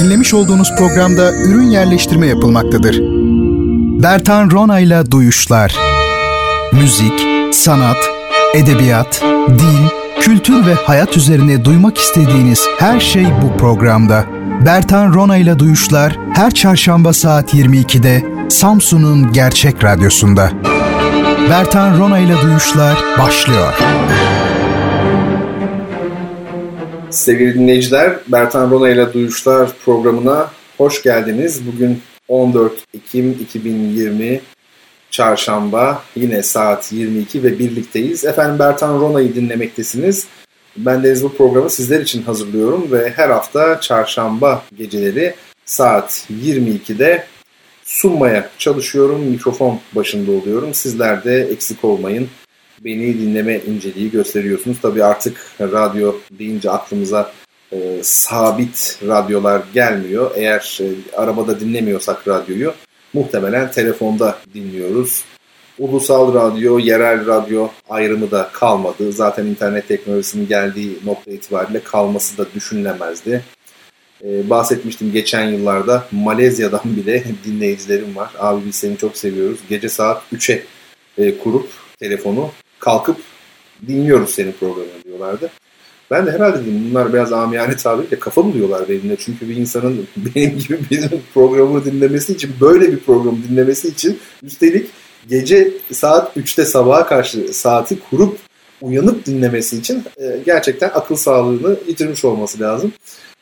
Dinlemiş olduğunuz programda ürün yerleştirme yapılmaktadır. Bertan Rona ile Duyuşlar Müzik, sanat, edebiyat, dil, kültür ve hayat üzerine duymak istediğiniz her şey bu programda. Bertan Rona ile Duyuşlar her çarşamba saat 22'de Samsun'un Gerçek Radyosu'nda. Bertan Rona ile Duyuşlar başlıyor. Sevgili dinleyiciler, Bertan Rona ile Duyuşlar programına hoş geldiniz. Bugün 14 Ekim 2020 Çarşamba yine saat 22 ve birlikteyiz. Efendim Bertan Rona'yı dinlemektesiniz. Ben de bu programı sizler için hazırlıyorum ve her hafta çarşamba geceleri saat 22'de sunmaya çalışıyorum. Mikrofon başında oluyorum. Sizler de eksik olmayın. Beni dinleme inceliği gösteriyorsunuz. Tabii artık radyo deyince aklımıza e, sabit radyolar gelmiyor. Eğer e, arabada dinlemiyorsak radyoyu muhtemelen telefonda dinliyoruz. Ulusal radyo, yerel radyo ayrımı da kalmadı. Zaten internet teknolojisinin geldiği nokta itibariyle kalması da düşünülemezdi. Ee, bahsetmiştim geçen yıllarda Malezya'dan bile dinleyicilerim var. Abi biz seni çok seviyoruz. Gece saat 3'e e, kurup telefonu kalkıp dinliyoruz senin programını diyorlardı. Ben de herhalde dedim bunlar biraz amiyane tabirle kafa buluyorlar benimle. Çünkü bir insanın benim gibi bir programı dinlemesi için, böyle bir programı dinlemesi için üstelik gece saat 3'te sabaha karşı saati kurup uyanıp dinlemesi için e, gerçekten akıl sağlığını yitirmiş olması lazım.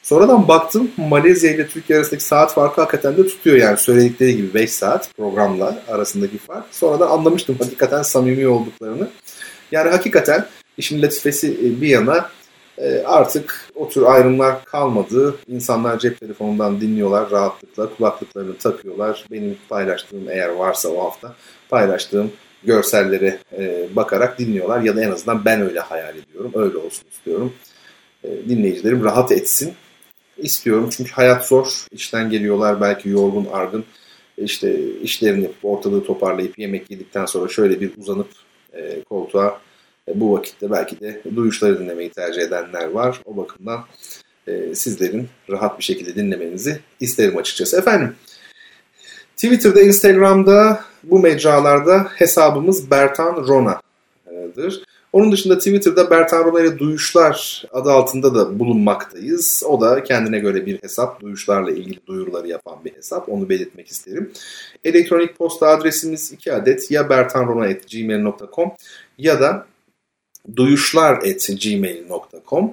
Sonradan baktım Malezya ile Türkiye arasındaki saat farkı hakikaten de tutuyor yani söyledikleri gibi 5 saat programla arasındaki fark. Sonradan anlamıştım hakikaten samimi olduklarını. Yani hakikaten işin latifesi e, bir yana e, artık o tür ayrımlar kalmadı. İnsanlar cep telefonundan dinliyorlar rahatlıkla, kulaklıklarını takıyorlar. Benim paylaştığım eğer varsa o hafta paylaştığım görsellere e, bakarak dinliyorlar ya da en azından ben öyle hayal ediyorum. Öyle olsun istiyorum. Dinleyicilerim rahat etsin istiyorum. Çünkü hayat zor. İşten geliyorlar belki yorgun, argın. İşte işlerini ortalığı toparlayıp yemek yedikten sonra şöyle bir uzanıp e, koltuğa e, bu vakitte belki de duyuşları dinlemeyi tercih edenler var. O bakımdan e, sizlerin rahat bir şekilde dinlemenizi isterim açıkçası. Efendim Twitter'da, Instagram'da bu mecralarda hesabımız Bertan Rona'dır. Onun dışında Twitter'da Bertan Rona ile Duyuşlar adı altında da bulunmaktayız. O da kendine göre bir hesap. Duyuşlarla ilgili duyuruları yapan bir hesap. Onu belirtmek isterim. Elektronik posta adresimiz iki adet. Ya bertanrona.gmail.com ya da duyuşlar.gmail.com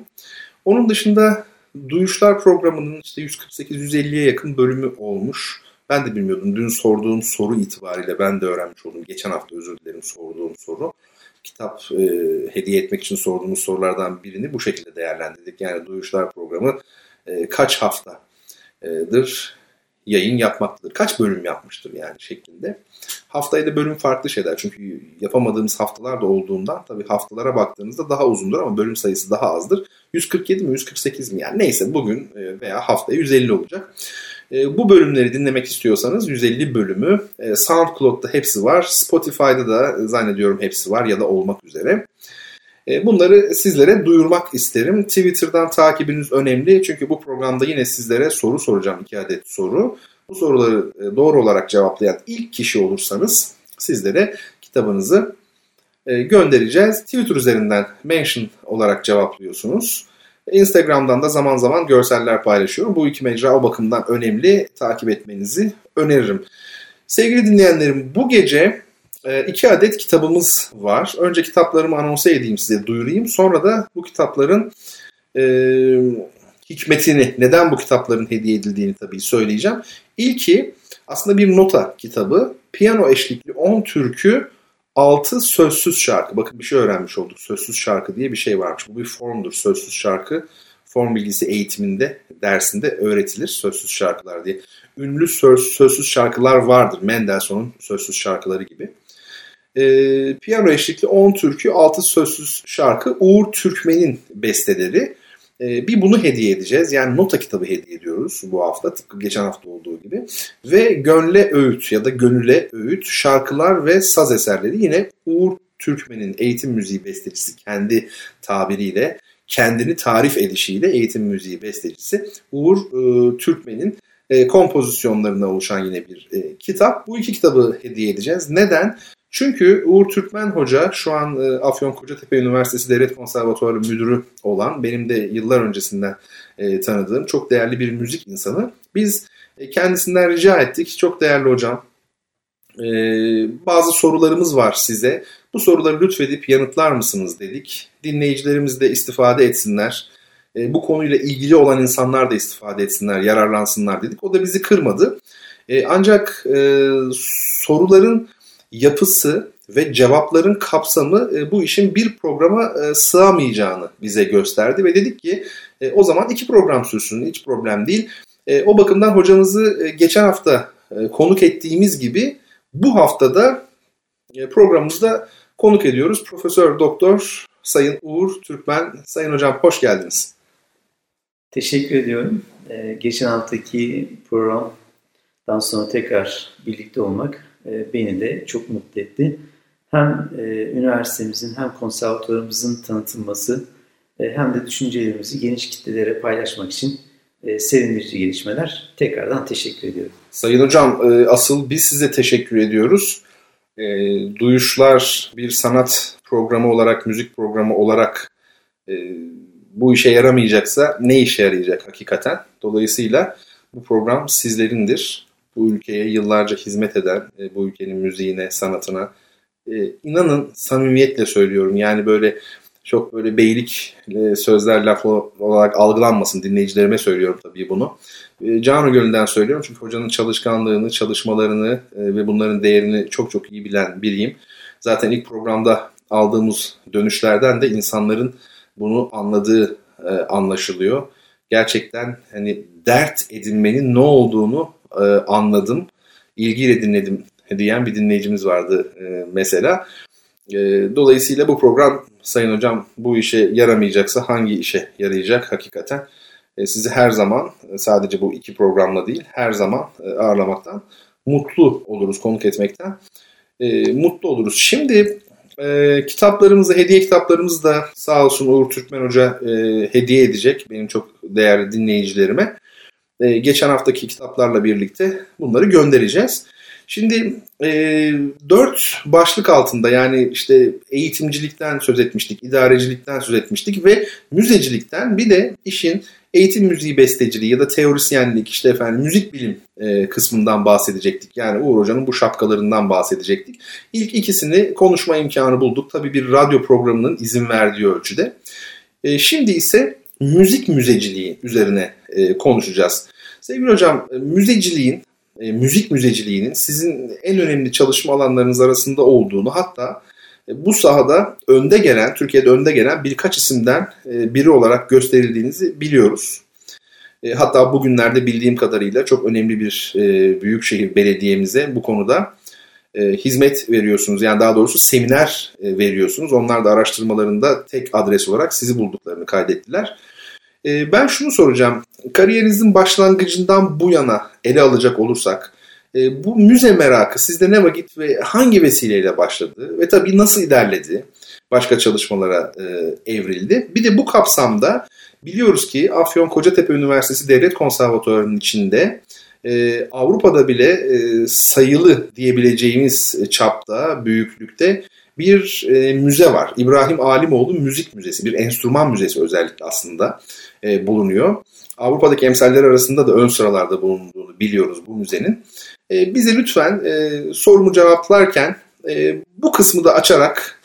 Onun dışında Duyuşlar programının işte 148-150'ye yakın bölümü olmuş. Ben de bilmiyordum. Dün sorduğum soru itibariyle ben de öğrenmiş oldum. Geçen hafta özür dilerim sorduğum soru kitap e, hediye etmek için sorduğumuz sorulardan birini bu şekilde değerlendirdik. Yani Duyuşlar programı e, kaç haftadır yayın yapmaktadır? Kaç bölüm yapmıştır yani şeklinde. Haftaya da bölüm farklı şeyler. Çünkü yapamadığımız haftalar da olduğundan tabii haftalara baktığınızda daha uzundur ama bölüm sayısı daha azdır. 147 mi 148 mi yani neyse bugün e, veya haftaya 150 olacak. E, bu bölümleri dinlemek istiyorsanız 150 bölümü e, SoundCloud'da hepsi var. Spotify'da da zannediyorum hepsi var ya da olmak üzere. E, bunları sizlere duyurmak isterim. Twitter'dan takibiniz önemli çünkü bu programda yine sizlere soru soracağım iki adet soru. Bu soruları doğru olarak cevaplayan ilk kişi olursanız sizlere kitabınızı göndereceğiz. Twitter üzerinden mention olarak cevaplıyorsunuz. Instagram'dan da zaman zaman görseller paylaşıyorum. Bu iki mecra o bakımdan önemli. Takip etmenizi öneririm. Sevgili dinleyenlerim bu gece e, iki adet kitabımız var. Önce kitaplarımı anonsa edeyim size, duyurayım. Sonra da bu kitapların e, hikmetini, neden bu kitapların hediye edildiğini tabii söyleyeceğim. İlki aslında bir nota kitabı. Piyano eşlikli 10 türkü 6 sözsüz şarkı. Bakın bir şey öğrenmiş olduk. Sözsüz şarkı diye bir şey varmış. Bu bir formdur. Sözsüz şarkı form bilgisi eğitiminde dersinde öğretilir. Sözsüz şarkılar diye. Ünlü söz, sözsüz şarkılar vardır. Mendelssohn'un sözsüz şarkıları gibi. Ee, piyano eşlikli 10 türkü 6 sözsüz şarkı Uğur Türkmen'in besteleri. Ee, bir bunu hediye edeceğiz. Yani nota kitabı hediye ediyoruz bu hafta tıpkı geçen hafta olduğu gibi. Ve Gönle Öğüt ya da Gönüle Öğüt şarkılar ve saz eserleri yine Uğur Türkmen'in eğitim müziği bestecisi kendi tabiriyle kendini tarif edişiyle eğitim müziği bestecisi Uğur e, Türkmen'in e, kompozisyonlarına oluşan yine bir e, kitap. Bu iki kitabı hediye edeceğiz. Neden? Çünkü Uğur Türkmen Hoca şu an e, Afyon Kocatepe Üniversitesi Devlet Konservatuarı Müdürü olan benim de yıllar öncesinden e, tanıdığım çok değerli bir müzik insanı. Biz e, kendisinden rica ettik. Çok değerli hocam bazı sorularımız var size. Bu soruları lütfedip yanıtlar mısınız dedik. Dinleyicilerimiz de istifade etsinler. Bu konuyla ilgili olan insanlar da istifade etsinler, yararlansınlar dedik. O da bizi kırmadı. Ancak soruların yapısı ve cevapların kapsamı e, bu işin bir programa e, sığamayacağını bize gösterdi ve dedik ki e, o zaman iki program sürsün hiç problem değil. O bakımdan hocamızı geçen hafta konuk ettiğimiz gibi bu haftada programımızda konuk ediyoruz. Profesör Doktor Sayın Uğur Türkmen. Sayın Hocam hoş geldiniz. Teşekkür ediyorum. Geçen haftaki programdan sonra tekrar birlikte olmak e, beni de çok mutlu etti. Hem e, üniversitemizin hem konservatuvarımızın tanıtılması e, hem de düşüncelerimizi geniş kitlelere paylaşmak için e, sevindirici gelişmeler. Tekrardan teşekkür ediyorum. Sayın Hocam e, asıl biz size teşekkür ediyoruz. E, Duyuşlar bir sanat programı olarak, müzik programı olarak e, bu işe yaramayacaksa ne işe yarayacak hakikaten? Dolayısıyla bu program sizlerindir. Bu ülkeye yıllarca hizmet eden, e, bu ülkenin müziğine, sanatına, e, inanın samimiyetle söylüyorum. Yani böyle çok böyle beylik e, sözler laf olarak algılanmasın dinleyicilerime söylüyorum tabii bunu. Canı Gölü'nden söylüyorum çünkü hocanın çalışkanlığını, çalışmalarını ve bunların değerini çok çok iyi bilen biriyim. Zaten ilk programda aldığımız dönüşlerden de insanların bunu anladığı anlaşılıyor. Gerçekten hani dert edinmenin ne olduğunu e, anladım, ilgiyle dinledim diyen bir dinleyicimiz vardı e, mesela. E, dolayısıyla bu program Sayın Hocam bu işe yaramayacaksa hangi işe yarayacak hakikaten? E, sizi her zaman sadece bu iki programla değil her zaman e, ağırlamaktan mutlu oluruz konuk etmekten. E, mutlu oluruz. Şimdi e, kitaplarımızı, hediye kitaplarımızı da sağ olsun Uğur Türkmen Hoca e, hediye edecek benim çok değerli dinleyicilerime. E, geçen haftaki kitaplarla birlikte bunları göndereceğiz. Şimdi e, dört başlık altında yani işte eğitimcilikten söz etmiştik, idarecilikten söz etmiştik ve müzecilikten bir de işin eğitim müziği besteciliği ya da teorisyenlik işte efendim müzik bilim e, kısmından bahsedecektik. Yani Uğur Hoca'nın bu şapkalarından bahsedecektik. İlk ikisini konuşma imkanı bulduk. Tabii bir radyo programının izin verdiği ölçüde. E, şimdi ise müzik müzeciliği üzerine e, konuşacağız. Sevgili hocam, e, müzeciliğin e, müzik müzeciliğinin sizin en önemli çalışma alanlarınız arasında olduğunu hatta e, bu sahada önde gelen, Türkiye'de önde gelen birkaç isimden e, biri olarak gösterildiğinizi biliyoruz. Hatta bugünlerde bildiğim kadarıyla çok önemli bir büyükşehir belediyemize bu konuda hizmet veriyorsunuz. Yani daha doğrusu seminer e, veriyorsunuz. Onlar da araştırmalarında tek adres olarak sizi bulduklarını kaydettiler. E, ben şunu soracağım. Kariyerinizin başlangıcından bu yana ele alacak olursak e, bu müze merakı sizde ne vakit ve hangi vesileyle başladı ve tabii nasıl ilerledi? Başka çalışmalara e, evrildi. Bir de bu kapsamda biliyoruz ki Afyon Kocatepe Üniversitesi Devlet Konservatuvarı'nın içinde e, Avrupa'da bile e, sayılı diyebileceğimiz çapta, büyüklükte bir e, müze var. İbrahim Alimoğlu Müzik Müzesi, bir enstrüman müzesi özellikle aslında e, bulunuyor. Avrupa'daki emsaller arasında da ön sıralarda bulunduğunu biliyoruz bu müzenin. E, bize lütfen e, sorumu cevaplarken e, bu kısmı da açarak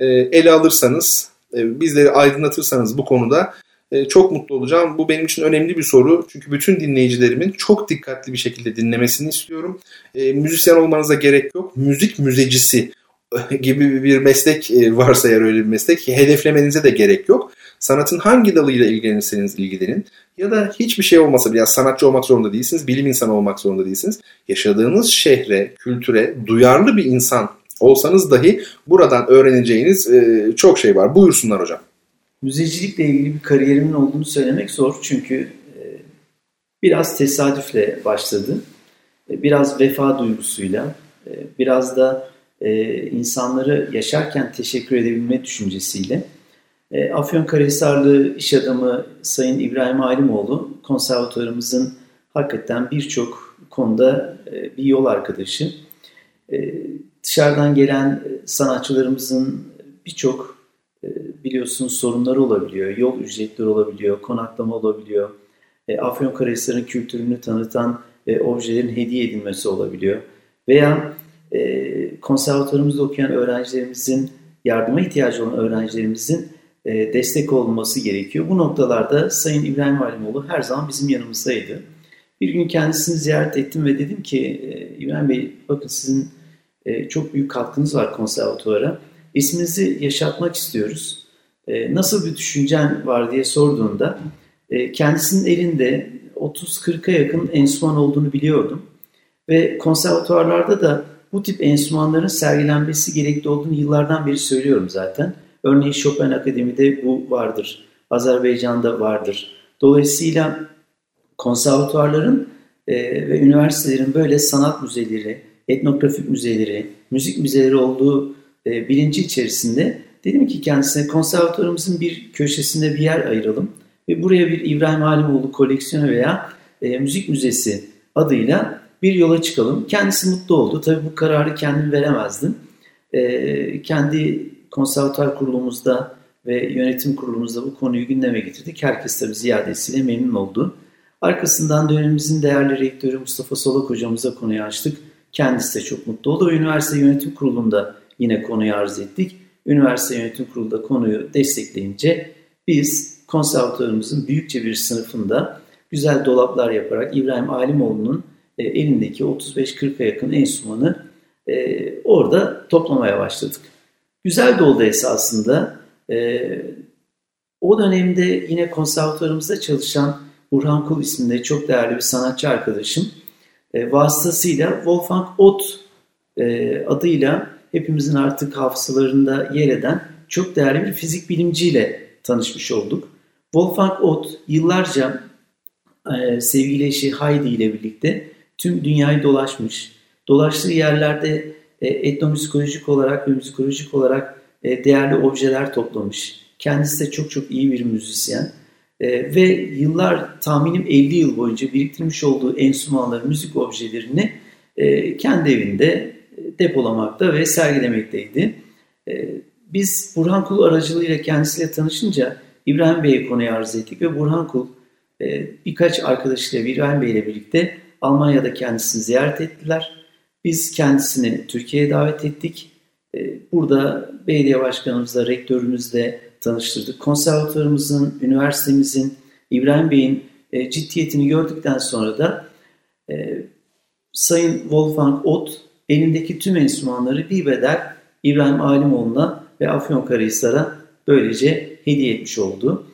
e, ele alırsanız, e, bizleri aydınlatırsanız bu konuda e, çok mutlu olacağım. Bu benim için önemli bir soru. Çünkü bütün dinleyicilerimin çok dikkatli bir şekilde dinlemesini istiyorum. E, müzisyen olmanıza gerek yok. Müzik müzecisi gibi bir meslek e, varsa eğer öyle bir meslek hedeflemenize de gerek yok. Sanatın hangi dalıyla ilgilenirseniz ilgilenin ya da hiçbir şey olmasa bile sanatçı olmak zorunda değilsiniz, bilim insanı olmak zorunda değilsiniz. Yaşadığınız şehre, kültüre duyarlı bir insan olsanız dahi buradan öğreneceğiniz e, çok şey var. Buyursunlar hocam. Müzecilikle ilgili bir kariyerimin olduğunu söylemek zor çünkü e, biraz tesadüfle başladı. E, biraz vefa duygusuyla, e, biraz da insanları yaşarken teşekkür edebilme düşüncesiyle E, Afyonkarahisarlı iş adamı Sayın İbrahim Alimoğlu konservatuarımızın hakikaten birçok konuda bir yol arkadaşı. Dışarıdan gelen sanatçılarımızın birçok biliyorsunuz sorunları olabiliyor. Yol ücretleri olabiliyor, konaklama olabiliyor. E, Afyonkarahisar'ın kültürünü tanıtan e, objelerin hediye edilmesi olabiliyor. Veya e, konservatuarımızda okuyan öğrencilerimizin, yardıma ihtiyacı olan öğrencilerimizin e, destek olması gerekiyor. Bu noktalarda Sayın İbrahim Alimoğlu her zaman bizim yanımızdaydı. Bir gün kendisini ziyaret ettim ve dedim ki e, İbrahim Bey bakın sizin e, çok büyük katkınız var konservatuara. İsminizi yaşatmak istiyoruz. E, nasıl bir düşüncen var diye sorduğunda e, kendisinin elinde 30-40'a yakın enstrüman olduğunu biliyordum. Ve konservatuarlarda da bu tip enstrümanların sergilenmesi gerekli olduğunu yıllardan beri söylüyorum zaten. Örneğin Chopin Akademi'de bu vardır. Azerbaycan'da vardır. Dolayısıyla konservatuarların e, ve üniversitelerin böyle sanat müzeleri, etnografik müzeleri, müzik müzeleri olduğu e, bilinci içerisinde dedim ki kendisine konservatuarımızın bir köşesinde bir yer ayıralım ve buraya bir İbrahim Halimoğlu koleksiyonu veya e, müzik müzesi adıyla bir yola çıkalım. Kendisi mutlu oldu. Tabii bu kararı kendim veremezdim. E, kendi konservatuar kurulumuzda ve yönetim kurulumuzda bu konuyu gündeme getirdik. Herkes tabii ziyadesiyle memnun oldu. Arkasından dönemimizin değerli rektörü Mustafa Solak hocamıza konuyu açtık. Kendisi de çok mutlu oldu. Üniversite yönetim kurulunda yine konuyu arz ettik. Üniversite yönetim kurulu konuyu destekleyince biz konservatuarımızın büyükçe bir sınıfında güzel dolaplar yaparak İbrahim Alimoğlu'nun e, elindeki 35-40'a yakın enstrümanı e, orada toplamaya başladık. Güzel de oldu esasında. E, o dönemde yine konservatuarımızda çalışan Burhan Kul isminde çok değerli bir sanatçı arkadaşım vasıtasıyla Wolfgang Ott adıyla hepimizin artık hafızalarında yer eden çok değerli bir fizik bilimciyle tanışmış olduk. Wolfgang Ott yıllarca e, sevgili eşi Heidi ile birlikte tüm dünyayı dolaşmış. Dolaştığı yerlerde e, etnomüzikolojik olarak ve müzikolojik olarak e, değerli objeler toplamış. Kendisi de çok çok iyi bir müzisyen. Ve yıllar tahminim 50 yıl boyunca biriktirmiş olduğu enstrümanları, müzik objelerini kendi evinde depolamakta ve sergilemekteydi. E, biz Burhan Kul aracılığıyla kendisiyle tanışınca İbrahim Bey'e konuyu arz ettik ve Burhan Kul e, birkaç arkadaşıyla İbrahim Bey ile birlikte Almanya'da kendisini ziyaret ettiler. Biz kendisini Türkiye'ye davet ettik. E, burada belediye başkanımızla, rektörümüzle tanıştırdık. Konservatuarımızın, üniversitemizin, İbrahim Bey'in ciddiyetini gördükten sonra da Sayın Wolfgang Ott elindeki tüm enstrümanları bir bedel İbrahim Alimoğlu'na ve Afyonkarahisar'a böylece hediye etmiş oldu.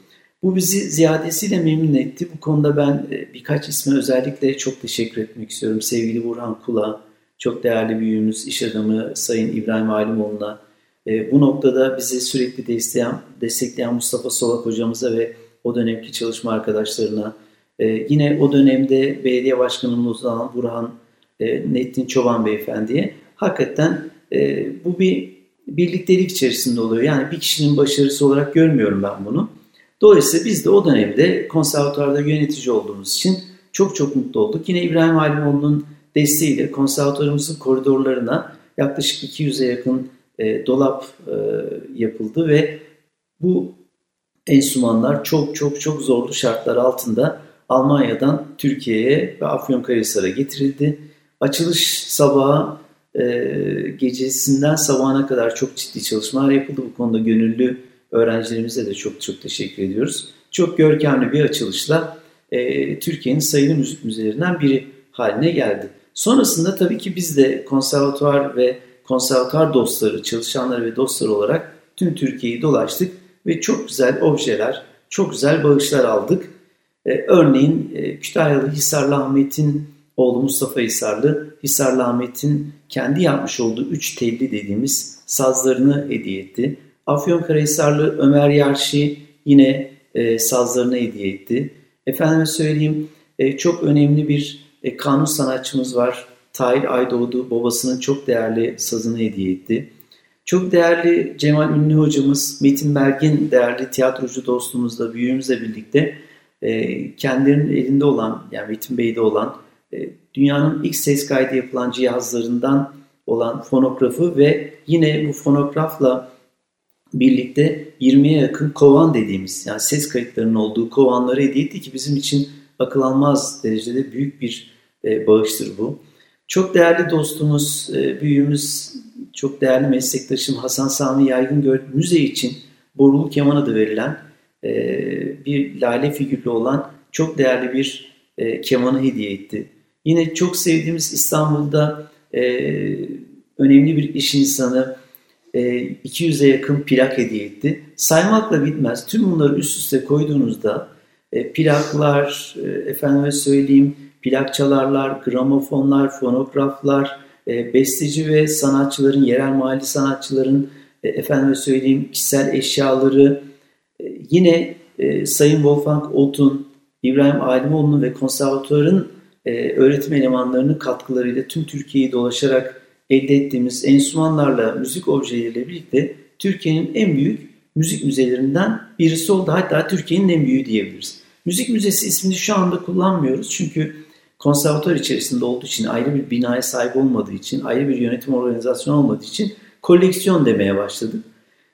Bu bizi ziyadesiyle memnun etti. Bu konuda ben e, birkaç isme özellikle çok teşekkür etmek istiyorum. Sevgili Burhan Kula, çok değerli büyüğümüz, iş adamı Sayın İbrahim Alimoğlu'na, e, bu noktada bizi sürekli destekleyen, destekleyen Mustafa Solak hocamıza ve o dönemki çalışma arkadaşlarına, e, yine o dönemde belediye başkanımız olan Burhan Nettin Çoban Beyefendi'ye hakikaten bu bir birliktelik içerisinde oluyor. Yani bir kişinin başarısı olarak görmüyorum ben bunu. Dolayısıyla biz de o dönemde konservatuarda yönetici olduğumuz için çok çok mutlu olduk. Yine İbrahim Halimoğlu'nun desteğiyle konservatuarımızın koridorlarına yaklaşık 200'e yakın e, dolap e, yapıldı ve bu enstrümanlar çok çok çok zorlu şartlar altında Almanya'dan Türkiye'ye ve Afyonkarahisar'a getirildi. Açılış sabahı e, gecesinden sabahına kadar çok ciddi çalışmalar yapıldı. Bu konuda gönüllü öğrencilerimize de çok çok teşekkür ediyoruz. Çok görkemli bir açılışla e, Türkiye'nin sayılı müzik müzelerinden biri haline geldi. Sonrasında tabii ki biz de konservatuar ve konservatuar dostları, çalışanları ve dostları olarak tüm Türkiye'yi dolaştık ve çok güzel objeler, çok güzel bağışlar aldık. Ee, örneğin e, Kütahyalı Hisarlı Ahmet'in oğlu Mustafa Hisarlı, Hisarlı Ahmet'in kendi yapmış olduğu üç telli dediğimiz sazlarını hediye etti. Afyonkarahisarlı Ömer Yarşi yine e, sazlarını hediye etti. Efendime söyleyeyim e, çok önemli bir e, kanun sanatçımız var. Tahir Aydoğdu babasının çok değerli sazını hediye etti. Çok değerli Cemal Ünlü hocamız, Metin Bergin değerli tiyatrocu dostumuzla, büyüğümüzle birlikte e, kendilerinin elinde olan, yani Metin Bey'de olan dünyanın ilk ses kaydı yapılan cihazlarından olan fonografı ve yine bu fonografla birlikte 20'ye yakın kovan dediğimiz yani ses kayıtlarının olduğu kovanları hediye etti ki bizim için akıl almaz derecede büyük bir e, bağıştır bu. Çok değerli dostumuz, e, büyüğümüz, çok değerli meslektaşım Hasan Sami Yaygın müze için borulu keman adı verilen e, bir lale figürlü olan çok değerli bir e, kemanı hediye etti. Yine çok sevdiğimiz İstanbul'da e, önemli bir iş insanı e, 200'e yakın plak hediye etti. Saymakla bitmez. Tüm bunları üst üste koyduğunuzda e, plaklar, e, efendime söyleyeyim plak çalarlar, gramofonlar, fonograflar, e, besteci ve sanatçıların, yerel mahalli sanatçıların e, efendime söyleyeyim kişisel eşyaları, e, yine e, Sayın Wolfgang Otun, İbrahim Alimoğlu'nun ve konservatuarın e, öğretim elemanlarının katkılarıyla tüm Türkiye'yi dolaşarak elde ettiğimiz enstrümanlarla, müzik objeleriyle birlikte Türkiye'nin en büyük müzik müzelerinden birisi oldu. Hatta Türkiye'nin en büyüğü diyebiliriz. Müzik Müzesi ismini şu anda kullanmıyoruz çünkü konservatuar içerisinde olduğu için, ayrı bir binaya sahip olmadığı için, ayrı bir yönetim organizasyonu olmadığı için koleksiyon demeye başladık.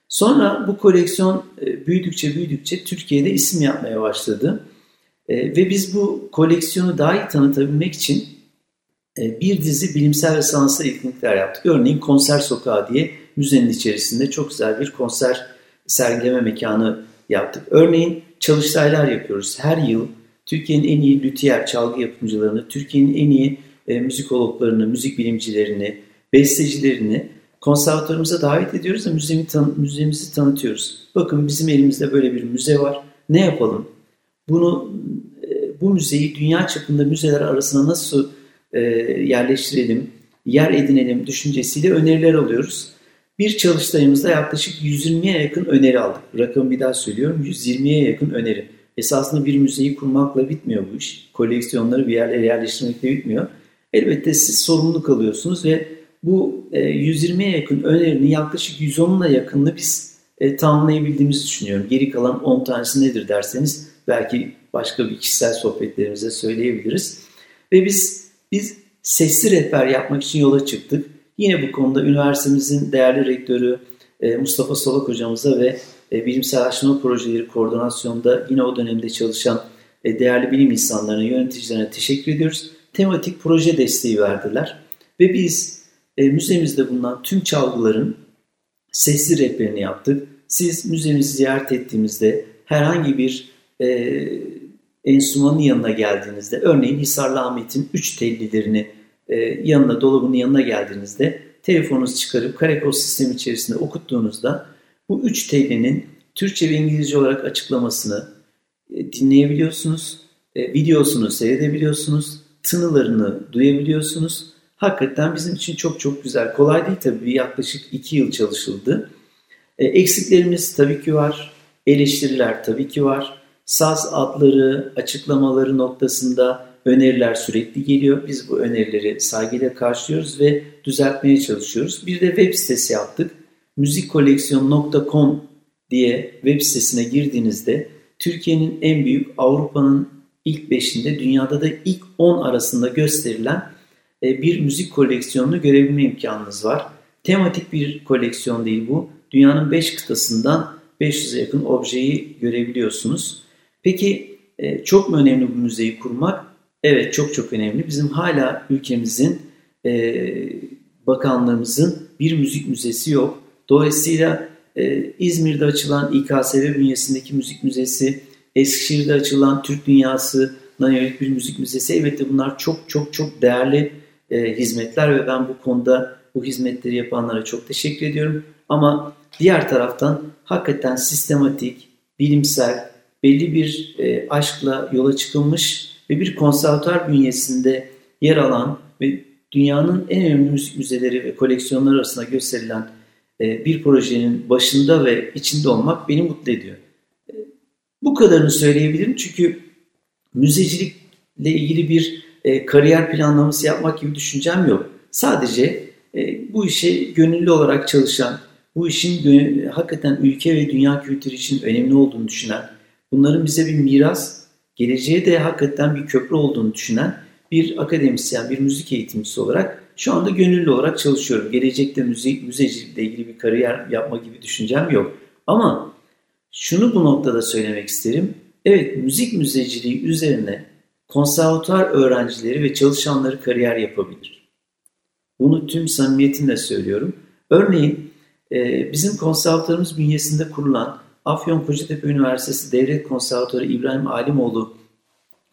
Sonra bu koleksiyon e, büyüdükçe büyüdükçe Türkiye'de isim yapmaya başladı. E, ve biz bu koleksiyonu daha iyi tanıtabilmek için e, bir dizi bilimsel ve sanatsal etkinlikler yaptık. Örneğin Konser Sokağı diye müzenin içerisinde çok güzel bir konser sergileme mekanı yaptık. Örneğin çalıştaylar yapıyoruz. Her yıl Türkiye'nin en iyi lüthiyer çalgı yapımcılarını, Türkiye'nin en iyi e, müzikologlarını, müzik bilimcilerini, bestecilerini konservatuarımıza davet ediyoruz ve müzemi tan müzemizi tanıtıyoruz. Bakın bizim elimizde böyle bir müze var. Ne yapalım? Bunu e, bu müzeyi dünya çapında müzeler arasına nasıl e, yerleştirelim, yer edinelim düşüncesiyle öneriler alıyoruz. Bir çalıştayımızda yaklaşık 120'ye yakın öneri aldık. Rakamı bir daha söylüyorum. 120'ye yakın öneri. Esasında bir müzeyi kurmakla bitmiyor bu iş. Koleksiyonları bir yerlere yerleştirmekle bitmiyor. Elbette siz sorumluluk alıyorsunuz ve bu 120'ye yakın önerinin yaklaşık 110'una yakınını biz e, tamamlayabildiğimizi düşünüyorum. Geri kalan 10 tanesi nedir derseniz belki başka bir kişisel sohbetlerimize söyleyebiliriz. Ve biz biz sesli rehber yapmak için yola çıktık. Yine bu konuda üniversitemizin değerli rektörü e, Mustafa Solak hocamıza ve e, bilimsel araştırma projeleri koordinasyonda yine o dönemde çalışan e, değerli bilim insanlarına, yöneticilerine teşekkür ediyoruz. Tematik proje desteği verdiler ve biz müzemizde bulunan tüm çalgıların sesli rehberini yaptık. Siz müzemizi ziyaret ettiğimizde herhangi bir e, enstrümanın yanına geldiğinizde, örneğin Hisarlı Ahmet'in 3 tellilerini e, yanına, dolabının yanına geldiğinizde telefonunuzu çıkarıp karekod sistemi içerisinde okuttuğunuzda bu 3 tellinin Türkçe ve İngilizce olarak açıklamasını e, dinleyebiliyorsunuz, e, videosunu seyredebiliyorsunuz, tınılarını duyabiliyorsunuz. Hakikaten bizim için çok çok güzel. Kolay değil tabii yaklaşık 2 yıl çalışıldı. E, eksiklerimiz tabii ki var, eleştiriler tabii ki var. Saz adları, açıklamaları noktasında öneriler sürekli geliyor. Biz bu önerileri saygıyla karşılıyoruz ve düzeltmeye çalışıyoruz. Bir de web sitesi yaptık. müzikkoleksiyon.com diye web sitesine girdiğinizde Türkiye'nin en büyük, Avrupa'nın ilk 5'inde, dünyada da ilk 10 arasında gösterilen e, bir müzik koleksiyonunu görebilme imkanınız var. Tematik bir koleksiyon değil bu. Dünyanın 5 kıtasından 500'e yakın objeyi görebiliyorsunuz. Peki e, çok mu önemli bu müzeyi kurmak? Evet çok çok önemli. Bizim hala ülkemizin, e, bakanlığımızın bir müzik müzesi yok. Dolayısıyla e, İzmir'de açılan İKSV bünyesindeki müzik müzesi, Eskişehir'de açılan Türk Dünyası yönelik bir müzik müzesi elbette bunlar çok çok çok değerli hizmetler ve ben bu konuda bu hizmetleri yapanlara çok teşekkür ediyorum. Ama diğer taraftan hakikaten sistematik, bilimsel, belli bir e, aşkla yola çıkılmış ve bir konservatuar bünyesinde yer alan ve dünyanın en önemli müzik müzeleri ve koleksiyonları arasında gösterilen e, bir projenin başında ve içinde olmak beni mutlu ediyor. E, bu kadarını söyleyebilirim çünkü müzecilikle ilgili bir e, kariyer planlaması yapmak gibi düşüncem yok. Sadece e, bu işe gönüllü olarak çalışan, bu işin hakikaten ülke ve dünya kültürü için önemli olduğunu düşünen, bunların bize bir miras, geleceğe de hakikaten bir köprü olduğunu düşünen bir akademisyen, bir müzik eğitimcisi olarak şu anda gönüllü olarak çalışıyorum. Gelecekte müzik, müzecilikle ilgili bir kariyer yapma gibi düşüncem yok. Ama şunu bu noktada söylemek isterim. Evet, müzik müzeciliği üzerine konservatuar öğrencileri ve çalışanları kariyer yapabilir. Bunu tüm samimiyetimle söylüyorum. Örneğin bizim konservatuarımız bünyesinde kurulan Afyon Kocatepe Üniversitesi Devlet Konservatuarı İbrahim Alimoğlu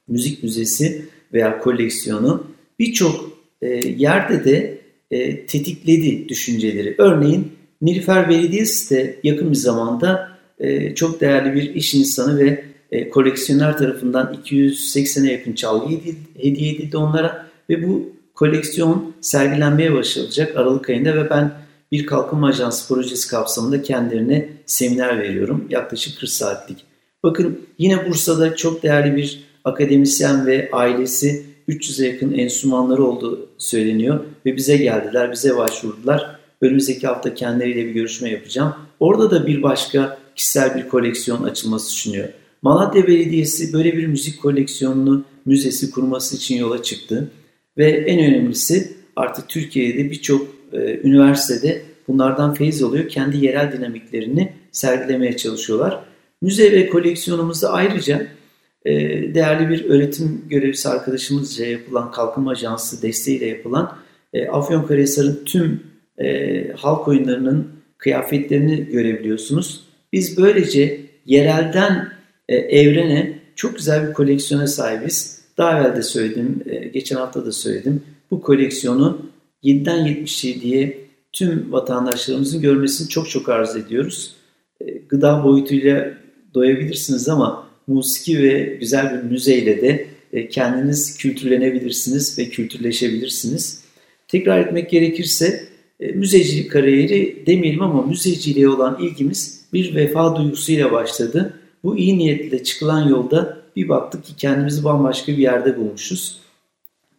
Müzik Müzesi veya koleksiyonu birçok e, yerde de e, tetikledi düşünceleri. Örneğin Nilüfer Belediyesi de yakın bir zamanda e, çok değerli bir iş insanı ve e, koleksiyoner tarafından 280'e yakın çalgı hediye edildi onlara ve bu koleksiyon sergilenmeye başlayacak Aralık ayında ve ben bir kalkınma ajansı projesi kapsamında kendilerine seminer veriyorum. Yaklaşık 40 saatlik. Bakın yine Bursa'da çok değerli bir akademisyen ve ailesi 300'e yakın enstrümanları olduğu söyleniyor ve bize geldiler, bize başvurdular. Önümüzdeki hafta kendileriyle bir görüşme yapacağım. Orada da bir başka kişisel bir koleksiyon açılması düşünüyor. Malatya Belediyesi böyle bir müzik koleksiyonunu, müzesi kurması için yola çıktı. Ve en önemlisi artık Türkiye'de birçok e, üniversitede bunlardan feyiz alıyor. Kendi yerel dinamiklerini sergilemeye çalışıyorlar. Müze ve koleksiyonumuzda ayrıca e, değerli bir öğretim görevlisi arkadaşımızca yapılan Kalkınma Ajansı desteğiyle yapılan e, Afyonkarahisar'ın tüm halk oyunlarının kıyafetlerini görebiliyorsunuz. Biz böylece yerelden evrene çok güzel bir koleksiyona sahibiz. Daha evvel de söyledim, geçen hafta da söyledim. Bu koleksiyonu 7'den 77'ye tüm vatandaşlarımızın görmesini çok çok arzu ediyoruz. E, gıda boyutuyla doyabilirsiniz ama musiki ve güzel bir müzeyle de kendiniz kültürlenebilirsiniz ve kültürleşebilirsiniz. Tekrar etmek gerekirse müzecilik kariyeri demeyelim ama müzeciliğe olan ilgimiz bir vefa duygusuyla başladı. Bu iyi niyetle çıkılan yolda bir baktık ki kendimizi bambaşka bir yerde bulmuşuz.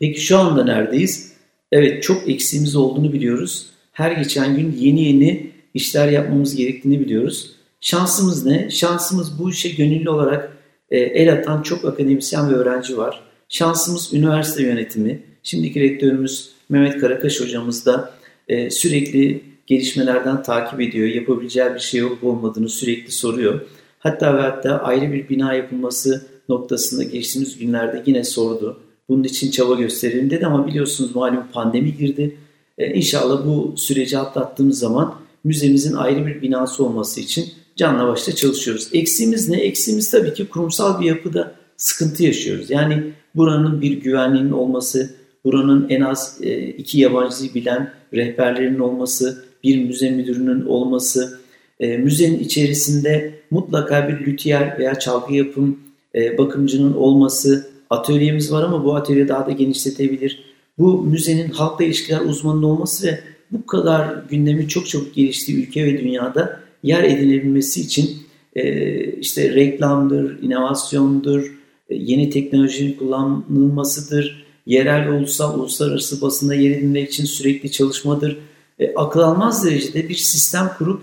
Peki şu anda neredeyiz? Evet çok eksiğimiz olduğunu biliyoruz. Her geçen gün yeni yeni işler yapmamız gerektiğini biliyoruz. Şansımız ne? Şansımız bu işe gönüllü olarak e, el atan çok akademisyen ve öğrenci var. Şansımız üniversite yönetimi. Şimdiki rektörümüz Mehmet Karakaş hocamız da e, sürekli gelişmelerden takip ediyor. Yapabileceği bir şey olup olmadığını sürekli soruyor. Hatta ve hatta ayrı bir bina yapılması noktasında geçtiğimiz günlerde yine sordu. Bunun için çaba gösterelim dedi ama biliyorsunuz malum pandemi girdi. Ee, inşallah bu süreci atlattığımız zaman müzemizin ayrı bir binası olması için canla başla çalışıyoruz. Eksiğimiz ne? Eksiğimiz tabii ki kurumsal bir yapıda sıkıntı yaşıyoruz. Yani buranın bir güvenliğinin olması, buranın en az e, iki yabancı bilen rehberlerinin olması, bir müze müdürünün olması, e, müzenin içerisinde mutlaka bir lüthiyer veya çalgı yapım e, bakımcının olması, atölyemiz var ama bu atölye daha da genişletebilir. Bu müzenin halkla ilişkiler uzmanının olması ve bu kadar gündemi çok çok geliştiği ülke ve dünyada yer edinebilmesi için e, işte reklamdır, inovasyondur, e, yeni teknolojinin kullanılmasıdır, yerel ve ulusal, uluslararası basında yer edinmek için sürekli çalışmadır. E, akıl almaz derecede bir sistem kurup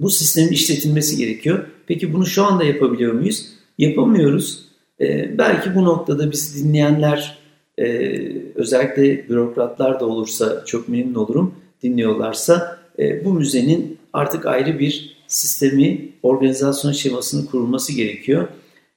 bu sistemin işletilmesi gerekiyor. Peki bunu şu anda yapabiliyor muyuz? Yapamıyoruz. Ee, belki bu noktada bizi dinleyenler e, özellikle bürokratlar da olursa çok memnun olurum dinliyorlarsa e, bu müzenin artık ayrı bir sistemi, organizasyon şemasının kurulması gerekiyor.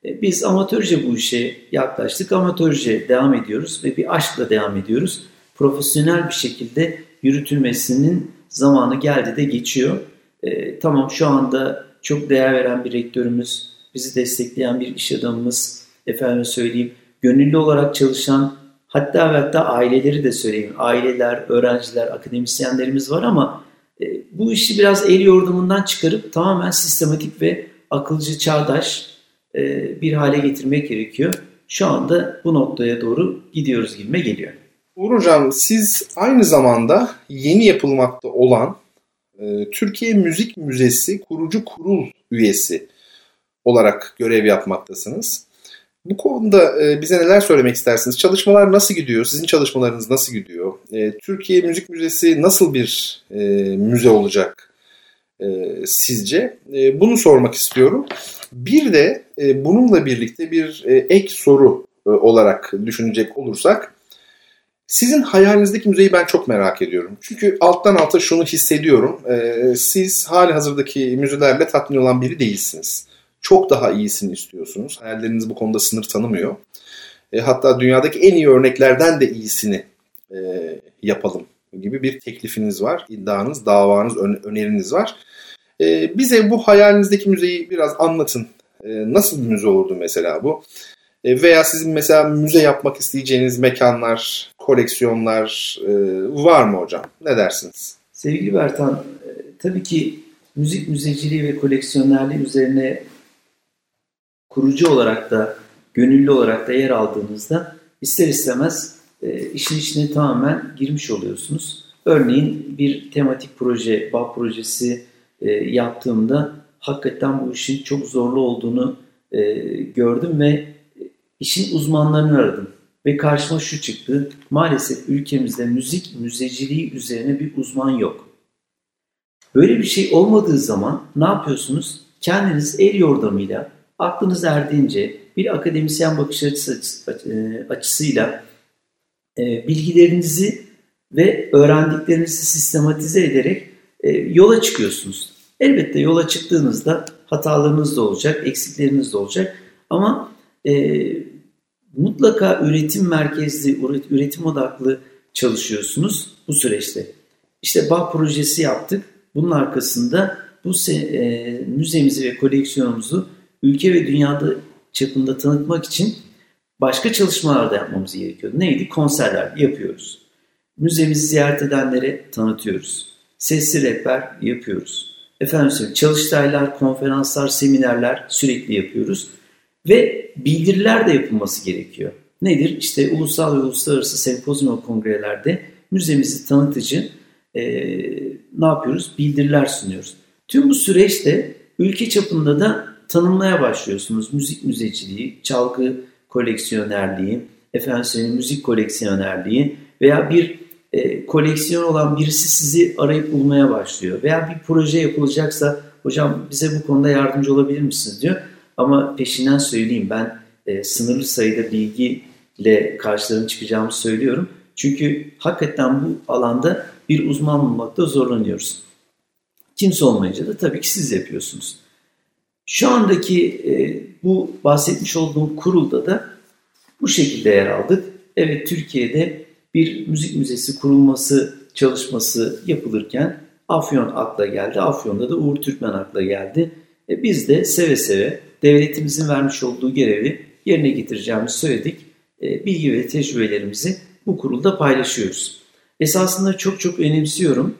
E, biz amatörce bu işe yaklaştık, amatörce devam ediyoruz ve bir aşkla devam ediyoruz. Profesyonel bir şekilde yürütülmesinin zamanı geldi de geçiyor. E, tamam şu anda çok değer veren bir rektörümüz, bizi destekleyen bir iş adamımız, efendim söyleyeyim, gönüllü olarak çalışan, hatta ve hatta aileleri de söyleyeyim, aileler, öğrenciler, akademisyenlerimiz var ama e, bu işi biraz el yordamından çıkarıp tamamen sistematik ve akılcı, çağdaş e, bir hale getirmek gerekiyor. Şu anda bu noktaya doğru gidiyoruz gibime geliyor. Uğur Hocam siz aynı zamanda yeni yapılmakta olan ee, Türkiye Müzik Müzesi kurucu kurul üyesi olarak görev yapmaktasınız. Bu konuda e, bize neler söylemek istersiniz? Çalışmalar nasıl gidiyor? Sizin çalışmalarınız nasıl gidiyor? E, Türkiye Müzik Müzesi nasıl bir e, müze olacak? sizce? bunu sormak istiyorum. Bir de bununla birlikte bir ek soru olarak düşünecek olursak sizin hayalinizdeki müzeyi ben çok merak ediyorum. Çünkü alttan alta şunu hissediyorum. Siz hali hazırdaki müzelerle tatmin olan biri değilsiniz. Çok daha iyisini istiyorsunuz. Hayalleriniz bu konuda sınır tanımıyor. E, hatta dünyadaki en iyi örneklerden de iyisini e, yapalım gibi bir teklifiniz var. İddianız, davanız, öneriniz var. E, bize bu hayalinizdeki müzeyi biraz anlatın. E, nasıl bir müze olurdu mesela bu? E, veya sizin mesela müze yapmak isteyeceğiniz mekanlar, koleksiyonlar e, var mı hocam? Ne dersiniz? Sevgili Bertan, e, tabii ki müzik müzeciliği ve koleksiyonerliği üzerine kurucu olarak da, gönüllü olarak da yer aldığınızda ister istemez işin içine tamamen girmiş oluyorsunuz. Örneğin bir tematik proje, bağ projesi yaptığımda hakikaten bu işin çok zorlu olduğunu gördüm ve işin uzmanlarını aradım. Ve karşıma şu çıktı. Maalesef ülkemizde müzik müzeciliği üzerine bir uzman yok. Böyle bir şey olmadığı zaman ne yapıyorsunuz? Kendiniz el yordamıyla aklınız erdiğince bir akademisyen bakış açısı, e, açısıyla e, bilgilerinizi ve öğrendiklerinizi sistematize ederek e, yola çıkıyorsunuz. Elbette yola çıktığınızda hatalarınız da olacak, eksikleriniz de olacak ama mutlaka üretim merkezli, üretim odaklı çalışıyorsunuz bu süreçte. İşte BAH projesi yaptık. Bunun arkasında bu müzemizi ve koleksiyonumuzu ülke ve dünyada çapında tanıtmak için başka çalışmalar da yapmamız gerekiyordu. Neydi? Konserler yapıyoruz. Müzemizi ziyaret edenlere tanıtıyoruz. Sesli rehber yapıyoruz. Efendim söyleyeyim, çalıştaylar, konferanslar, seminerler sürekli yapıyoruz. Ve bildiriler de yapılması gerekiyor. Nedir? İşte ulusal ve uluslararası sempozyum kongrelerde müzemizi tanıtıcı e, ne yapıyoruz? Bildiriler sunuyoruz. Tüm bu süreçte ülke çapında da tanımlaya başlıyorsunuz. Müzik müzeciliği, çalgı koleksiyonerliği, efendim müzik koleksiyonerliği veya bir e, koleksiyon olan birisi sizi arayıp bulmaya başlıyor. Veya bir proje yapılacaksa hocam bize bu konuda yardımcı olabilir misiniz diyor. Ama peşinden söyleyeyim ben e, sınırlı sayıda bilgiyle karşılarına çıkacağımı söylüyorum. Çünkü hakikaten bu alanda bir uzman bulmakta zorlanıyoruz. Kimse olmayınca da tabii ki siz yapıyorsunuz. Şu andaki e, bu bahsetmiş olduğum kurulda da bu şekilde yer aldık. Evet Türkiye'de bir müzik müzesi kurulması çalışması yapılırken Afyon akla geldi. Afyon'da da Uğur Türkmen akla geldi. E, biz de seve seve devletimizin vermiş olduğu görevi yerine getireceğimizi söyledik. E, bilgi ve tecrübelerimizi bu kurulda paylaşıyoruz. Esasında çok çok önemsiyorum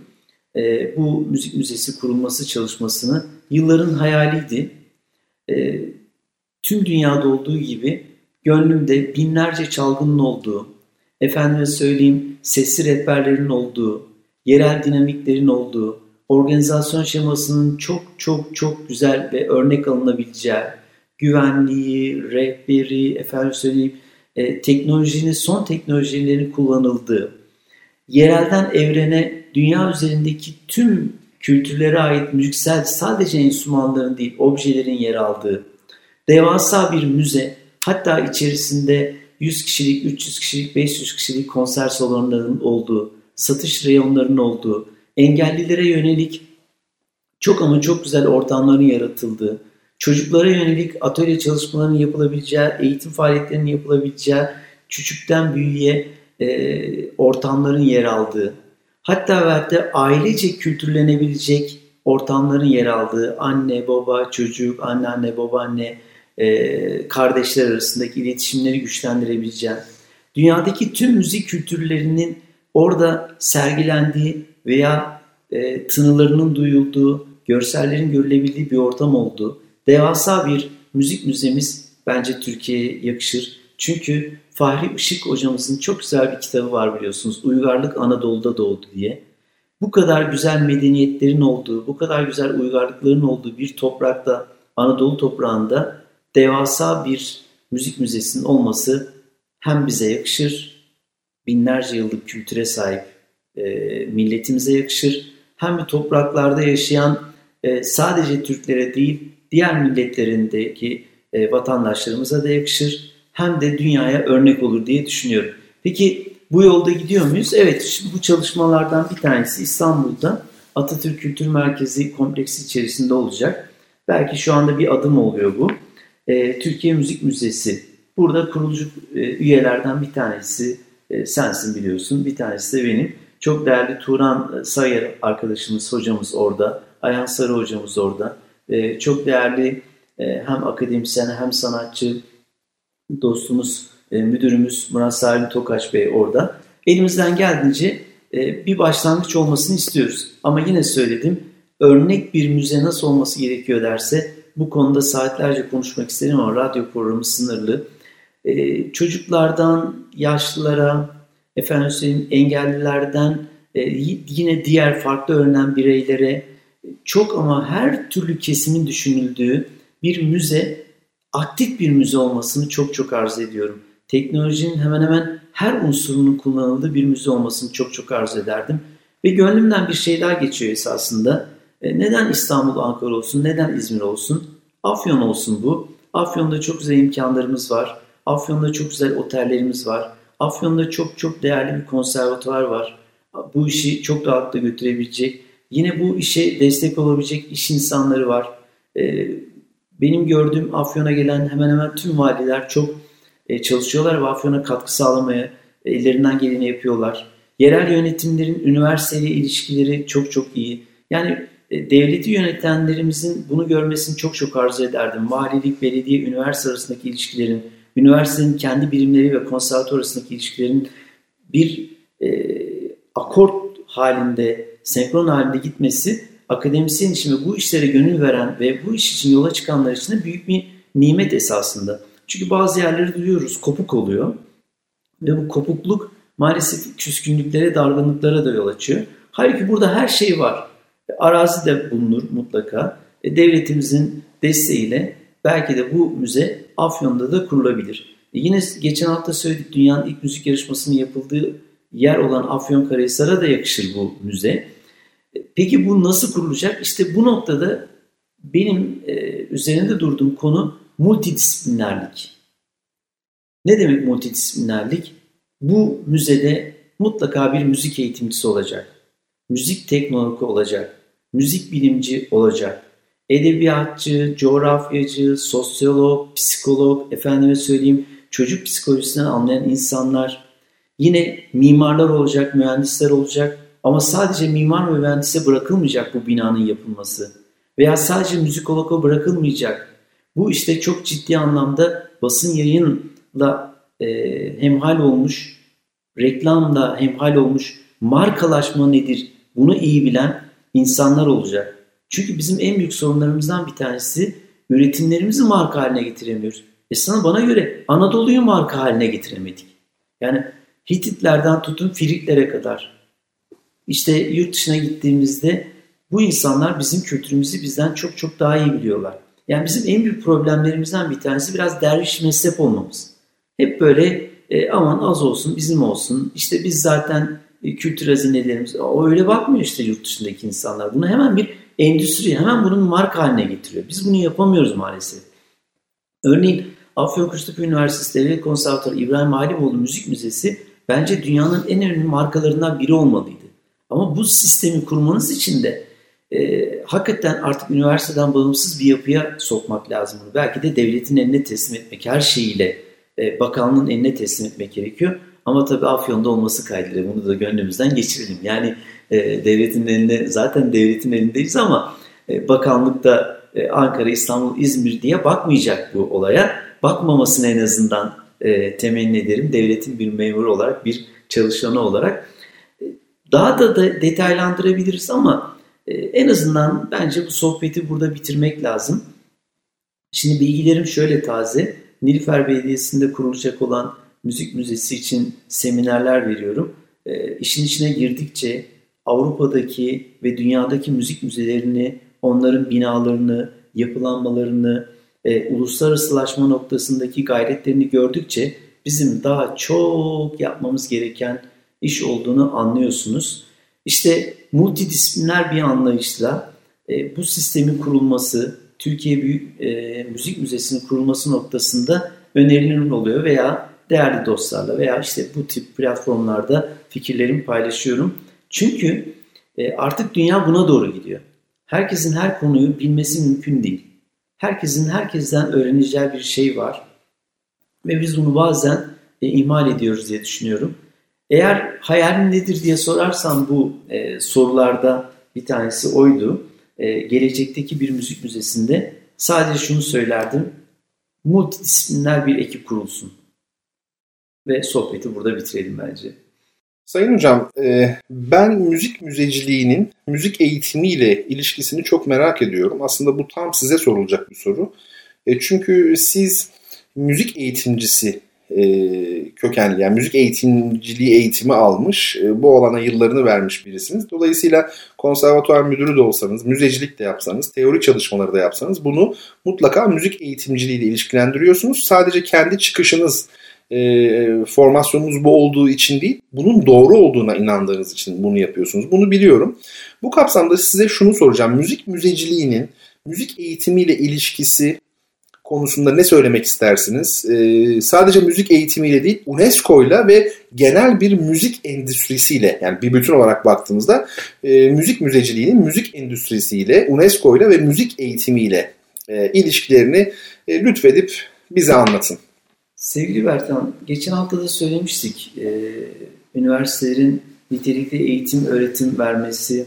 e, bu müzik müzesi kurulması çalışmasını. Yılların hayaliydi. E, tüm dünyada olduğu gibi gönlümde binlerce çalgının olduğu, efendime söyleyeyim sesli rehberlerin olduğu, yerel dinamiklerin olduğu, organizasyon şemasının çok çok çok güzel ve örnek alınabileceği, güvenliği, rehberi, efendim söyleyeyim, e, teknolojinin son teknolojilerin kullanıldığı, yerelden evrene dünya üzerindeki tüm kültürlere ait müziksel sadece enstrümanların değil objelerin yer aldığı devasa bir müze hatta içerisinde 100 kişilik, 300 kişilik, 500 kişilik konser salonlarının olduğu, satış reyonlarının olduğu, engellilere yönelik çok ama çok güzel ortamların yaratıldığı, çocuklara yönelik atölye çalışmalarının yapılabileceği, eğitim faaliyetlerinin yapılabileceği, küçükten büyüğe e, ortamların yer aldığı, hatta ve hatta ailece kültürlenebilecek ortamların yer aldığı, anne, baba, çocuk, anneanne, babaanne, e, kardeşler arasındaki iletişimleri güçlendirebileceği, dünyadaki tüm müzik kültürlerinin orada sergilendiği veya e, tınılarının duyulduğu, görsellerin görülebildiği bir ortam olduğu devasa bir müzik müzemiz bence Türkiye'ye yakışır. Çünkü Fahri Işık hocamızın çok güzel bir kitabı var biliyorsunuz. Uygarlık Anadolu'da doğdu diye. Bu kadar güzel medeniyetlerin olduğu, bu kadar güzel uygarlıkların olduğu bir toprakta, Anadolu toprağında devasa bir müzik müzesinin olması hem bize yakışır, binlerce yıllık kültüre sahip e, milletimize yakışır. Hem bir topraklarda yaşayan e, sadece Türklere değil diğer milletlerindeki e, vatandaşlarımıza da yakışır hem de dünyaya örnek olur diye düşünüyorum. Peki bu yolda gidiyor muyuz? Evet, şimdi bu çalışmalardan bir tanesi İstanbul'da Atatürk Kültür Merkezi kompleksi içerisinde olacak. Belki şu anda bir adım oluyor bu. E, Türkiye Müzik Müzesi. Burada kurucu e, üyelerden bir tanesi e, sensin biliyorsun. Bir tanesi de benim. Çok değerli Turan Sayar arkadaşımız, hocamız orada. Ayhan Sarı hocamız orada. E, çok değerli e, hem akademisyen hem sanatçı dostumuz, e, müdürümüz Murat Salim Tokaç Bey orada. Elimizden geldiğince e, bir başlangıç olmasını istiyoruz. Ama yine söyledim, örnek bir müze nasıl olması gerekiyor derse bu konuda saatlerce konuşmak isterim ama radyo programı sınırlı. E, çocuklardan yaşlılara, efendim söyleyeyim engellilerden e, yine diğer farklı öğrenen bireylere çok ama her türlü kesimin düşünüldüğü bir müze, aktif bir müze olmasını çok çok arzu ediyorum. Teknolojinin hemen hemen her unsurunun kullanıldığı bir müze olmasını çok çok arzu ederdim. Ve gönlümden bir şey daha geçiyor esasında. E, neden İstanbul, Ankara olsun, neden İzmir olsun? Afyon olsun bu. Afyon'da çok güzel imkanlarımız var. Afyon'da çok güzel otellerimiz var. Afyon'da çok çok değerli bir konservatuvar var. Bu işi çok rahatlıkla götürebilecek. Yine bu işe destek olabilecek iş insanları var. Ee, benim gördüğüm Afyon'a gelen hemen hemen tüm valiler çok e, çalışıyorlar ve Afyon'a katkı sağlamaya ellerinden geleni yapıyorlar. Yerel yönetimlerin üniversiteyle ilişkileri çok çok iyi. Yani e, devleti yönetenlerimizin bunu görmesini çok çok arzu ederdim. Valilik, belediye, üniversite arasındaki ilişkilerin, üniversitenin kendi birimleri ve konservatuar arasındaki ilişkilerin bir e, akort halinde, senkron halinde gitmesi akademisyen için ve bu işlere gönül veren ve bu iş için yola çıkanlar için de büyük bir nimet esasında. Çünkü bazı yerleri duyuyoruz, kopuk oluyor. Ve bu kopukluk maalesef küskünlüklere, dargınlıklara da yol açıyor. Halbuki burada her şey var. Arazi de bulunur mutlaka. E, devletimizin desteğiyle belki de bu müze Afyon'da da kurulabilir. E, yine geçen hafta söyledik dünyanın ilk müzik yarışmasının yapıldığı yer olan Afyonkarahisar'a da yakışır bu müze. Peki bu nasıl kurulacak? İşte bu noktada benim e, üzerinde durduğum konu multidisiplinerlik. Ne demek multidisiplinerlik? Bu müzede mutlaka bir müzik eğitimcisi olacak. Müzik teknologu olacak. Müzik bilimci olacak. Edebiyatçı, coğrafyacı, sosyolog, psikolog, efendime söyleyeyim çocuk psikolojisinden anlayan insanlar. Yine mimarlar olacak, mühendisler olacak. Ama sadece mimar ve mühendise bırakılmayacak bu binanın yapılması. Veya sadece müzikologa bırakılmayacak. Bu işte çok ciddi anlamda basın yayınla e, hemhal olmuş, reklamla hemhal olmuş, markalaşma nedir bunu iyi bilen insanlar olacak. Çünkü bizim en büyük sorunlarımızdan bir tanesi üretimlerimizi marka haline getiremiyoruz. E sana bana göre Anadolu'yu marka haline getiremedik. Yani Hititlerden tutun Firiklere kadar. İşte yurt dışına gittiğimizde bu insanlar bizim kültürümüzü bizden çok çok daha iyi biliyorlar. Yani bizim en büyük problemlerimizden bir tanesi biraz derviş mezhep olmamız. Hep böyle e, aman az olsun bizim olsun. İşte biz zaten e, kültür hazinelerimiz. O öyle bakmıyor işte yurt dışındaki insanlar. Bunu hemen bir endüstri, hemen bunun marka haline getiriyor. Biz bunu yapamıyoruz maalesef. Örneğin Afyonkuştepe Üniversitesi Devlet Konservatuarı İbrahim Halimoğlu Müzik Müzesi bence dünyanın en önemli markalarından biri olmalıydı. Ama bu sistemi kurmanız için de e, hakikaten artık üniversiteden bağımsız bir yapıya sokmak lazım. Belki de devletin eline teslim etmek, her şeyiyle e, bakanlığın eline teslim etmek gerekiyor. Ama tabii Afyon'da olması kaydıyla bunu da gönlümüzden geçirelim. Yani e, devletin elinde zaten devletin elindeyiz ama e, bakanlıkta e, Ankara, İstanbul, İzmir diye bakmayacak bu olaya. Bakmamasını en azından e, temenni ederim. Devletin bir memuru olarak, bir çalışanı olarak. Daha da, da detaylandırabiliriz ama e, en azından bence bu sohbeti burada bitirmek lazım. Şimdi bilgilerim şöyle taze. Nilüfer Belediyesi'nde kurulacak olan müzik müzesi için seminerler veriyorum. E, işin içine girdikçe Avrupa'daki ve dünyadaki müzik müzelerini, onların binalarını, yapılanmalarını, e, uluslararasılaşma noktasındaki gayretlerini gördükçe bizim daha çok yapmamız gereken iş olduğunu anlıyorsunuz. İşte multidisipliner bir anlayışla e, bu sistemin kurulması, Türkiye Büyük e, Müzik Müzesi'nin kurulması noktasında önerilerim oluyor veya değerli dostlarla veya işte bu tip platformlarda fikirlerimi paylaşıyorum. Çünkü e, artık dünya buna doğru gidiyor. Herkesin her konuyu bilmesi mümkün değil. Herkesin herkesten öğreneceği bir şey var. Ve biz bunu bazen e, ihmal ediyoruz diye düşünüyorum. Eğer hayalin nedir diye sorarsan bu e, sorularda bir tanesi oydu. E, gelecekteki bir müzik müzesinde sadece şunu söylerdim. Multidisipliner bir ekip kurulsun. Ve sohbeti burada bitirelim bence. Sayın Hocam, e, ben müzik müzeciliğinin müzik eğitimiyle ilişkisini çok merak ediyorum. Aslında bu tam size sorulacak bir soru. E, çünkü siz müzik eğitimcisi e, kökenli, yani müzik eğitimciliği eğitimi almış, bu alana yıllarını vermiş birisiniz. Dolayısıyla konservatuar müdürü de olsanız, müzecilik de yapsanız, teori çalışmaları da yapsanız bunu mutlaka müzik eğitimciliğiyle ilişkilendiriyorsunuz. Sadece kendi çıkışınız e, formasyonumuz bu olduğu için değil, bunun doğru olduğuna inandığınız için bunu yapıyorsunuz. Bunu biliyorum. Bu kapsamda size şunu soracağım. Müzik müzeciliğinin müzik eğitimiyle ilişkisi konusunda ne söylemek istersiniz? Ee, sadece müzik eğitimiyle değil, UNESCO'yla ve genel bir müzik endüstrisiyle yani bir bütün olarak baktığımızda e, müzik müzeciliğinin müzik endüstrisiyle, UNESCO'yla ve müzik eğitimiyle e, ilişkilerini e, lütfedip bize anlatın. Sevgili Bertan, geçen hafta da söylemiştik. E, üniversitelerin nitelikli eğitim, öğretim vermesi,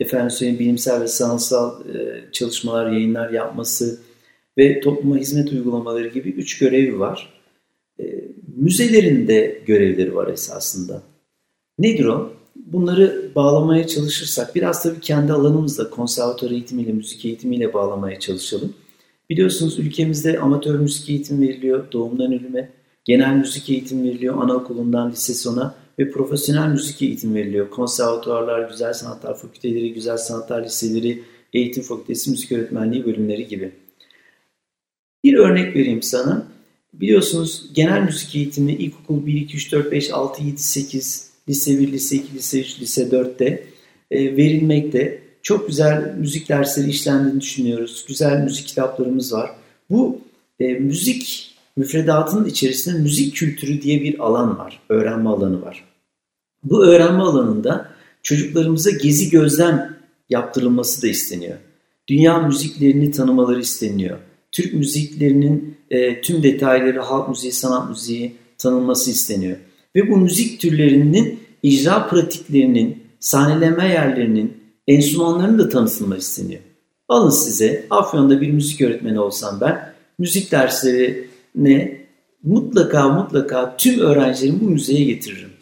efendim söyleyeyim bilimsel ve sanatsal e, çalışmalar, yayınlar yapması ve topluma hizmet uygulamaları gibi üç görevi var. E, müzelerin de görevleri var esasında. Nedir o? Bunları bağlamaya çalışırsak, biraz tabii kendi alanımızda konservatuar eğitimiyle, müzik eğitimiyle bağlamaya çalışalım. Biliyorsunuz ülkemizde amatör müzik eğitim veriliyor doğumdan ölüme. Genel müzik eğitim veriliyor anaokulundan lise sona ve profesyonel müzik eğitim veriliyor. Konservatuarlar, güzel sanatlar fakülteleri, güzel sanatlar liseleri, eğitim fakültesi, müzik öğretmenliği bölümleri gibi. Bir örnek vereyim sana. Biliyorsunuz genel müzik eğitimi ilkokul 1, 2, 3, 4, 5, 6, 7, 8, lise 1, lise 2, lise 3, lise 4'te e, verilmekte. Çok güzel müzik dersleri işlendiğini düşünüyoruz. Güzel müzik kitaplarımız var. Bu e, müzik müfredatının içerisinde müzik kültürü diye bir alan var. Öğrenme alanı var. Bu öğrenme alanında çocuklarımıza gezi gözlem yaptırılması da isteniyor. Dünya müziklerini tanımaları isteniyor. Türk müziklerinin e, tüm detayları halk müziği, sanat müziği tanınması isteniyor. Ve bu müzik türlerinin icra pratiklerinin, sahneleme yerlerinin, enstrümanların da tanıtılması isteniyor. Alın size Afyon'da bir müzik öğretmeni olsam ben müzik derslerine mutlaka mutlaka tüm öğrencilerimi bu müzeye getiririm.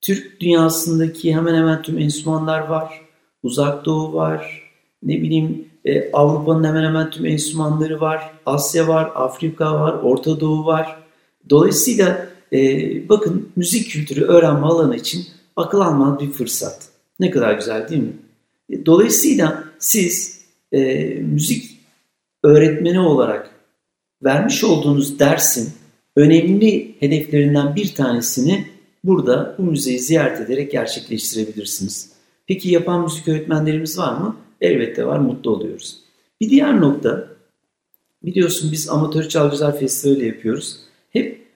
Türk dünyasındaki hemen hemen tüm enstrümanlar var. Uzak Doğu var. Ne bileyim e, Avrupa'nın hemen hemen tüm enstrümanları var. Asya var, Afrika var, Orta Doğu var. Dolayısıyla e, bakın müzik kültürü öğrenme alanı için akıl almaz bir fırsat. Ne kadar güzel değil mi? Dolayısıyla siz e, müzik öğretmeni olarak vermiş olduğunuz dersin önemli hedeflerinden bir tanesini burada bu müzeyi ziyaret ederek gerçekleştirebilirsiniz. Peki yapan müzik öğretmenlerimiz var mı? Elbette var, mutlu oluyoruz. Bir diğer nokta, biliyorsun biz amatör çalgıcılar festivali yapıyoruz. Hep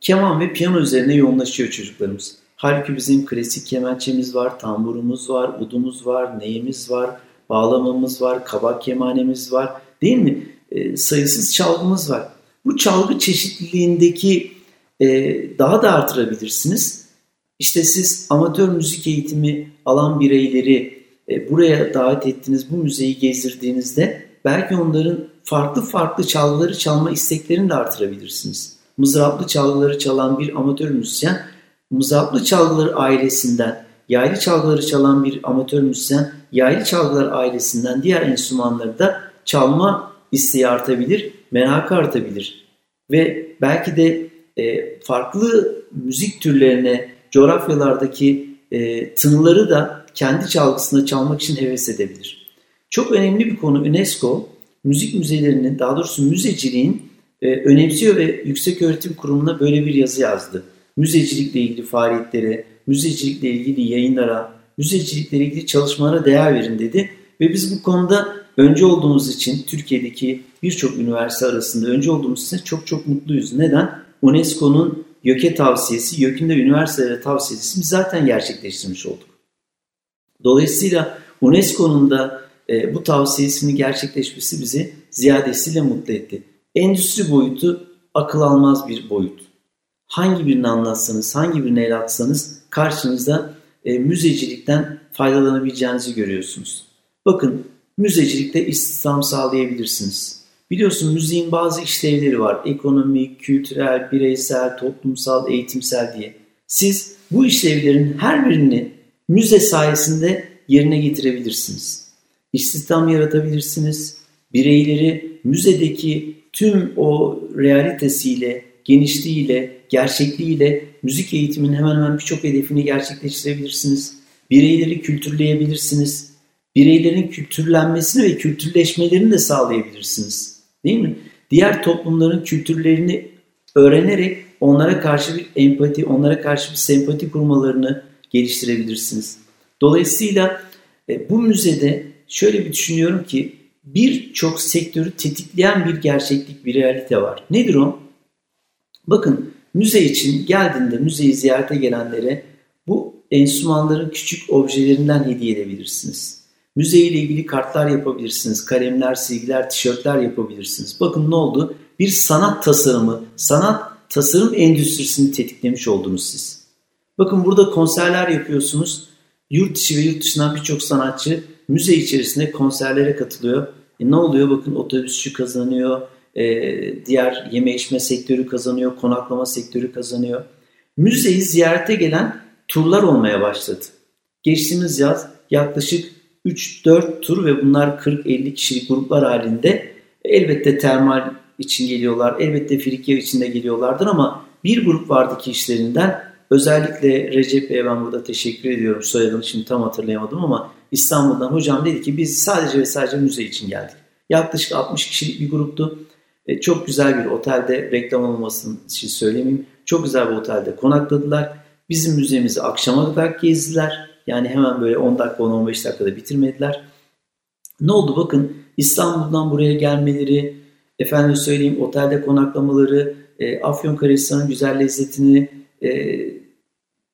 keman ve piyano üzerine yoğunlaşıyor çocuklarımız. Halbuki bizim klasik kemençemiz var, tamburumuz var, udumuz var, neyimiz var, bağlamamız var, kabak kemanemiz var. Değil mi? E, sayısız çalgımız var. Bu çalgı çeşitliliğindeki e, daha da artırabilirsiniz. İşte siz amatör müzik eğitimi alan bireyleri e, buraya davet ettiğiniz bu müzeyi gezdirdiğinizde belki onların farklı farklı çalgıları çalma isteklerini de artırabilirsiniz. Mızraplı çalgıları çalan bir amatör müzisyen mızraplı çalgıları ailesinden, yaylı çalgıları çalan bir amatör müzisyen, yaylı çalgılar ailesinden diğer enstrümanları da çalma isteği artabilir, merakı artabilir. Ve belki de e, farklı müzik türlerine, coğrafyalardaki e, tınıları da kendi çalgısında çalmak için heves edebilir. Çok önemli bir konu UNESCO, müzik müzelerinin, daha doğrusu müzeciliğin e, önemsiyor ve Yüksek Öğretim Kurumu'na böyle bir yazı yazdı müzecilikle ilgili faaliyetlere, müzecilikle ilgili yayınlara, müzecilikle ilgili çalışmalara değer verin dedi. ve biz bu konuda önce olduğumuz için Türkiye'deki birçok üniversite arasında önce olduğumuz için çok çok mutluyuz. Neden? UNESCO'nun YÖK'e tavsiyesi, YÖK'ün de üniversitelere tavsiyesi biz zaten gerçekleştirmiş olduk. Dolayısıyla UNESCO'nun da e, bu tavsiyesinin gerçekleşmesi bizi ziyadesiyle mutlu etti. Endüstri boyutu akıl almaz bir boyut. Hangi birini anlatsanız, hangi birini ele atsanız karşınızda e, müzecilikten faydalanabileceğinizi görüyorsunuz. Bakın müzecilikte istihdam sağlayabilirsiniz. Biliyorsun müziğin bazı işlevleri var. Ekonomik, kültürel, bireysel, toplumsal, eğitimsel diye. Siz bu işlevlerin her birini müze sayesinde yerine getirebilirsiniz. İstihdam yaratabilirsiniz. Bireyleri müzedeki tüm o realitesiyle, genişliğiyle, gerçekliğiyle müzik eğitiminin hemen hemen birçok hedefini gerçekleştirebilirsiniz. Bireyleri kültürleyebilirsiniz. Bireylerin kültürlenmesini ve kültürleşmelerini de sağlayabilirsiniz. Değil mi? Diğer toplumların kültürlerini öğrenerek onlara karşı bir empati, onlara karşı bir sempati kurmalarını geliştirebilirsiniz. Dolayısıyla e, bu müzede şöyle bir düşünüyorum ki birçok sektörü tetikleyen bir gerçeklik, bir realite var. Nedir o? Bakın müze için geldiğinde müzeyi ziyarete gelenlere bu enstrümanların küçük objelerinden hediye edebilirsiniz. Müze ile ilgili kartlar yapabilirsiniz, kalemler, silgiler, tişörtler yapabilirsiniz. Bakın ne oldu? Bir sanat tasarımı, sanat tasarım endüstrisini tetiklemiş oldunuz siz. Bakın burada konserler yapıyorsunuz. Yurt dışı ve yurt dışından birçok sanatçı müze içerisinde konserlere katılıyor. E ne oluyor? Bakın otobüsçü kazanıyor, e, diğer yeme içme sektörü kazanıyor, konaklama sektörü kazanıyor. Müzeyi ziyarete gelen turlar olmaya başladı. Geçtiğimiz yaz yaklaşık 3-4 tur ve bunlar 40-50 kişilik gruplar halinde elbette termal için geliyorlar, elbette frikya için de geliyorlardır ama bir grup vardı ki işlerinden özellikle Recep Bey'e ben burada teşekkür ediyorum. Soyadını şimdi tam hatırlayamadım ama İstanbul'dan hocam dedi ki biz sadece ve sadece müze için geldik. Yaklaşık 60 kişilik bir gruptu. E, çok güzel bir otelde reklam olmasın için söylemeyeyim. Çok güzel bir otelde konakladılar. Bizim müzemizi akşama kadar gezdiler. Yani hemen böyle 10 dakika 10-15 dakikada bitirmediler. Ne oldu bakın İstanbul'dan buraya gelmeleri, efendim söyleyeyim otelde konaklamaları, e, Afyonkarahisar'ın güzel lezzetini e,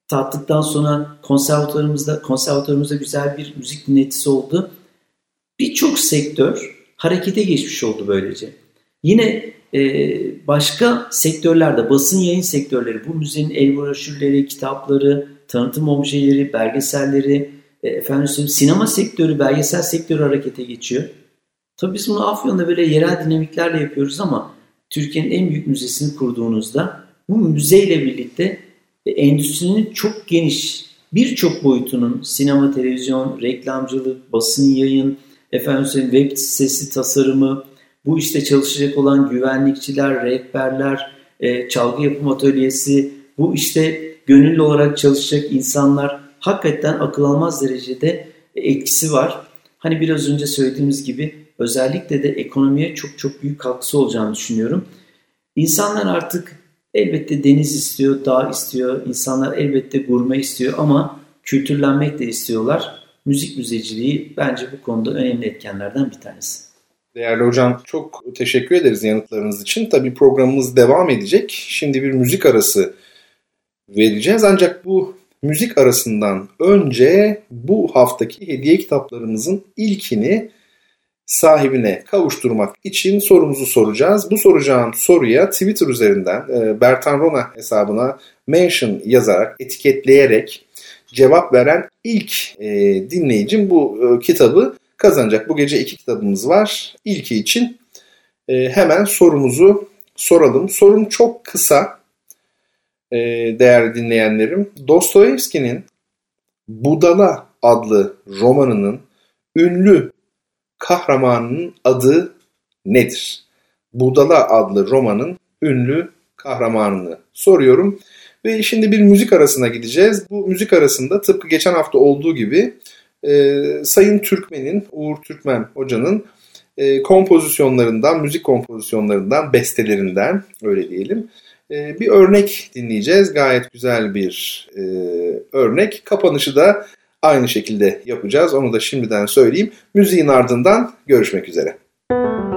tattıktan sonra konservatuarımızda, konservatuarımızda güzel bir müzik dinletisi oldu. Birçok sektör harekete geçmiş oldu böylece. Yine e, başka sektörlerde, basın yayın sektörleri, bu müzenin el broşürleri, kitapları, tanıtım objeleri, belgeselleri, e, efendim sinema sektörü, belgesel sektörü harekete geçiyor. Tabii biz bunu Afyon'da böyle yerel dinamiklerle yapıyoruz ama Türkiye'nin en büyük müzesini kurduğunuzda bu müzeyle birlikte endüstrinin çok geniş birçok boyutunun sinema, televizyon, reklamcılık, basın yayın, efendim web sitesi tasarımı, bu işte çalışacak olan güvenlikçiler, rehberler, e, çalgı yapım atölyesi, bu işte gönüllü olarak çalışacak insanlar hakikaten akıl almaz derecede etkisi var. Hani biraz önce söylediğimiz gibi özellikle de ekonomiye çok çok büyük katkısı olacağını düşünüyorum. İnsanlar artık elbette deniz istiyor, dağ istiyor, insanlar elbette gurme istiyor ama kültürlenmek de istiyorlar. Müzik müzeciliği bence bu konuda önemli etkenlerden bir tanesi. Değerli hocam çok teşekkür ederiz yanıtlarınız için. Tabii programımız devam edecek. Şimdi bir müzik arası vereceğiz. Ancak bu müzik arasından önce bu haftaki hediye kitaplarımızın ilkini sahibine kavuşturmak için sorumuzu soracağız. Bu soracağım soruya Twitter üzerinden e, Bertan Rona hesabına mention yazarak, etiketleyerek cevap veren ilk e, dinleyicim bu e, kitabı kazanacak. Bu gece iki kitabımız var. İlki için hemen sorumuzu soralım. Sorum çok kısa değerli dinleyenlerim. Dostoyevski'nin Budala adlı romanının ünlü kahramanının adı nedir? Budala adlı romanın ünlü kahramanını soruyorum. Ve şimdi bir müzik arasına gideceğiz. Bu müzik arasında tıpkı geçen hafta olduğu gibi e, Sayın Türkmen'in, Uğur Türkmen hocanın e, kompozisyonlarından, müzik kompozisyonlarından, bestelerinden öyle diyelim e, bir örnek dinleyeceğiz. Gayet güzel bir e, örnek. Kapanışı da aynı şekilde yapacağız. Onu da şimdiden söyleyeyim. Müziğin ardından görüşmek üzere. Müzik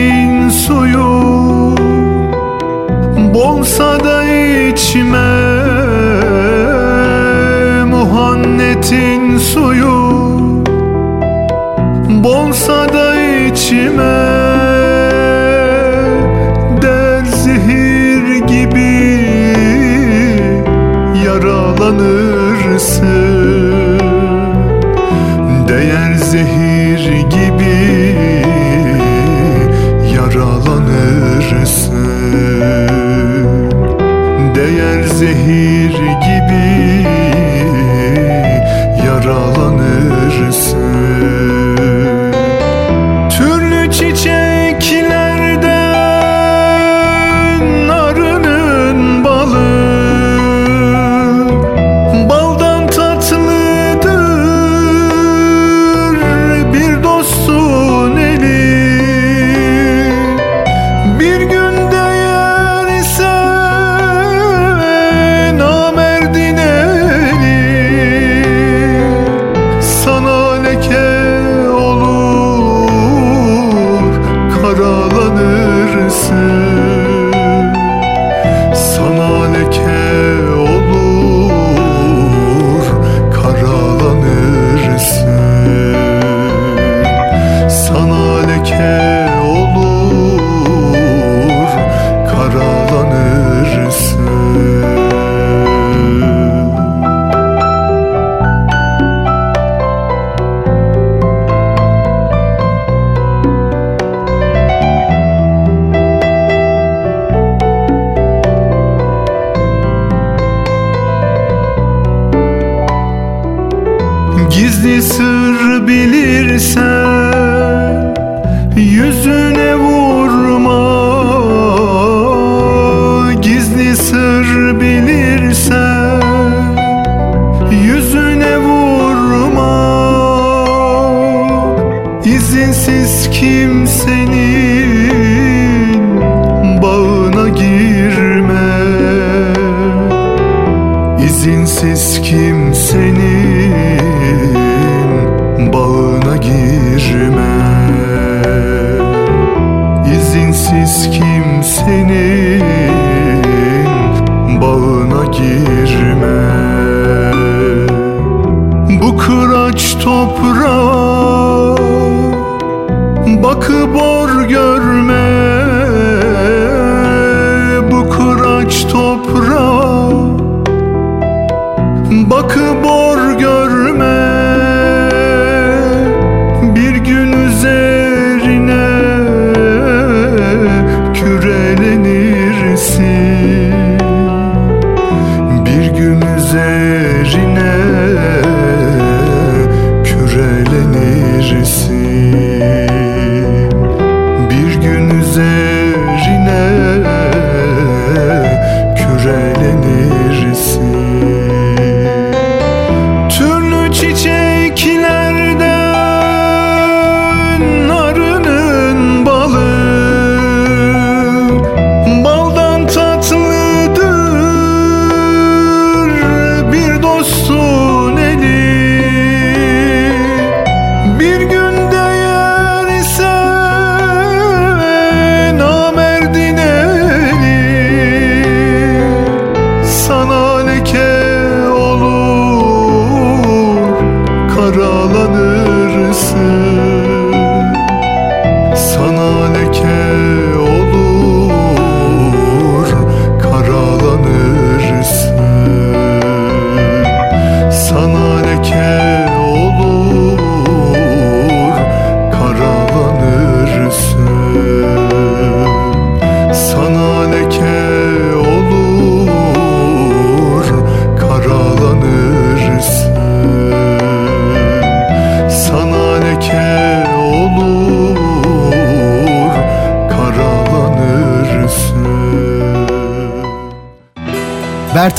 Nehrin suyu Bolsa da içme Muhannetin suyu Bolsa da içme dizer.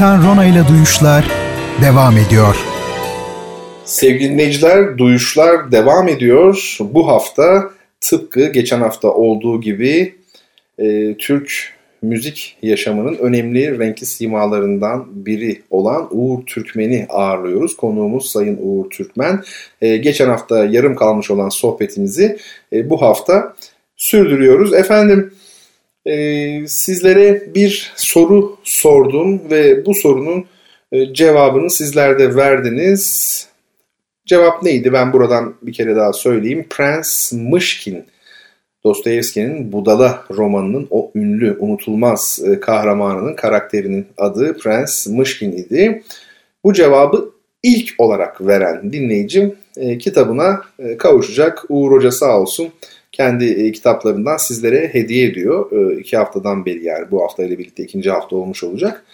Bertan Rona ile Duyuşlar devam ediyor. Sevgili dinleyiciler, Duyuşlar devam ediyor. Bu hafta tıpkı geçen hafta olduğu gibi e, Türk müzik yaşamının önemli renkli simalarından biri olan Uğur Türkmen'i ağırlıyoruz. Konuğumuz Sayın Uğur Türkmen. Ee, geçen hafta yarım kalmış olan sohbetimizi e, bu hafta sürdürüyoruz. Efendim e, sizlere bir soru sordum ve bu sorunun e, cevabını sizler de verdiniz. Cevap neydi? Ben buradan bir kere daha söyleyeyim. Prens Mışkin Dostoyevski'nin Budala romanının o ünlü, unutulmaz e, kahramanının karakterinin adı Prens Mışkin idi. Bu cevabı ilk olarak veren dinleyicim e, kitabına kavuşacak. Uğur Hoca sağ olsun kendi kitaplarından sizlere hediye ediyor. İki haftadan beri yani bu haftayla birlikte ikinci hafta olmuş olacak.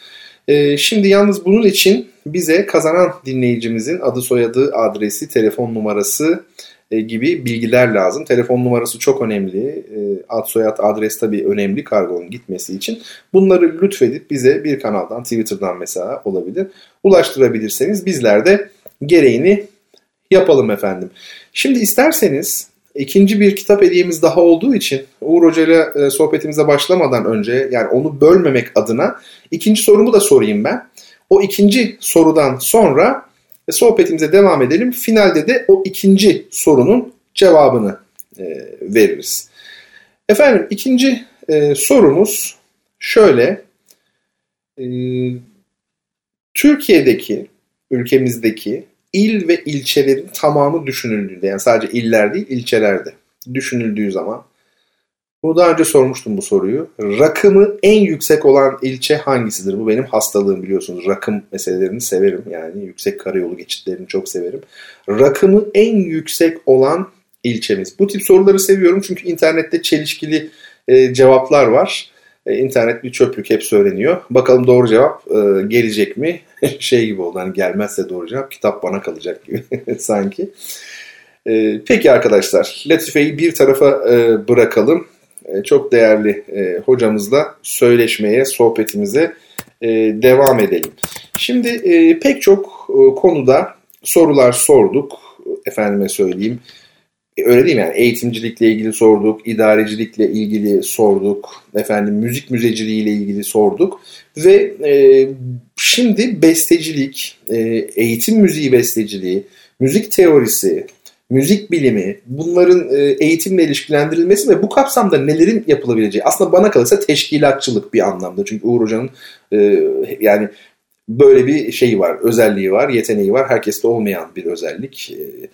Şimdi yalnız bunun için bize kazanan dinleyicimizin adı soyadı adresi telefon numarası e, gibi bilgiler lazım. Telefon numarası çok önemli. E, ad soyad adres tabii önemli kargonun gitmesi için. Bunları lütfedip bize bir kanaldan Twitter'dan mesela olabilir ulaştırabilirseniz bizler de gereğini yapalım efendim. Şimdi isterseniz ikinci bir kitap hediyemiz daha olduğu için Uğur Hoca ile e, sohbetimize başlamadan önce yani onu bölmemek adına ikinci sorumu da sorayım ben. O ikinci sorudan sonra ve sohbetimize devam edelim. Finalde de o ikinci sorunun cevabını e, veririz. Efendim ikinci e, sorumuz şöyle. E, Türkiye'deki, ülkemizdeki il ve ilçelerin tamamı düşünüldüğünde yani sadece iller değil ilçelerde düşünüldüğü zaman bunu daha önce sormuştum bu soruyu. Rakımı en yüksek olan ilçe hangisidir? Bu benim hastalığım biliyorsunuz. Rakım meselelerini severim. Yani yüksek karayolu geçitlerini çok severim. Rakımı en yüksek olan ilçemiz. Bu tip soruları seviyorum çünkü internette çelişkili e, cevaplar var. E, internet bir çöplük hep söyleniyor. Bakalım doğru cevap e, gelecek mi? şey gibi oldu hani gelmezse doğru cevap kitap bana kalacak gibi sanki. E, peki arkadaşlar Latife'yi bir tarafa e, bırakalım. E, çok değerli e, hocamızla söyleşmeye, sohbetimize e, devam edelim. Şimdi e, pek çok e, konuda sorular sorduk. Efendime söyleyeyim. E, öyle değil mi? Yani eğitimcilikle ilgili sorduk, idarecilikle ilgili sorduk, efendim müzik müzeciliğiyle ilgili sorduk ve e, şimdi bestecilik, e, eğitim müziği besteciliği, müzik teorisi, müzik bilimi, bunların e, eğitimle ilişkilendirilmesi ve bu kapsamda nelerin yapılabileceği aslında bana kalırsa teşkilatçılık bir anlamda. Çünkü Uğur Hoca'nın e, yani böyle bir şeyi var, özelliği var, yeteneği var. Herkeste olmayan bir özellik. E,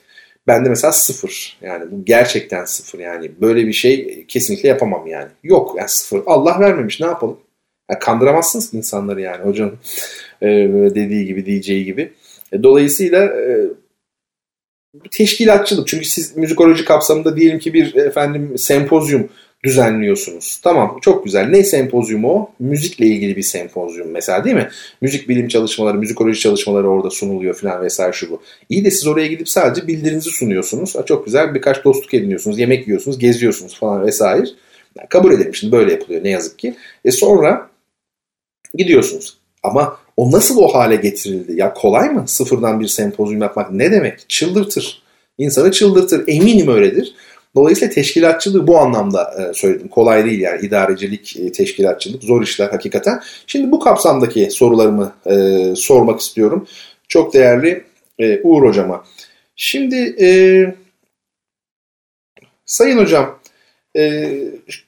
bende mesela sıfır. Yani bu gerçekten sıfır. Yani böyle bir şey kesinlikle yapamam yani. Yok yani sıfır. Allah vermemiş ne yapalım? Yani kandıramazsınız insanları yani hocanın dediği gibi, diyeceği gibi. Dolayısıyla teşkilatçılık. Çünkü siz müzikoloji kapsamında diyelim ki bir efendim sempozyum düzenliyorsunuz. Tamam çok güzel. Ne sempozyumu o? Müzikle ilgili bir sempozyum mesela değil mi? Müzik bilim çalışmaları, müzikoloji çalışmaları orada sunuluyor falan vesaire şu bu. İyi de siz oraya gidip sadece bildirinizi sunuyorsunuz. çok güzel birkaç dostluk ediniyorsunuz, yemek yiyorsunuz, geziyorsunuz falan vesaire. Yani kabul edelim şimdi böyle yapılıyor ne yazık ki. E sonra gidiyorsunuz. Ama o nasıl o hale getirildi? Ya kolay mı sıfırdan bir sempozyum yapmak? Ne demek? Çıldırtır. İnsanı çıldırtır. Eminim öyledir. Dolayısıyla teşkilatçılığı bu anlamda e, söyledim. Kolay değil yani idarecilik, e, teşkilatçılık zor işler hakikaten. Şimdi bu kapsamdaki sorularımı e, sormak istiyorum. Çok değerli e, Uğur Hocama. Şimdi e, Sayın Hocam e,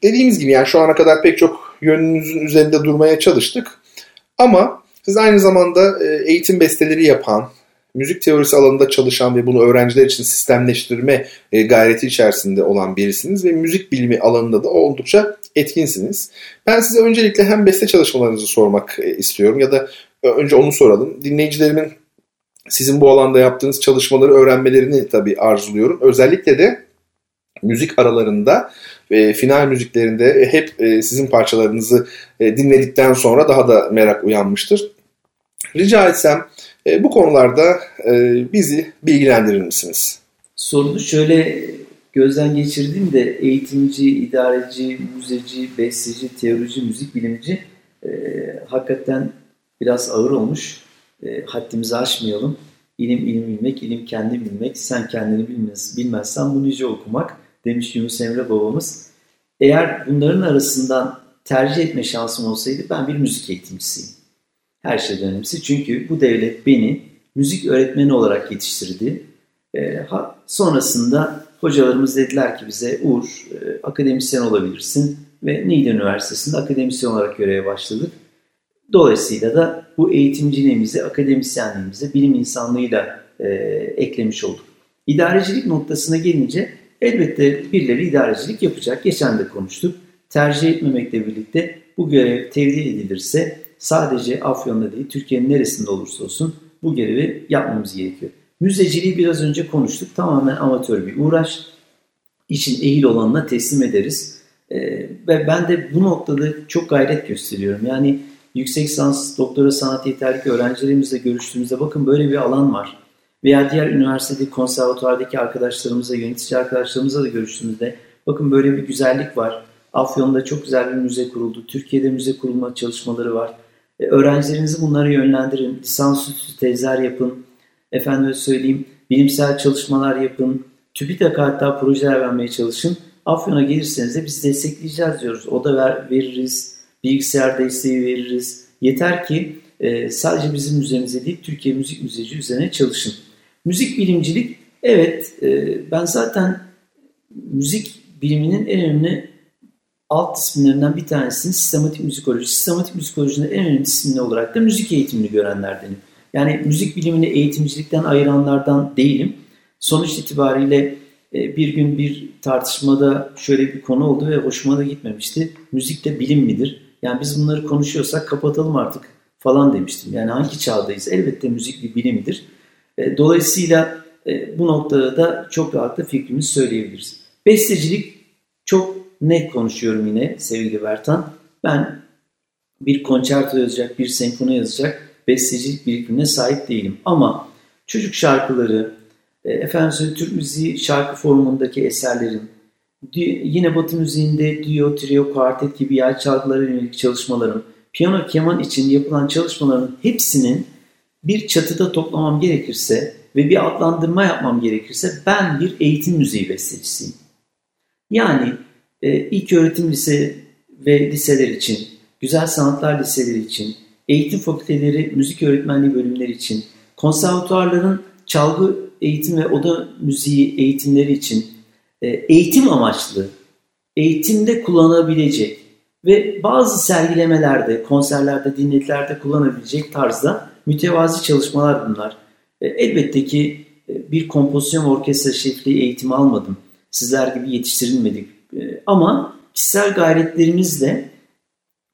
dediğimiz gibi yani şu ana kadar pek çok yönünüzün üzerinde durmaya çalıştık. Ama siz aynı zamanda e, eğitim besteleri yapan, müzik teorisi alanında çalışan ve bunu öğrenciler için sistemleştirme e, gayreti içerisinde olan birisiniz ve müzik bilimi alanında da oldukça etkinsiniz. Ben size öncelikle hem beste çalışmalarınızı sormak e, istiyorum ya da önce onu soralım. Dinleyicilerimin sizin bu alanda yaptığınız çalışmaları öğrenmelerini tabii arzuluyorum. Özellikle de müzik aralarında ve final müziklerinde hep sizin parçalarınızı dinledikten sonra daha da merak uyanmıştır. Rica etsem e, bu konularda e, bizi bilgilendirir misiniz? Sorunu şöyle gözden geçirdiğimde eğitimci, idareci, müzeci, besteci, teorici, müzik bilimci e, hakikaten biraz ağır olmuş. E, haddimizi aşmayalım. İlim ilim bilmek, ilim kendi bilmek, sen kendini bilmez, bilmezsen bu nice okumak demiş Yunus Emre babamız. Eğer bunların arasından tercih etme şansım olsaydı ben bir müzik eğitimcisiyim. Her şeyden önemlisi. Çünkü bu devlet beni müzik öğretmeni olarak yetiştirdi. E, sonrasında hocalarımız dediler ki bize Uğur e, akademisyen olabilirsin ve Niğde Üniversitesi'nde akademisyen olarak göreve başladık. Dolayısıyla da bu eğitimciliğimizi, akademisyenliğimizi bilim insanlığıyla e, eklemiş olduk. İdarecilik noktasına gelince elbette birileri idarecilik yapacak. Geçen de konuştuk. Tercih etmemekle birlikte bu görev tevdi edilirse sadece Afyon'da değil Türkiye'nin neresinde olursa olsun bu görevi yapmamız gerekiyor. Müzeciliği biraz önce konuştuk. Tamamen amatör bir uğraş. İçin ehil olanına teslim ederiz. Ee, ve ben de bu noktada çok gayret gösteriyorum. Yani yüksek lisans, doktora sanat yeterlik öğrencilerimizle görüştüğümüzde bakın böyle bir alan var. Veya diğer üniversitede konservatuvardaki arkadaşlarımızla, yönetici arkadaşlarımızla da görüştüğümüzde bakın böyle bir güzellik var. Afyon'da çok güzel bir müze kuruldu. Türkiye'de müze kurulma çalışmaları var. E, öğrencilerinizi bunlara yönlendirin. Lisansüstü tezler yapın. Efendime söyleyeyim bilimsel çalışmalar yapın. TÜBİTAK hatta projeler vermeye çalışın. Afyon'a gelirseniz de biz destekleyeceğiz diyoruz. O da ver, veririz. Bilgisayar desteği veririz. Yeter ki e, sadece bizim müzemize değil Türkiye Müzik Müzeci üzerine çalışın. Müzik bilimcilik evet e, ben zaten müzik biliminin en önemli alt disiplinlerinden bir tanesini sistematik müzikoloji. Sistematik müzikolojinin en önemli disiplini olarak da müzik eğitimini görenlerdenim. Yani müzik bilimini eğitimcilikten ayıranlardan değilim. Sonuç itibariyle e, bir gün bir tartışmada şöyle bir konu oldu ve hoşuma da gitmemişti. Müzik de bilim midir? Yani biz bunları konuşuyorsak kapatalım artık falan demiştim. Yani hangi çağdayız? Elbette müzik bir bilimdir. E, dolayısıyla e, bu noktada da çok rahatla fikrimizi söyleyebiliriz. Bestecilik çok net konuşuyorum yine sevgili Bertan. Ben bir konçerto yazacak, bir senfoni yazacak bestecilik birikimine sahip değilim. Ama çocuk şarkıları, e, efendim Türk müziği şarkı formundaki eserlerin, yine Batı müziğinde duo, trio, kuartet gibi yay çalgılara yönelik çalışmalarım, piyano, keman için yapılan çalışmaların hepsinin bir çatıda toplamam gerekirse ve bir adlandırma yapmam gerekirse ben bir eğitim müziği bestecisiyim. Yani e, ilk öğretim lise ve liseler için, güzel sanatlar liseleri için, eğitim fakülteleri, müzik öğretmenliği bölümleri için, konservatuarların çalgı eğitim ve oda müziği eğitimleri için e, eğitim amaçlı, eğitimde kullanabilecek ve bazı sergilemelerde, konserlerde, dinletilerde kullanabilecek tarzda mütevazi çalışmalar bunlar. E, elbette ki e, bir kompozisyon orkestra şefliği eğitimi almadım. Sizler gibi yetiştirilmedik. Ama kişisel gayretlerimizle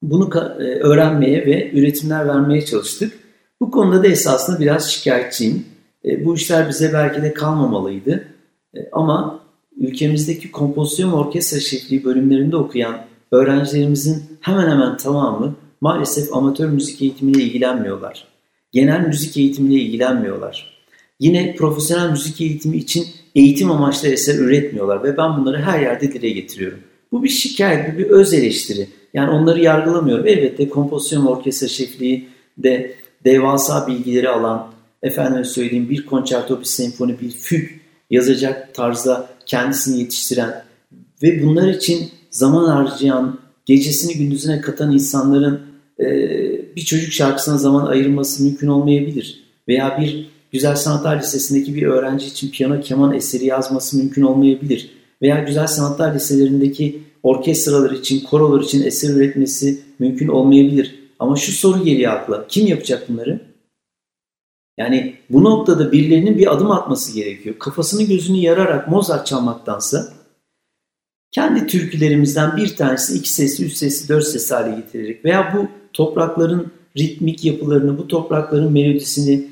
bunu e, öğrenmeye ve üretimler vermeye çalıştık. Bu konuda da esasında biraz şikayetçiyim. E, bu işler bize belki de kalmamalıydı. E, ama ülkemizdeki kompozisyon orkestra şefliği bölümlerinde okuyan öğrencilerimizin hemen hemen tamamı maalesef amatör müzik eğitimiyle ilgilenmiyorlar. Genel müzik eğitimiyle ilgilenmiyorlar. Yine profesyonel müzik eğitimi için eğitim amaçlı eser üretmiyorlar ve ben bunları her yerde dile getiriyorum. Bu bir şikayet, bu bir öz eleştiri. Yani onları yargılamıyorum. Elbette kompozisyon orkestra şefliği de devasa bilgileri alan, efendim söyleyeyim bir konçerto, bir senfoni, bir füg yazacak tarzda kendisini yetiştiren ve bunlar için zaman harcayan, gecesini gündüzüne katan insanların e, bir çocuk şarkısına zaman ayırması mümkün olmayabilir. Veya bir Güzel Sanatlar Lisesi'ndeki bir öğrenci için piyano keman eseri yazması mümkün olmayabilir. Veya Güzel Sanatlar Liselerindeki orkestralar için, korolar için eser üretmesi mümkün olmayabilir. Ama şu soru geliyor akla. Kim yapacak bunları? Yani bu noktada birilerinin bir adım atması gerekiyor. Kafasını gözünü yararak Mozart çalmaktansa kendi türkülerimizden bir tanesi iki sesli, üç sesli, dört sesli hale getirerek veya bu toprakların ritmik yapılarını, bu toprakların melodisini,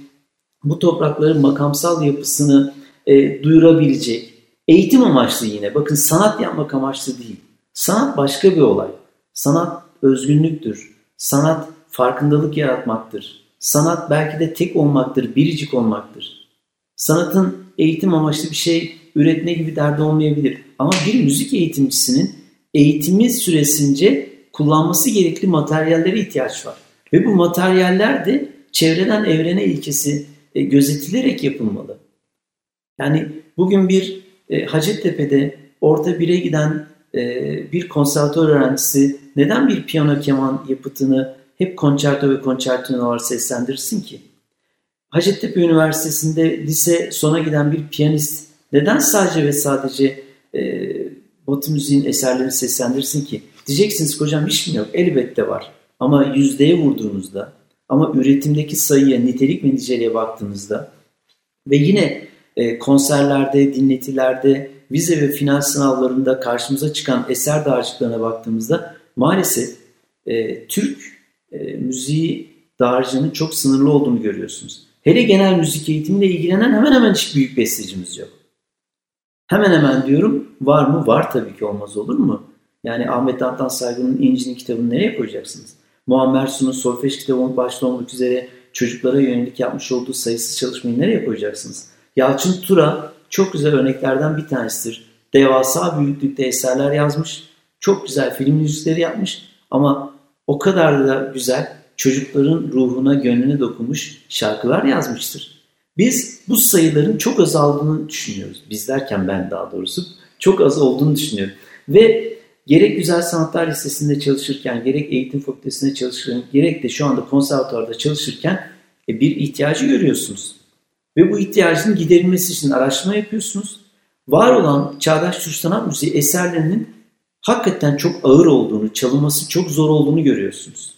bu toprakların makamsal yapısını e, duyurabilecek, eğitim amaçlı yine, bakın sanat yapmak amaçlı değil, Sanat başka bir olay. Sanat özgünlüktür. Sanat farkındalık yaratmaktır. Sanat belki de tek olmaktır, biricik olmaktır. Sanatın eğitim amaçlı bir şey üretme gibi derdi olmayabilir. Ama bir müzik eğitimcisinin eğitimi süresince kullanması gerekli materyallere ihtiyaç var. Ve bu materyaller de çevreden evrene ilkesi e, gözetilerek yapılmalı. Yani bugün bir e, Hacettepe'de orta bire giden e, bir konservatuar öğrencisi neden bir piyano keman yapıtını hep konçerto ve konçerto var seslendirsin ki? Hacettepe Üniversitesi'nde lise sona giden bir piyanist neden sadece ve sadece e, Batı müziğin eserlerini seslendirsin ki? Diyeceksiniz hocam hiç mi yok? Elbette var. Ama yüzdeye vurduğunuzda ama üretimdeki sayıya, nitelik ve niceliğe baktığınızda ve yine e, konserlerde, dinletilerde, vize ve final sınavlarında karşımıza çıkan eser dağarcıklarına baktığımızda maalesef e, Türk e, müziği dağarcığının çok sınırlı olduğunu görüyorsunuz. Hele genel müzik eğitimiyle ilgilenen hemen hemen hiç büyük bestecimiz yok. Hemen hemen diyorum var mı? Var tabii ki olmaz olur mu? Yani Ahmet Antan Saygı'nın İnci'nin kitabını nereye koyacaksınız? Muammer Su'nun Solfej kitabı başta olmak üzere çocuklara yönelik yapmış olduğu sayısız çalışmayı nereye koyacaksınız? Yalçın Tura çok güzel örneklerden bir tanesidir. Devasa büyüklükte eserler yazmış. Çok güzel film müzikleri yapmış. Ama o kadar da güzel çocukların ruhuna, gönlüne dokunmuş şarkılar yazmıştır. Biz bu sayıların çok azaldığını düşünüyoruz. Biz derken ben daha doğrusu çok az olduğunu düşünüyorum. Ve gerek Güzel Sanatlar Lisesi'nde çalışırken, gerek eğitim fakültesinde çalışırken, gerek de şu anda konservatuarda çalışırken e, bir ihtiyacı görüyorsunuz. Ve bu ihtiyacın giderilmesi için araştırma yapıyorsunuz. Var olan çağdaş Türk sanat müziği eserlerinin hakikaten çok ağır olduğunu, çalınması çok zor olduğunu görüyorsunuz.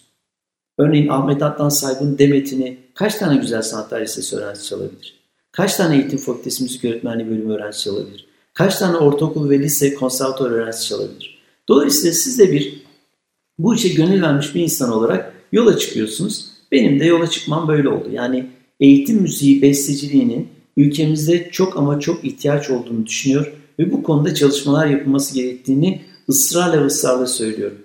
Örneğin Ahmet Adnan Saygın Demet'ini kaç tane Güzel Sanatlar Lisesi öğrencisi çalabilir? Kaç tane eğitim fakültesi müzik öğretmenliği bölümü öğrencisi çalabilir? Kaç tane ortaokul ve lise konservatuar öğrencisi çalabilir? Dolayısıyla siz de bir bu işe gönül vermiş bir insan olarak yola çıkıyorsunuz. Benim de yola çıkmam böyle oldu. Yani eğitim müziği besteciliğinin ülkemizde çok ama çok ihtiyaç olduğunu düşünüyor ve bu konuda çalışmalar yapılması gerektiğini ısrarla ısrarla söylüyorum.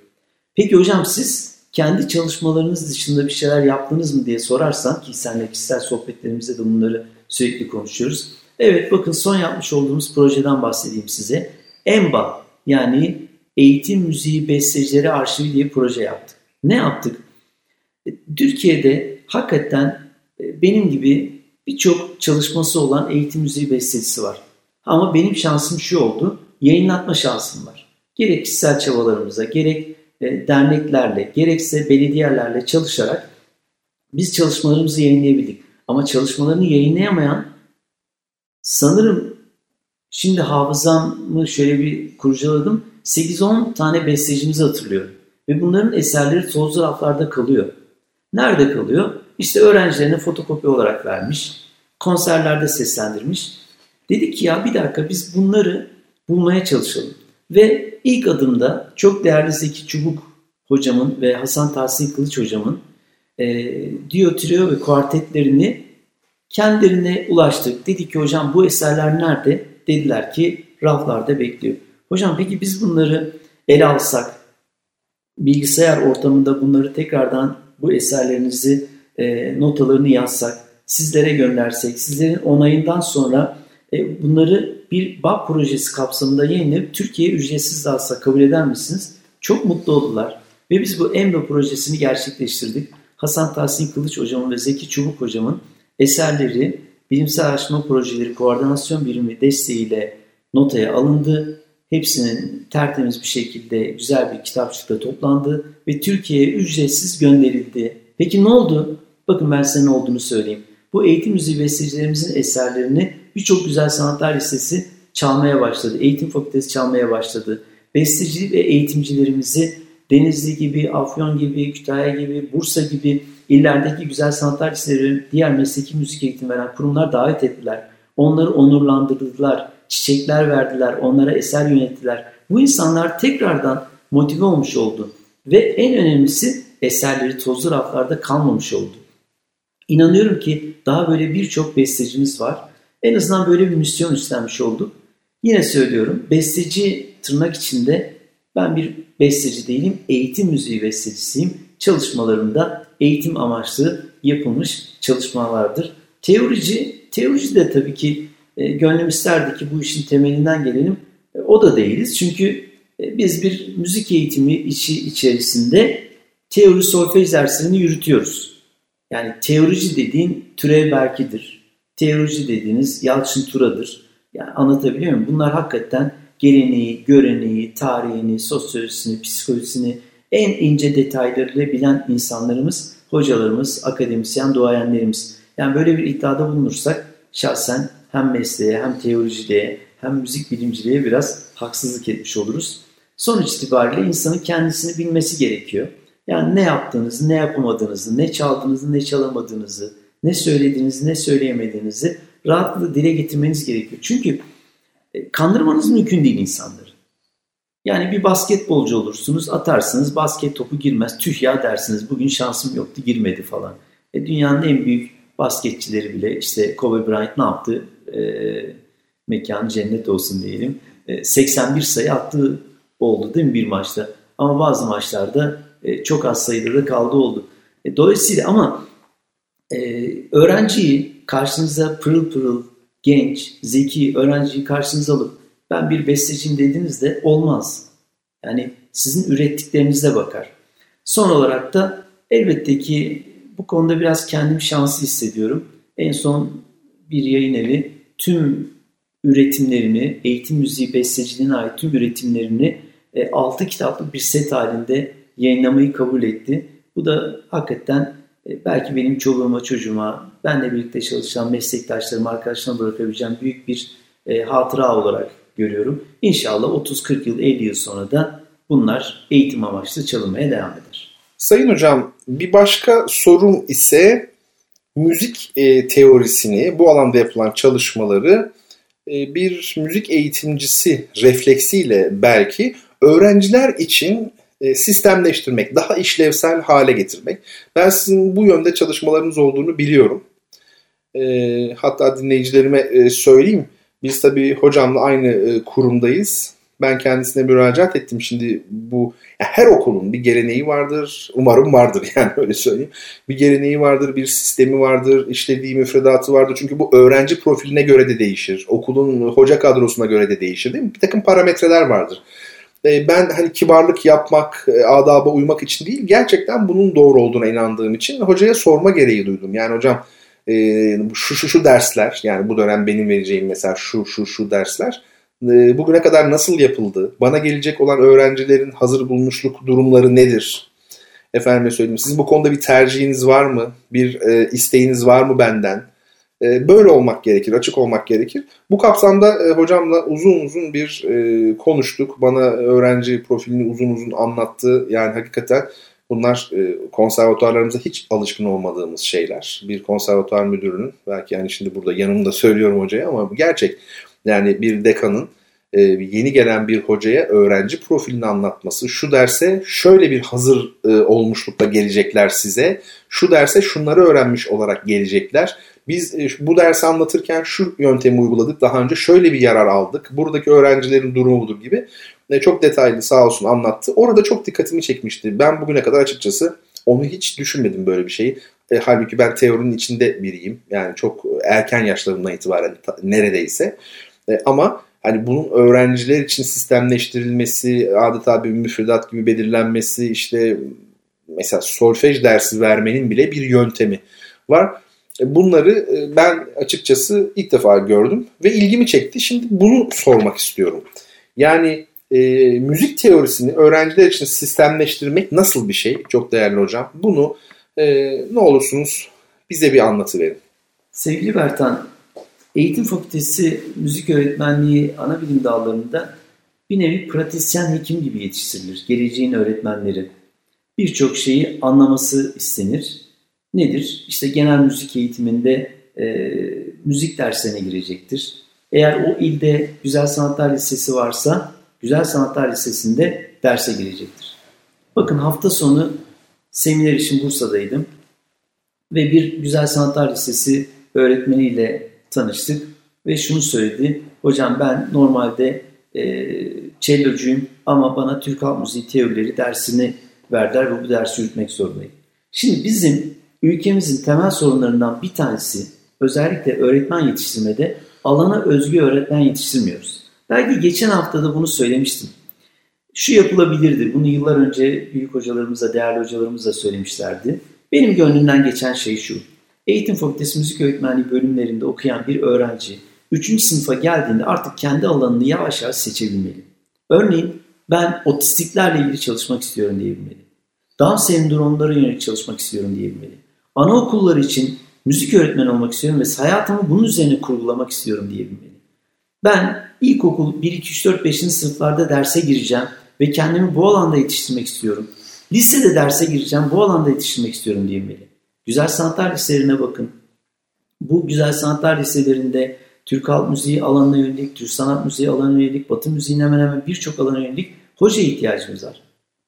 Peki hocam siz kendi çalışmalarınız dışında bir şeyler yaptınız mı diye sorarsan ki senle kişisel sohbetlerimizde de bunları sürekli konuşuyoruz. Evet bakın son yapmış olduğumuz projeden bahsedeyim size. EMBA yani Eğitim Müziği Bestecileri Arşivi diye proje yaptık. Ne yaptık? E, Türkiye'de hakikaten e, benim gibi birçok çalışması olan eğitim müziği bestecisi var. Ama benim şansım şu oldu. Yayınlatma şansım var. Gerek kişisel çabalarımıza, gerek e, derneklerle, gerekse belediyelerle çalışarak biz çalışmalarımızı yayınlayabildik. Ama çalışmalarını yayınlayamayan sanırım şimdi hafızamı şöyle bir kurcaladım. 8-10 tane bestecimizi hatırlıyorum. Ve bunların eserleri tozlu raflarda kalıyor. Nerede kalıyor? İşte öğrencilerine fotokopi olarak vermiş. Konserlerde seslendirmiş. Dedik ki ya bir dakika biz bunları bulmaya çalışalım. Ve ilk adımda çok değerli Zeki Çubuk hocamın ve Hasan Tahsin Kılıç hocamın e, Dio Trio ve kuartetlerini kendilerine ulaştık. Dedik ki hocam bu eserler nerede? Dediler ki raflarda bekliyor. Hocam peki biz bunları ele alsak, bilgisayar ortamında bunları tekrardan bu eserlerinizi e, notalarını yazsak, sizlere göndersek, sizlerin onayından sonra e, bunları bir BAP projesi kapsamında yayınlayıp Türkiye'ye ücretsiz dağıtsa kabul eder misiniz? Çok mutlu oldular. Ve biz bu EMBA projesini gerçekleştirdik. Hasan Tahsin Kılıç hocamın ve Zeki Çubuk hocamın eserleri bilimsel araştırma projeleri koordinasyon birimi desteğiyle notaya alındı. Hepsinin tertemiz bir şekilde güzel bir kitapçıkta toplandı ve Türkiye'ye ücretsiz gönderildi. Peki ne oldu? Bakın ben size ne olduğunu söyleyeyim. Bu eğitim müziği bestecilerimizin eserlerini birçok güzel sanatlar lisesi çalmaya başladı. Eğitim fakültesi çalmaya başladı. Besteci ve eğitimcilerimizi Denizli gibi, Afyon gibi, Kütahya gibi, Bursa gibi illerdeki güzel sanatlar liseleri, diğer mesleki müzik eğitim veren kurumlar davet ettiler. Onları onurlandırdılar, çiçekler verdiler, onlara eser yönettiler. Bu insanlar tekrardan motive olmuş oldu. Ve en önemlisi eserleri tozlu raflarda kalmamış oldu. İnanıyorum ki daha böyle birçok bestecimiz var. En azından böyle bir misyon üstlenmiş olduk. Yine söylüyorum besteci tırnak içinde ben bir besteci değilim, eğitim müziği bestecisiyim. Çalışmalarımda eğitim amaçlı yapılmış çalışmalardır. Teorici, teorici de tabii ki e, gönlüm isterdi ki bu işin temelinden gelelim. E, o da değiliz çünkü e, biz bir müzik eğitimi içi içerisinde teori solfej derslerini yürütüyoruz. Yani teorici dediğin Türev Berki'dir. Teorici dediğiniz Yalçın Tura'dır. Yani anlatabiliyor muyum? Bunlar hakikaten geleneği, göreneği, tarihini, sosyolojisini, psikolojisini en ince detaylarıyla bilen insanlarımız, hocalarımız, akademisyen, duayenlerimiz. Yani böyle bir iddiada bulunursak şahsen hem mesleğe hem teoriciliğe hem müzik bilimciliğe biraz haksızlık etmiş oluruz. Sonuç itibariyle insanın kendisini bilmesi gerekiyor. Yani ne yaptığınızı, ne yapamadığınızı, ne çaldığınızı, ne çalamadığınızı, ne söylediğinizi, ne söyleyemediğinizi rahatlıkla dile getirmeniz gerekiyor. Çünkü e, kandırmanız mümkün değil insanları. Yani bir basketbolcu olursunuz, atarsınız, basket topu girmez, tüh ya dersiniz, bugün şansım yoktu, girmedi falan. E, dünyanın en büyük basketçileri bile, işte Kobe Bryant ne yaptı? E, mekan cennet olsun diyelim. E, 81 sayı attığı oldu değil mi bir maçta? Ama bazı maçlarda e, çok az sayıda da kaldı oldu. E, dolayısıyla ama e, öğrenciyi karşınıza pırıl pırıl, genç, zeki öğrenciyi karşınıza alıp ben bir besteciyim dediğinizde olmaz. Yani sizin ürettiklerinize bakar. Son olarak da elbette ki bu konuda biraz kendimi şanslı hissediyorum. En son bir yayın evi tüm üretimlerini, eğitim müziği besteciliğine ait tüm üretimlerini 6 e, kitaplık bir set halinde yayınlamayı kabul etti. Bu da hakikaten e, belki benim çoluğuma, çocuğuma, benle birlikte çalışan meslektaşlarım, arkadaşlarıma bırakabileceğim büyük bir e, hatıra olarak görüyorum. İnşallah 30-40 yıl, 50 yıl sonra da bunlar eğitim amaçlı çalınmaya devam eder. Sayın Hocam bir başka sorum ise müzik e, teorisini, bu alanda yapılan çalışmaları e, bir müzik eğitimcisi refleksiyle belki öğrenciler için e, sistemleştirmek, daha işlevsel hale getirmek. Ben sizin bu yönde çalışmalarınız olduğunu biliyorum. E, hatta dinleyicilerime e, söyleyeyim. Biz tabii hocamla aynı kurumdayız. Ben kendisine müracaat ettim. Şimdi bu her okulun bir geleneği vardır. Umarım vardır yani öyle söyleyeyim. Bir geleneği vardır, bir sistemi vardır, işlediği müfredatı vardır. Çünkü bu öğrenci profiline göre de değişir. Okulun hoca kadrosuna göre de değişir değil mi? Bir takım parametreler vardır. E, ben hani kibarlık yapmak, e, adaba uymak için değil, gerçekten bunun doğru olduğuna inandığım için hocaya sorma gereği duydum. Yani hocam e, şu şu şu dersler, yani bu dönem benim vereceğim mesela şu şu şu dersler bugüne kadar nasıl yapıldı? Bana gelecek olan öğrencilerin hazır bulmuşluk durumları nedir? Efendime söyleyeyim. Siz bu konuda bir tercihiniz var mı? Bir isteğiniz var mı benden? E, böyle olmak gerekir, açık olmak gerekir. Bu kapsamda e, hocamla uzun uzun bir e, konuştuk. Bana öğrenci profilini uzun uzun anlattı. Yani hakikaten bunlar konservatuarlarımıza hiç alışkın olmadığımız şeyler. Bir konservatuar müdürünün, belki yani şimdi burada yanımda söylüyorum hocaya ama gerçek. Yani bir dekanın yeni gelen bir hocaya öğrenci profilini anlatması, şu derse şöyle bir hazır olmuşlukla gelecekler size, şu derse şunları öğrenmiş olarak gelecekler biz e, bu dersi anlatırken şu yöntemi uyguladık. Daha önce şöyle bir yarar aldık. Buradaki öğrencilerin durumu budur gibi. E, çok detaylı sağ olsun anlattı. Orada çok dikkatimi çekmişti. Ben bugüne kadar açıkçası onu hiç düşünmedim böyle bir şeyi. E, halbuki ben teorinin içinde biriyim. Yani çok erken yaşlarımdan itibaren neredeyse. E, ama hani bunun öğrenciler için sistemleştirilmesi, adeta bir müfredat gibi belirlenmesi, işte mesela solfej dersi vermenin bile bir yöntemi var. E, bunları e, ben açıkçası ilk defa gördüm ve ilgimi çekti. Şimdi bunu sormak istiyorum. Yani e, müzik teorisini öğrenciler için sistemleştirmek nasıl bir şey? Çok değerli hocam. Bunu e, ne olursunuz bize bir anlatı verin. Sevgili Bertan, Eğitim Fakültesi Müzik Öğretmenliği ana bilim dallarında bir nevi pratisyen hekim gibi yetiştirilir. Geleceğin öğretmenleri. Birçok şeyi anlaması istenir nedir? İşte genel müzik eğitiminde e, müzik derslerine girecektir. Eğer o ilde Güzel Sanatlar Lisesi varsa Güzel Sanatlar Lisesi'nde derse girecektir. Bakın hafta sonu seminer için Bursa'daydım ve bir Güzel Sanatlar Lisesi öğretmeniyle tanıştık ve şunu söyledi. Hocam ben normalde e, cellocuyum ama bana Türk Halk Müziği teorileri dersini verdiler ve bu dersi yürütmek zorundayım. Şimdi bizim Ülkemizin temel sorunlarından bir tanesi özellikle öğretmen yetiştirmede alana özgü öğretmen yetiştirmiyoruz. Belki geçen haftada bunu söylemiştim. şu yapılabilirdi. Bunu yıllar önce büyük hocalarımıza, değerli hocalarımıza söylemişlerdi. Benim gönlümden geçen şey şu. Eğitim Fakültesi Müzik Öğretmenliği bölümlerinde okuyan bir öğrenci 3. sınıfa geldiğinde artık kendi alanını yavaş yavaş seçebilmeli. Örneğin ben otistiklerle ilgili çalışmak istiyorum diyebilmeli. Down sendromlara yönelik çalışmak istiyorum diyebilmeli. Anaokulları için müzik öğretmeni olmak istiyorum ve hayatımı bunun üzerine kurgulamak istiyorum diyebilmeli. Ben ilkokul 1, 2, 3, 4, 5. sınıflarda derse gireceğim ve kendimi bu alanda yetiştirmek istiyorum. Lisede derse gireceğim, bu alanda yetiştirmek istiyorum diyebilmeli. Güzel sanatlar liselerine bakın. Bu güzel sanatlar liselerinde Türk halk müziği alanına yönelik, Türk sanat müziği alanına yönelik, Batı müziğinin hemen hemen birçok alana yönelik hoca ihtiyacımız var.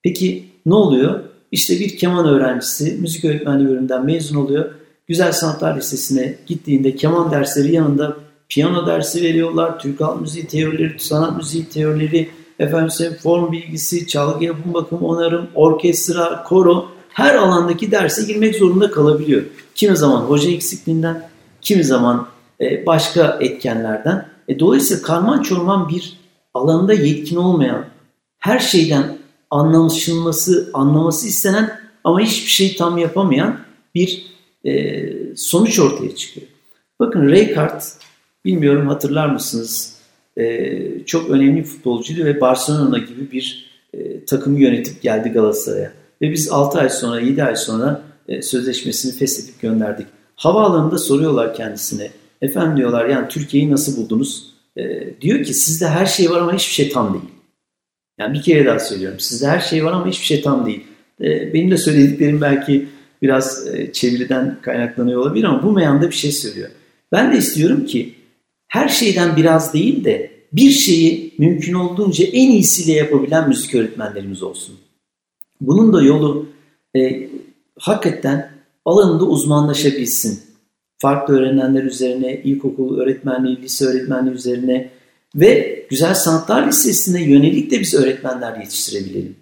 Peki ne oluyor? İşte bir keman öğrencisi müzik öğretmenliği bölümünden mezun oluyor. Güzel Sanatlar Lisesi'ne gittiğinde keman dersleri yanında piyano dersi veriyorlar. Türk halk müziği teorileri, sanat müziği teorileri, efendim form bilgisi, çalgı yapım bakım onarım, orkestra, koro her alandaki derse girmek zorunda kalabiliyor. Kimi zaman hoca eksikliğinden, kimi zaman e, başka etkenlerden. E, dolayısıyla karman çorman bir alanında yetkin olmayan, her şeyden anlaşılması, anlaması istenen ama hiçbir şey tam yapamayan bir e, sonuç ortaya çıkıyor. Bakın Rijkaard, bilmiyorum hatırlar mısınız, e, çok önemli futbolcuydu ve Barcelona gibi bir e, takımı yönetip geldi Galatasaray'a. Ve biz 6 ay sonra, 7 ay sonra e, sözleşmesini feshedip gönderdik. Havaalanında soruyorlar kendisine, efendim diyorlar yani Türkiye'yi nasıl buldunuz? E, diyor ki sizde her şey var ama hiçbir şey tam değil. Yani bir kere daha söylüyorum. Sizde her şey var ama hiçbir şey tam değil. E, benim de söylediklerim belki biraz e, çeviriden kaynaklanıyor olabilir ama bu meyanda bir şey söylüyor. Ben de istiyorum ki her şeyden biraz değil de bir şeyi mümkün olduğunca en iyisiyle yapabilen müzik öğretmenlerimiz olsun. Bunun da yolu e, hakikaten alanında uzmanlaşabilsin. Farklı öğrenenler üzerine, ilkokul öğretmenliği, lise öğretmenliği üzerine ve Güzel Sanatlar Lisesi'ne yönelik de biz öğretmenler yetiştirebilelim.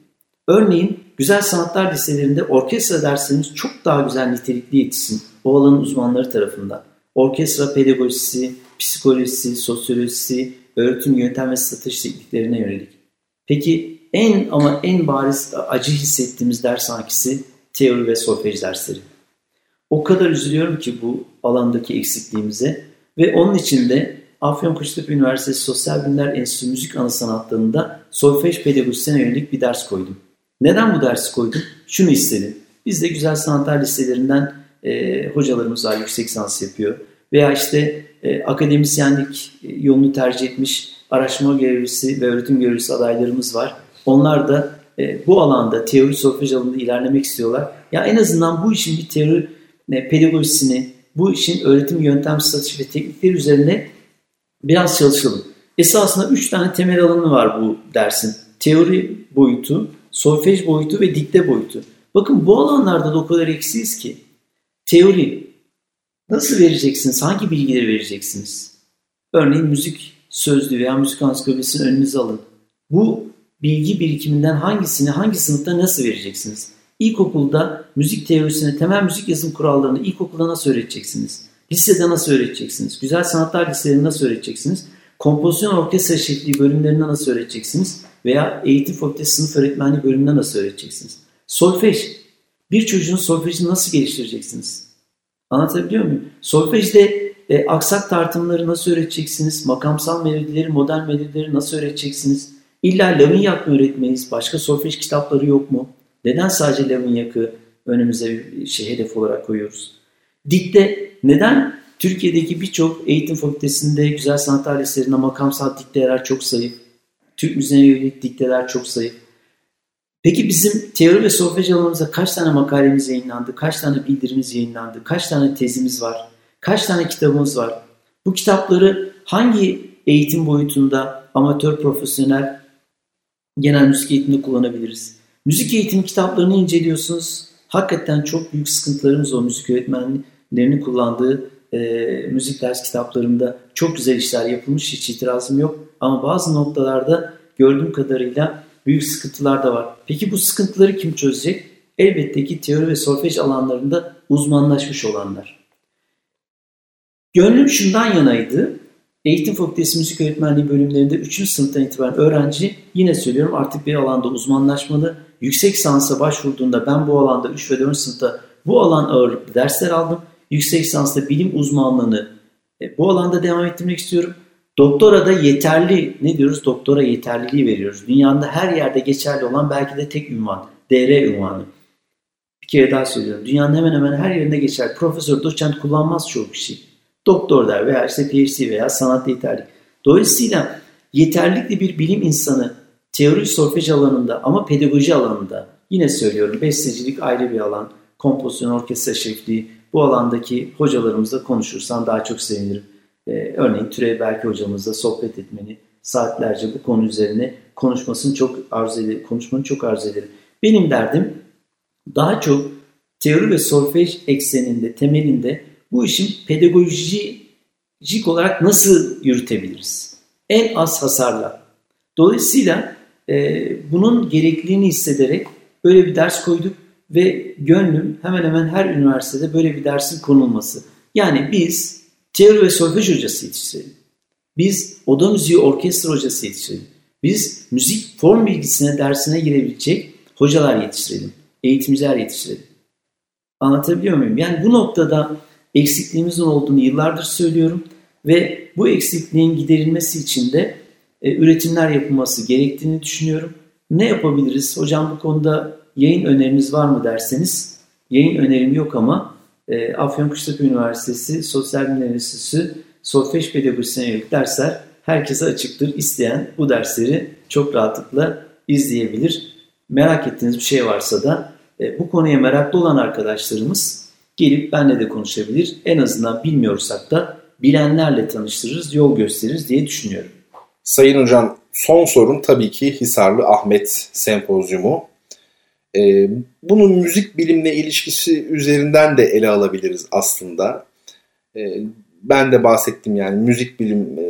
Örneğin Güzel Sanatlar Liselerinde orkestra derslerimiz çok daha güzel nitelikli yetişsin o alanın uzmanları tarafından. Orkestra pedagojisi, psikolojisi, sosyolojisi, öğretim yöntem ve strateji tekniklerine yönelik. Peki en ama en bariz acı hissettiğimiz ders hangisi? Teori ve solfej dersleri. O kadar üzülüyorum ki bu alandaki eksikliğimize ve onun için de Afyonkuştepe Üniversitesi Sosyal Bilimler Enstitüsü Müzik Anı Sanatları'nda solfej pedagojisine yönelik bir ders koydum. Neden bu dersi koydum? Şunu istedim. Biz de güzel sanatlar liselerinden e, hocalarımız var, yüksek lisans yapıyor. Veya işte e, akademisyenlik e, yolunu tercih etmiş araştırma görevlisi ve öğretim görevlisi adaylarımız var. Onlar da e, bu alanda teori solfej alanında ilerlemek istiyorlar. Ya en azından bu işin bir teori e, pedagojisini, bu işin öğretim yöntem strateji ve teknikleri üzerine biraz çalışalım. Esasında üç tane temel alanı var bu dersin. Teori boyutu, solfej boyutu ve dikte boyutu. Bakın bu alanlarda da o kadar eksiyiz ki. Teori nasıl vereceksiniz? Hangi bilgileri vereceksiniz? Örneğin müzik sözlüğü veya müzik ansiklopedisini önünüze alın. Bu bilgi birikiminden hangisini hangi sınıfta nasıl vereceksiniz? İlkokulda müzik teorisine, temel müzik yazım kurallarını ilkokulda nasıl öğreteceksiniz? Lisede nasıl öğreteceksiniz? Güzel sanatlar liselerinde nasıl öğreteceksiniz? Kompozisyon orkestra şefliği bölümlerinde nasıl öğreteceksiniz? Veya eğitim fakültesi sınıf öğretmenliği bölümünde nasıl öğreteceksiniz? Solfej. Bir çocuğun solfejini nasıl geliştireceksiniz? Anlatabiliyor muyum? Solfejde e, aksak tartımları nasıl öğreteceksiniz? Makamsal melodileri, modern melodileri nasıl öğreteceksiniz? İlla Lavignac mı öğretmeliyiz? Başka solfej kitapları yok mu? Neden sadece Lavignac'ı önümüze bir şey hedef olarak koyuyoruz? Dikte neden Türkiye'deki birçok eğitim fakültesinde güzel sanatlar liselerinde makamsal dikteler çok zayıf. Türk müziğine yönelik dikteler çok zayıf. Peki bizim teori ve solfej alanımızda kaç tane makalemiz yayınlandı, kaç tane bildirimiz yayınlandı, kaç tane tezimiz var, kaç tane kitabımız var? Bu kitapları hangi eğitim boyutunda amatör, profesyonel, genel müzik eğitiminde kullanabiliriz? Müzik eğitim kitaplarını inceliyorsunuz. Hakikaten çok büyük sıkıntılarımız o müzik öğretmenlerinin kullandığı e, müzik ders kitaplarında çok güzel işler yapılmış. Hiç itirazım yok. Ama bazı noktalarda gördüğüm kadarıyla büyük sıkıntılar da var. Peki bu sıkıntıları kim çözecek? Elbette ki teori ve solfej alanlarında uzmanlaşmış olanlar. Gönlüm şundan yanaydı. Eğitim Fakültesi Müzik Öğretmenliği bölümlerinde 3. sınıftan itibaren öğrenci yine söylüyorum artık bir alanda uzmanlaşmalı. Yüksek sansa başvurduğunda ben bu alanda 3 ve 4. sınıfta bu alan ağırlıklı dersler aldım. Yüksek lisansta bilim uzmanlığını e, bu alanda devam ettirmek istiyorum. Doktora da yeterli, ne diyoruz? Doktora yeterliliği veriyoruz. Dünyada her yerde geçerli olan belki de tek ünvan, DR ünvanı. Bir kere daha söylüyorum. Dünyanın hemen hemen her yerinde geçer. Profesör, doçent kullanmaz çoğu kişi. Doktor der veya işte PhD veya sanat yeterlik. Dolayısıyla yeterlikli bir bilim insanı teori solfej alanında ama pedagoji alanında yine söylüyorum bestecilik ayrı bir alan, kompozisyon, orkestra şefliği bu alandaki hocalarımızla konuşursan daha çok sevinirim. Ee, örneğin Türev Belki hocamızla sohbet etmeni, saatlerce bu konu üzerine konuşmasını çok arzu ederim, konuşmanı çok arzu ederim. Benim derdim daha çok teori ve solfej ekseninde, temelinde bu işin pedagojik olarak nasıl yürütebiliriz? En az hasarla. Dolayısıyla e, bunun gerekliliğini hissederek böyle bir ders koyduk ve gönlüm hemen hemen her üniversitede böyle bir dersin konulması. Yani biz teori ve solfej hocası yetiştirelim. Biz oda müziği orkestra hocası yetiştirelim. Biz müzik form bilgisine dersine girebilecek hocalar yetiştirelim. Eğitimciler yetiştirelim. Anlatabiliyor muyum? Yani bu noktada eksikliğimizin olduğunu yıllardır söylüyorum ve bu eksikliğin giderilmesi için de e, üretimler yapılması gerektiğini düşünüyorum. Ne yapabiliriz? Hocam bu konuda yayın öneriniz var mı derseniz yayın önerim yok ama e, Afyonkuştepe Üniversitesi Sosyal Bilimler Enstitüsü Solfej Pedagojisi'ne yönelik dersler herkese açıktır. İsteyen bu dersleri çok rahatlıkla izleyebilir. Merak ettiğiniz bir şey varsa da e, bu konuya meraklı olan arkadaşlarımız gelip benle de konuşabilir. En azından bilmiyorsak da bilenlerle tanıştırırız, yol gösteririz diye düşünüyorum. Sayın Hocam son sorun tabii ki Hisarlı Ahmet Sempozyumu. Ee, bunun müzik bilimle ilişkisi üzerinden de ele alabiliriz aslında. Ee, ben de bahsettim yani müzik bilim e,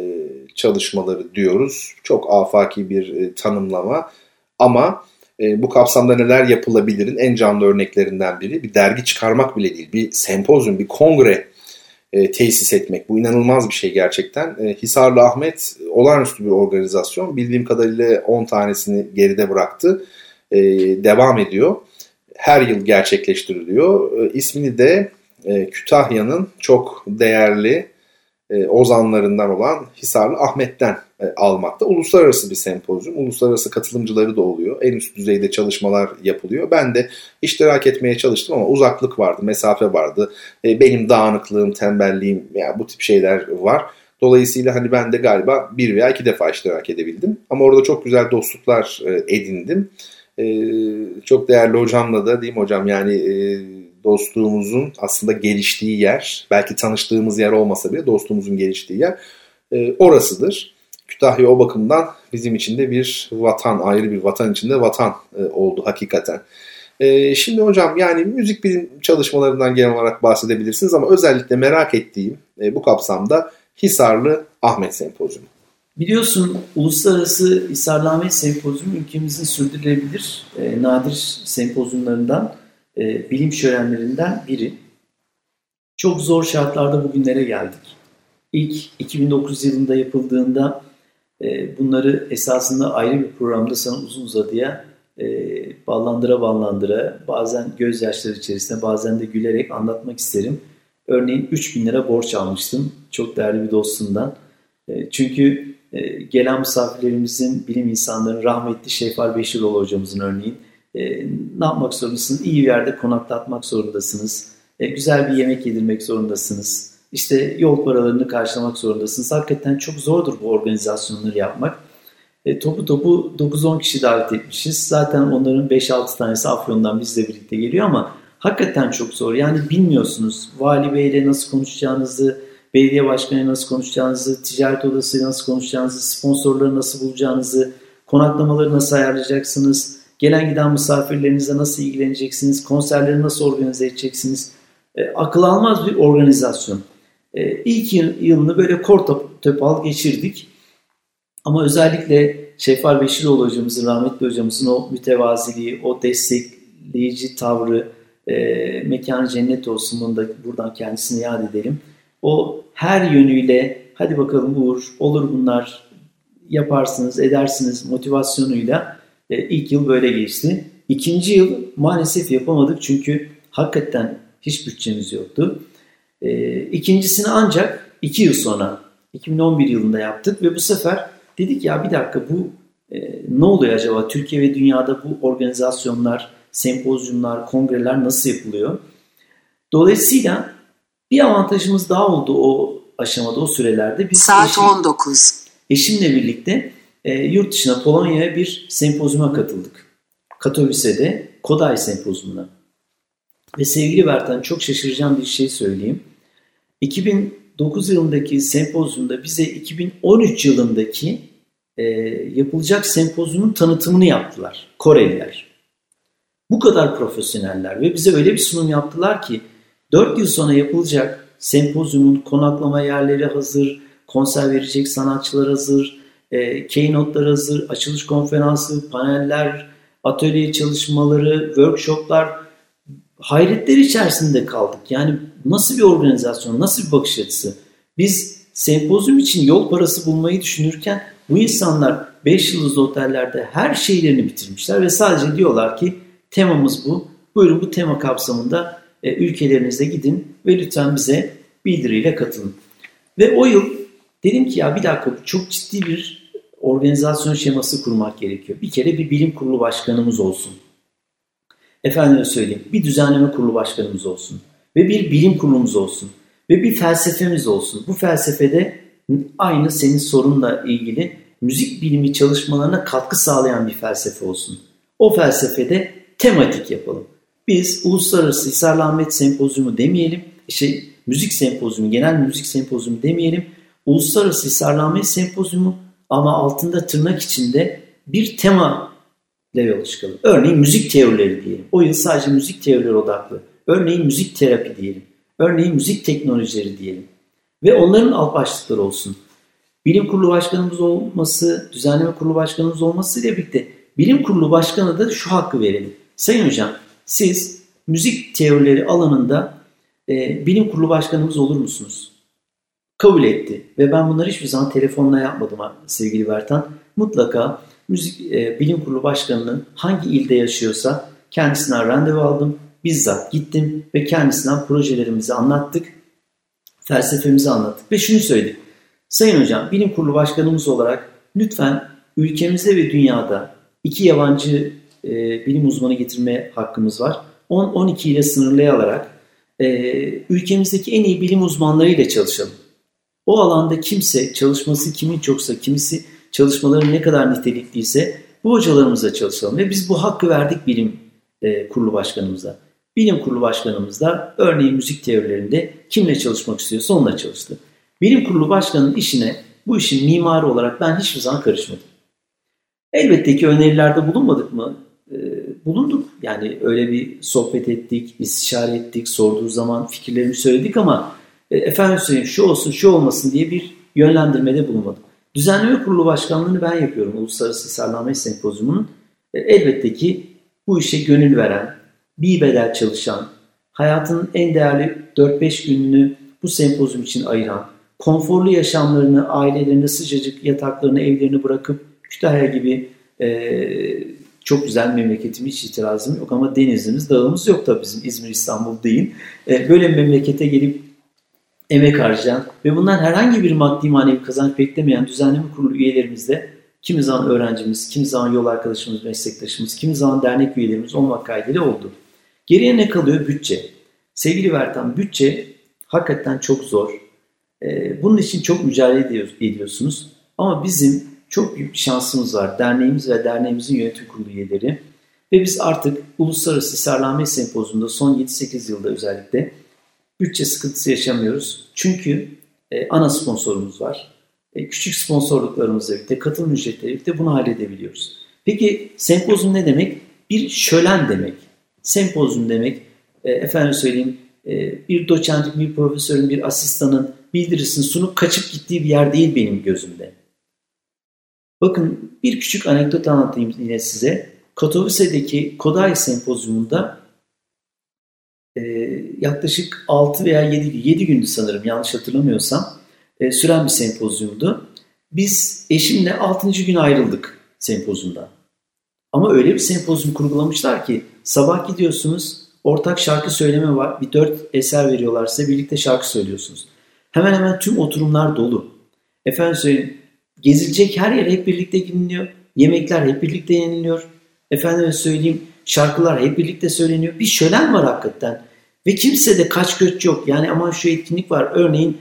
çalışmaları diyoruz. Çok afaki bir e, tanımlama ama e, bu kapsamda neler yapılabilirin en canlı örneklerinden biri bir dergi çıkarmak bile değil. Bir sempozyum, bir kongre e, tesis etmek. Bu inanılmaz bir şey gerçekten. E, Hisarlı Ahmet olağanüstü bir organizasyon. Bildiğim kadarıyla 10 tanesini geride bıraktı. E, devam ediyor. Her yıl gerçekleştiriliyor. E, ismini de e, Kütahya'nın çok değerli e, ozanlarından olan Hisarlı Ahmet'ten e, almakta. Uluslararası bir sempozyum. Uluslararası katılımcıları da oluyor. En üst düzeyde çalışmalar yapılıyor. Ben de iştirak etmeye çalıştım ama uzaklık vardı, mesafe vardı. E, benim dağınıklığım, tembelliğim yani bu tip şeyler var. Dolayısıyla hani ben de galiba bir veya iki defa iştirak edebildim. Ama orada çok güzel dostluklar e, edindim. E, çok değerli hocamla da mi hocam yani e, dostluğumuzun aslında geliştiği yer, belki tanıştığımız yer olmasa bile dostluğumuzun geliştiği yer e, orasıdır. Kütahya o bakımdan bizim için de bir vatan, ayrı bir vatan içinde vatan e, oldu hakikaten. E, şimdi hocam yani müzik bilim çalışmalarından genel olarak bahsedebilirsiniz ama özellikle merak ettiğim e, bu kapsamda Hisarlı Ahmet Sempozyumu. Biliyorsun Uluslararası Hisarlı Ahmet Sempozyumu ülkemizin sürdürülebilir e, nadir sempozyumlarından e, bilim şölenlerinden biri. Çok zor şartlarda bugünlere geldik. İlk 2009 yılında yapıldığında e, bunları esasında ayrı bir programda sana uzun uzadıya e, ballandıra ballandıra bazen gözyaşları içerisinde bazen de gülerek anlatmak isterim. Örneğin 3000 lira borç almıştım çok değerli bir dostumdan. E, çünkü e, gelen misafirlerimizin bilim insanlarının rahmetli Şefal Beşiroğlu hocamızın örneğin e, ne yapmak zorundasınız? İyi bir yerde konaklatmak zorundasınız. E, güzel bir yemek yedirmek zorundasınız. İşte yol paralarını karşılamak zorundasınız. Hakikaten çok zordur bu organizasyonları yapmak. E, topu topu 9-10 kişi davet etmişiz. Zaten onların 5-6 tanesi Afyon'dan bizle birlikte geliyor ama hakikaten çok zor. Yani bilmiyorsunuz vali beyle nasıl konuşacağınızı, belediye başkanıyla nasıl konuşacağınızı, ticaret odasıyla nasıl konuşacağınızı, sponsorları nasıl bulacağınızı, konaklamaları nasıl ayarlayacaksınız, Gelen giden misafirlerinize nasıl ilgileneceksiniz? Konserleri nasıl organize edeceksiniz? E, akıl almaz bir organizasyon. E, ilk yılını böyle kor topal geçirdik. Ama özellikle Şefal Beşiroğlu hocamızın, rahmetli hocamızın o mütevaziliği, o destekleyici tavrı, e, mekanı cennet olsun bunu da buradan kendisine yad edelim. O her yönüyle hadi bakalım Uğur olur bunlar yaparsınız edersiniz motivasyonuyla e, ilk yıl böyle geçti. İkinci yıl maalesef yapamadık çünkü hakikaten hiç bütçemiz yoktu. E, ikincisini ancak iki yıl sonra 2011 yılında yaptık ve bu sefer dedik ya bir dakika bu e, ne oluyor acaba Türkiye ve dünyada bu organizasyonlar, sempozyumlar, kongreler nasıl yapılıyor? Dolayısıyla bir avantajımız daha oldu o aşamada, o sürelerde. Biz Saat eşim, 19. Eşimle birlikte e, yurt dışına Polonya'ya bir sempozyuma katıldık. Katowice'de Koday sempozyumuna. Ve sevgili Bertan çok şaşıracağım bir şey söyleyeyim. 2009 yılındaki sempozyumda bize 2013 yılındaki e, yapılacak sempozyumun tanıtımını yaptılar Koreliler. Bu kadar profesyoneller ve bize öyle bir sunum yaptılar ki 4 yıl sonra yapılacak sempozyumun konaklama yerleri hazır, konser verecek sanatçılar hazır, e, keynote'lar hazır, açılış konferansı, paneller, atölye çalışmaları, workshoplar hayretler içerisinde kaldık. Yani nasıl bir organizasyon, nasıl bir bakış açısı? Biz sempozyum için yol parası bulmayı düşünürken bu insanlar 5 yıldızlı otellerde her şeylerini bitirmişler ve sadece diyorlar ki temamız bu. Buyurun bu tema kapsamında e, ülkelerinize gidin ve lütfen bize bildiriyle katılın. Ve o yıl dedim ki ya bir dakika çok ciddi bir organizasyon şeması kurmak gerekiyor. Bir kere bir bilim kurulu başkanımız olsun. Efendime söyleyeyim bir düzenleme kurulu başkanımız olsun. Ve bir bilim kurulumuz olsun. Ve bir felsefemiz olsun. Bu felsefede aynı senin sorunla ilgili müzik bilimi çalışmalarına katkı sağlayan bir felsefe olsun. O felsefede tematik yapalım. Biz Uluslararası Hisarlı Ahmet Sempozyumu demeyelim, şey, müzik sempozyumu, genel müzik sempozyumu demeyelim. Uluslararası Hisarlı Ahmet Sempozyumu ama altında tırnak içinde bir tema ile yola çıkalım. Örneğin müzik teorileri diyelim. O yıl sadece müzik teorileri odaklı. Örneğin müzik terapi diyelim. Örneğin müzik teknolojileri diyelim. Ve onların alt başlıkları olsun. Bilim kurulu başkanımız olması, düzenleme kurulu başkanımız olması ile birlikte bilim kurulu başkanı da şu hakkı verelim. Sayın hocam siz müzik teorileri alanında e, bilim kurulu başkanımız olur musunuz? Kabul etti ve ben bunları hiçbir zaman telefonla yapmadım sevgili Bertan. Mutlaka müzik e, bilim kurulu başkanının hangi ilde yaşıyorsa kendisinden randevu aldım. Bizzat gittim ve kendisinden projelerimizi anlattık. Felsefemizi anlattık ve şunu söyledik. Sayın hocam bilim kurulu başkanımız olarak lütfen ülkemizde ve dünyada iki yabancı e, bilim uzmanı getirme hakkımız var. 10-12 ile sınırlayarak e, ülkemizdeki en iyi bilim uzmanlarıyla çalışalım. O alanda kimse çalışması kimin çoksa, kimisi çalışmaları ne kadar nitelikliyse bu hocalarımızla çalışalım. Ve biz bu hakkı verdik bilim e, kurulu başkanımıza. Bilim kurulu başkanımız da örneğin müzik teorilerinde kimle çalışmak istiyorsa onunla çalıştı. Bilim kurulu başkanının işine bu işin mimarı olarak ben hiçbir zaman karışmadım. Elbette ki önerilerde bulunmadık mı? Ee, bulunduk. Yani öyle bir sohbet ettik, istişare ettik, sorduğu zaman fikirlerimizi söyledik ama e, efendim söyleyeyim şu olsun şu olmasın diye bir yönlendirmede bulunmadık. Düzenleme kurulu başkanlığını ben yapıyorum Uluslararası Hisarname Sempozyumu'nun. E, elbette ki bu işe gönül veren, bir bedel çalışan, hayatının en değerli 4-5 gününü bu sempozyum için ayıran, konforlu yaşamlarını, ailelerinde sıcacık yataklarını, evlerini bırakıp Kütahya gibi e, çok güzel memleketim hiç itirazım yok ama denizimiz, dağımız yok da bizim İzmir, İstanbul değil. E, böyle memlekete gelip emek harcayan ve bundan herhangi bir maddi manevi kazanç beklemeyen düzenleme kurulu üyelerimiz de kimi zaman öğrencimiz, kimi zaman yol arkadaşımız, meslektaşımız, kimi zaman dernek üyelerimiz olmak kaydıyla oldu. Geriye ne kalıyor? Bütçe. Sevgili Vertan, bütçe hakikaten çok zor. Ee, bunun için çok mücadele ediyorsunuz. Ama bizim çok büyük bir şansımız var. Derneğimiz ve derneğimizin yönetim kurulu üyeleri. Ve biz artık Uluslararası Serlame Sempozyumunda son 7-8 yılda özellikle bütçe sıkıntısı yaşamıyoruz. Çünkü e, ana sponsorumuz var. E, küçük sponsorluklarımızla birlikte, katılım ücretleriyle birlikte bunu halledebiliyoruz. Peki sempozyum ne demek? Bir şölen demek. Sempozyum demek, e, efendim söyleyeyim, e, bir doçentin, bir profesörün, bir asistanın bildirisini sunup kaçıp gittiği bir yer değil benim gözümde. Bakın bir küçük anekdot anlatayım yine size. Katowice'deki Koday Sempozyumunda e, yaklaşık 6 veya 7, 7 gündü sanırım yanlış hatırlamıyorsam e, süren bir sempozyumdu. Biz eşimle 6. gün ayrıldık sempozyumdan. Ama öyle bir sempozyum kurgulamışlar ki sabah gidiyorsunuz ortak şarkı söyleme var. Bir dört eser veriyorlar size birlikte şarkı söylüyorsunuz. Hemen hemen tüm oturumlar dolu. Efendim söyleyeyim gezilecek her yer hep birlikte gidiliyor. Yemekler hep birlikte yeniliyor. Efendime söyleyeyim şarkılar hep birlikte söyleniyor. Bir şölen var hakikaten. Ve kimse de kaç göç yok. Yani ama şu etkinlik var. Örneğin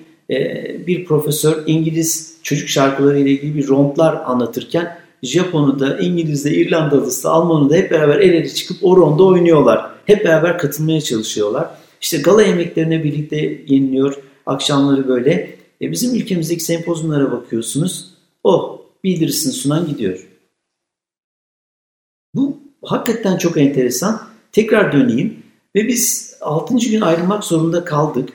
bir profesör İngiliz çocuk şarkıları ile ilgili bir romplar anlatırken Japon'u da, İngiliz'de, İrlandalısı, Alman'ı da hep beraber el ele çıkıp o ronda oynuyorlar. Hep beraber katılmaya çalışıyorlar. İşte gala yemeklerine birlikte yeniliyor. Akşamları böyle. E bizim ülkemizdeki sempozyumlara bakıyorsunuz. Oh bildirisini sunan gidiyor. Bu hakikaten çok enteresan. Tekrar döneyim. Ve biz 6. gün ayrılmak zorunda kaldık.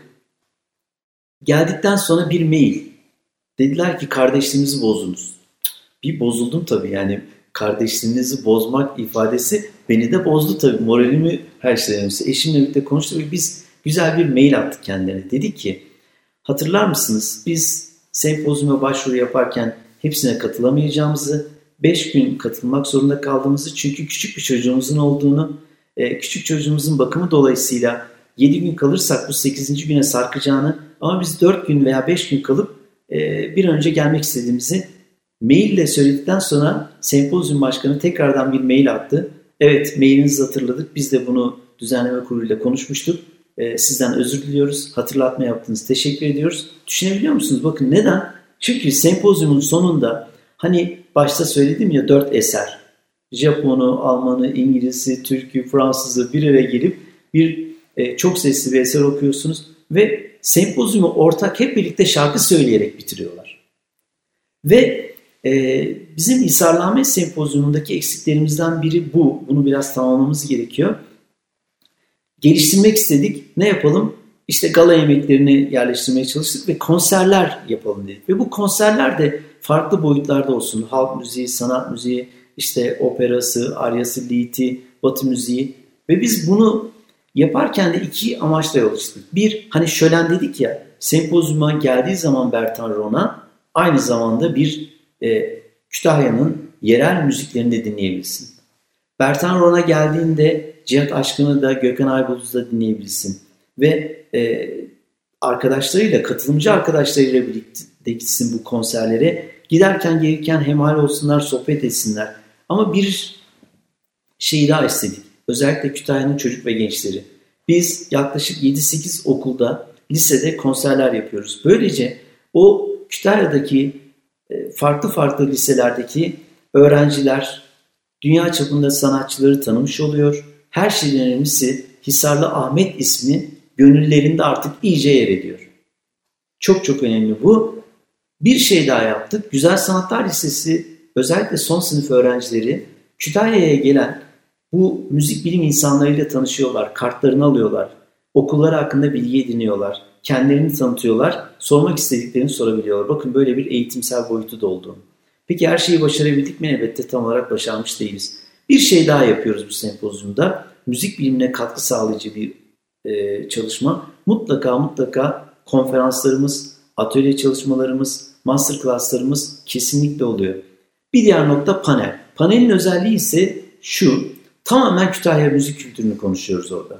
Geldikten sonra bir mail. Dediler ki kardeşliğimizi bozdunuz. Bir bozuldum tabii yani kardeşliğinizi bozmak ifadesi beni de bozdu tabii. Moralimi her şeyden önce. Eşimle birlikte konuştuk ve biz güzel bir mail attık kendilerine. Dedik ki hatırlar mısınız biz sempozyuma başvuru yaparken hepsine katılamayacağımızı, 5 gün katılmak zorunda kaldığımızı çünkü küçük bir çocuğumuzun olduğunu, e, küçük çocuğumuzun bakımı dolayısıyla 7 gün kalırsak bu 8. güne sarkacağını ama biz 4 gün veya 5 gün kalıp e, bir önce gelmek istediğimizi maille söyledikten sonra sempozyum başkanı tekrardan bir mail attı. Evet mailinizi hatırladık. Biz de bunu düzenleme kuruluyla konuşmuştuk. E, sizden özür diliyoruz. Hatırlatma yaptınız. Teşekkür ediyoruz. Düşünebiliyor musunuz? Bakın neden? Çünkü sempozyumun sonunda hani başta söyledim ya dört eser. Japon'u, Alman'ı, İngiliz'i, Türk'ü, Fransız'ı bir araya gelip bir e, çok sesli bir eser okuyorsunuz ve sempozyumu ortak hep birlikte şarkı söyleyerek bitiriyorlar. Ve e, bizim İsarlame sempozyumundaki eksiklerimizden biri bu. Bunu biraz tamamlamamız gerekiyor. Geliştirmek istedik. Ne yapalım? İşte gala yemeklerini yerleştirmeye çalıştık ve konserler yapalım dedik. Ve bu konserler de farklı boyutlarda olsun. Halk müziği, sanat müziği, işte operası, aryası, liiti, batı müziği. Ve biz bunu yaparken de iki amaçla yola çıktık. Bir, hani şölen dedik ya, sempozyuma geldiği zaman Bertan Rona aynı zamanda bir e, Kütahya'nın yerel müziklerini de dinleyebilsin. Bertan Rona geldiğinde Cihat Aşkın'ı da Gökhan Ayboluz'u da dinleyebilsin. Ve e, arkadaşlarıyla, katılımcı arkadaşlarıyla birlikte gitsin bu konserlere. Giderken gelirken hemhal olsunlar, sohbet etsinler. Ama bir şeyi daha istedik. Özellikle Kütahya'nın çocuk ve gençleri. Biz yaklaşık 7-8 okulda, lisede konserler yapıyoruz. Böylece o Kütahya'daki e, farklı farklı liselerdeki öğrenciler dünya çapında sanatçıları tanımış oluyor. Her şeyden önemlisi Hisarlı Ahmet ismi gönüllerinde artık iyice yer ediyor. Çok çok önemli bu. Bir şey daha yaptık. Güzel Sanatlar Lisesi özellikle son sınıf öğrencileri Kütahya'ya gelen bu müzik bilim insanlarıyla tanışıyorlar, kartlarını alıyorlar, okulları hakkında bilgi ediniyorlar, kendilerini tanıtıyorlar, sormak istediklerini sorabiliyorlar. Bakın böyle bir eğitimsel boyutu da oldu. Peki her şeyi başarabildik mi? Elbette tam olarak başarmış değiliz. Bir şey daha yapıyoruz bu sempozyumda. Müzik bilimine katkı sağlayıcı bir e, çalışma. Mutlaka mutlaka konferanslarımız, atölye çalışmalarımız, masterclasslarımız kesinlikle oluyor. Bir diğer nokta panel. Panelin özelliği ise şu. Tamamen Kütahya müzik kültürünü konuşuyoruz orada.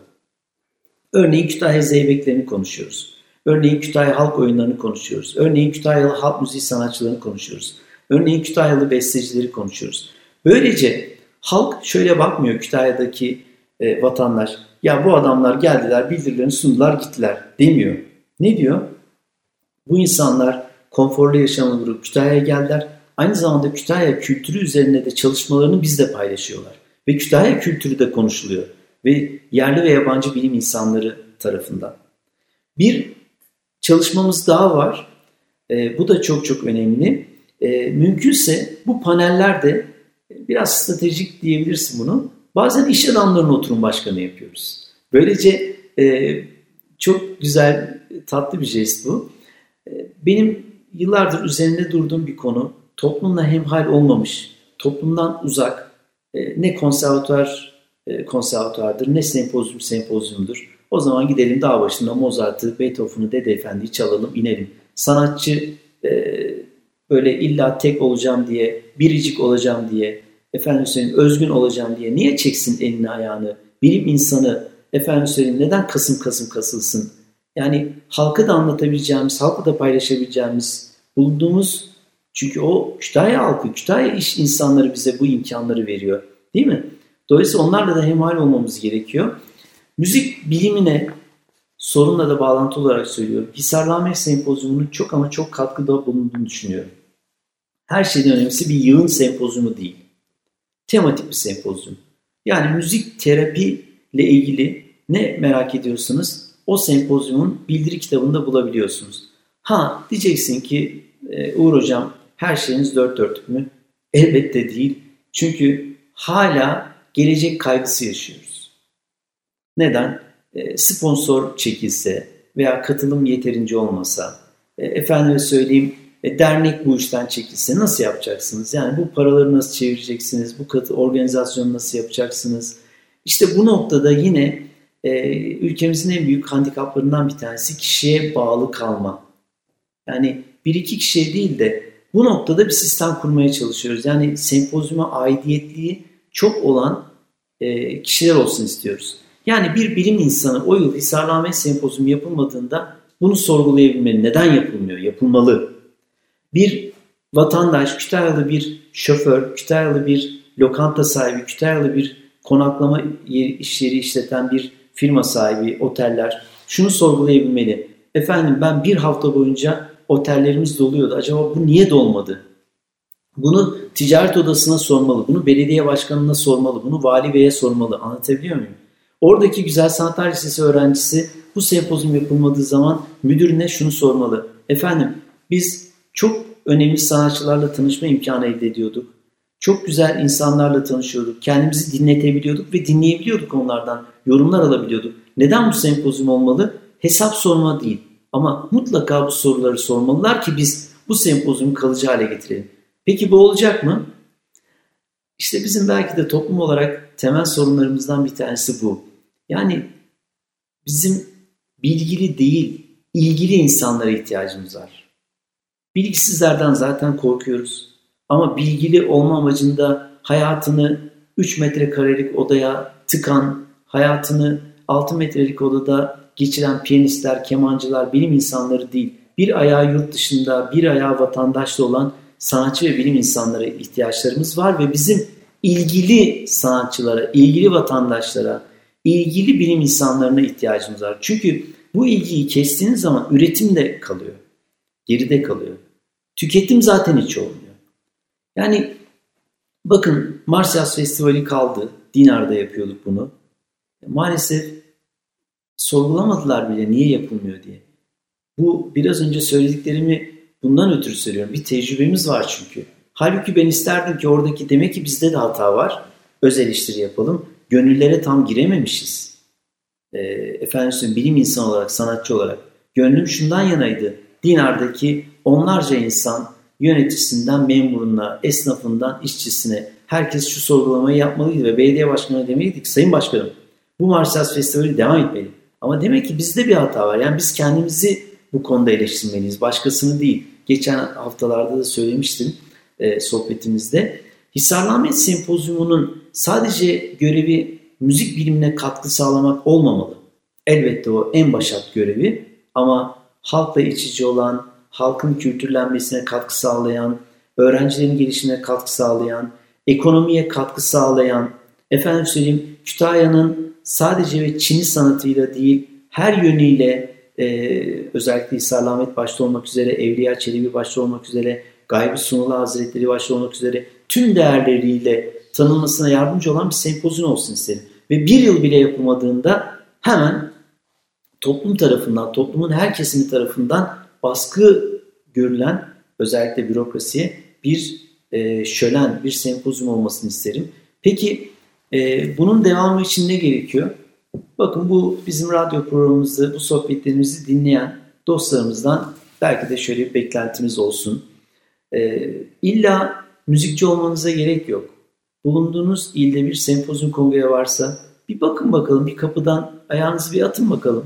Örneğin Kütahya zeybeklerini konuşuyoruz. Örneğin Kütahya halk oyunlarını konuşuyoruz. Örneğin Kütahyalı halk müziği sanatçılarını konuşuyoruz. Örneğin Kütahyalı bestecileri konuşuyoruz. Böylece halk şöyle bakmıyor Kütahya'daki e, vatandaş. Ya bu adamlar geldiler, bildirilerini sundular, gittiler demiyor. Ne diyor? Bu insanlar konforlu yaşamı vurup Kütahya'ya geldiler. Aynı zamanda Kütahya kültürü üzerine de çalışmalarını bizle paylaşıyorlar. Ve Kütahya kültürü de konuşuluyor. Ve yerli ve yabancı bilim insanları tarafından. Bir çalışmamız daha var. E, bu da çok çok önemli. E, mümkünse bu panellerde biraz stratejik diyebilirsin bunu. Bazen iş adamlarının oturum başkanı yapıyoruz. Böylece e, çok güzel, tatlı bir jest bu. E, benim yıllardır üzerinde durduğum bir konu toplumla hemhal olmamış, toplumdan uzak, e, ne konservatuar e, konservatuardır, ne sempozyum sempozyumdur. O zaman gidelim dağ başında Mozart'ı, Beethoven'ı, Dede Efendi'yi çalalım, inelim. sanatçı e, böyle illa tek olacağım diye, biricik olacağım diye, efendim söyleyeyim özgün olacağım diye niye çeksin elini ayağını? Bilim insanı efendim söyleyeyim neden kasım kasım kasılsın? Yani halka da anlatabileceğimiz, halka da paylaşabileceğimiz, bulduğumuz çünkü o Kütahya halkı, Kütahya iş insanları bize bu imkanları veriyor. Değil mi? Dolayısıyla onlarla da hemhal olmamız gerekiyor. Müzik bilimine sorunla da bağlantı olarak söylüyorum. Hisarlame Sempozyumu'nun çok ama çok katkıda bulunduğunu düşünüyorum. Her şeyden önemlisi bir yığın sempozyumu değil. Tematik bir sempozyum. Yani müzik terapi ile ilgili ne merak ediyorsanız o sempozyumun bildiri kitabında bulabiliyorsunuz. Ha diyeceksin ki e, Uğur Hocam her şeyiniz dört dörtlük mü? Elbette değil. Çünkü hala gelecek kaygısı yaşıyoruz. Neden? E, sponsor çekilse veya katılım yeterince olmasa, e, efendime söyleyeyim e, dernek bu işten çekilse nasıl yapacaksınız? Yani bu paraları nasıl çevireceksiniz? Bu katı organizasyonu nasıl yapacaksınız? İşte bu noktada yine e, ülkemizin en büyük handikaplarından bir tanesi kişiye bağlı kalma. Yani bir iki kişiye değil de bu noktada bir sistem kurmaya çalışıyoruz. Yani sempozyuma aidiyetliği çok olan e, kişiler olsun istiyoruz. Yani bir bilim insanı o yıl Hisarname Sempozyumu yapılmadığında bunu sorgulayabilmeli. Neden yapılmıyor? Yapılmalı. Bir vatandaş, Kütahyalı bir şoför, Kütahyalı bir lokanta sahibi, Kütahyalı bir konaklama yeri, iş yeri işleten bir firma sahibi, oteller şunu sorgulayabilmeli. Efendim ben bir hafta boyunca otellerimiz doluyordu. Acaba bu niye dolmadı? Bunu ticaret odasına sormalı, bunu belediye başkanına sormalı, bunu vali beye sormalı. Anlatabiliyor muyum? Oradaki Güzel Sanatlar Lisesi öğrencisi bu sempozyum yapılmadığı zaman müdürüne şunu sormalı. Efendim biz çok önemli sanatçılarla tanışma imkanı elde ediyorduk. Çok güzel insanlarla tanışıyorduk. Kendimizi dinletebiliyorduk ve dinleyebiliyorduk onlardan. Yorumlar alabiliyorduk. Neden bu sempozyum olmalı? Hesap sorma değil. Ama mutlaka bu soruları sormalılar ki biz bu sempozyumu kalıcı hale getirelim. Peki bu olacak mı? İşte bizim belki de toplum olarak temel sorunlarımızdan bir tanesi bu. Yani bizim bilgili değil, ilgili insanlara ihtiyacımız var. Bilgisizlerden zaten korkuyoruz. Ama bilgili olma amacında hayatını 3 metrekarelik odaya tıkan, hayatını 6 metrelik odada geçiren piyanistler, kemancılar, bilim insanları değil, bir ayağı yurt dışında, bir ayağı vatandaşta olan sanatçı ve bilim insanlara ihtiyaçlarımız var ve bizim ilgili sanatçılara, ilgili vatandaşlara, ilgili bilim insanlarına ihtiyacımız var. Çünkü bu ilgiyi kestiğiniz zaman üretim de kalıyor. Geride kalıyor. Tüketim zaten hiç olmuyor. Yani bakın Mars Festivali kaldı. Dinar'da yapıyorduk bunu. Maalesef sorgulamadılar bile niye yapılmıyor diye. Bu biraz önce söylediklerimi bundan ötürü söylüyorum. Bir tecrübemiz var çünkü. Halbuki ben isterdim ki oradaki demek ki bizde de hata var. Öz eleştiri yapalım. Gönüllere tam girememişiz. E, efendim bilim insanı olarak, sanatçı olarak. Gönlüm şundan yanaydı. Dinar'daki onlarca insan yöneticisinden memuruna, esnafından işçisine herkes şu sorgulamayı yapmalıydı ve belediye başkanına demeliydik. Sayın Başkanım bu Marsels Festivali devam etmeli. Ama demek ki bizde bir hata var. Yani biz kendimizi bu konuda eleştirmeliyiz. Başkasını değil. Geçen haftalarda da söylemiştim e, sohbetimizde. Hisarname Sempozyumu'nun sadece görevi müzik bilimine katkı sağlamak olmamalı. Elbette o en başat görevi ama halkla iç içe olan, halkın kültürlenmesine katkı sağlayan, öğrencilerin gelişimine katkı sağlayan, ekonomiye katkı sağlayan, efendim söyleyeyim Kütahya'nın sadece ve Çin'i sanatıyla değil her yönüyle e, özellikle İsarlamet başta olmak üzere, Evliya Çelebi başta olmak üzere, Gaybi Sunulu Hazretleri başta olmak üzere tüm değerleriyle tanınmasına yardımcı olan bir sempozyum olsun istedim. Ve bir yıl bile yapılmadığında hemen toplum tarafından, toplumun her kesimi tarafından baskı görülen özellikle bürokrasiye bir e, şölen, bir sempozyum olmasını isterim. Peki e, bunun devamı için ne gerekiyor? Bakın bu bizim radyo programımızı, bu sohbetlerimizi dinleyen dostlarımızdan belki de şöyle bir beklentimiz olsun. E, illa müzikçi olmanıza gerek yok. Bulunduğunuz ilde bir sempozyum kongre varsa bir bakın bakalım, bir kapıdan ayağınızı bir atın bakalım.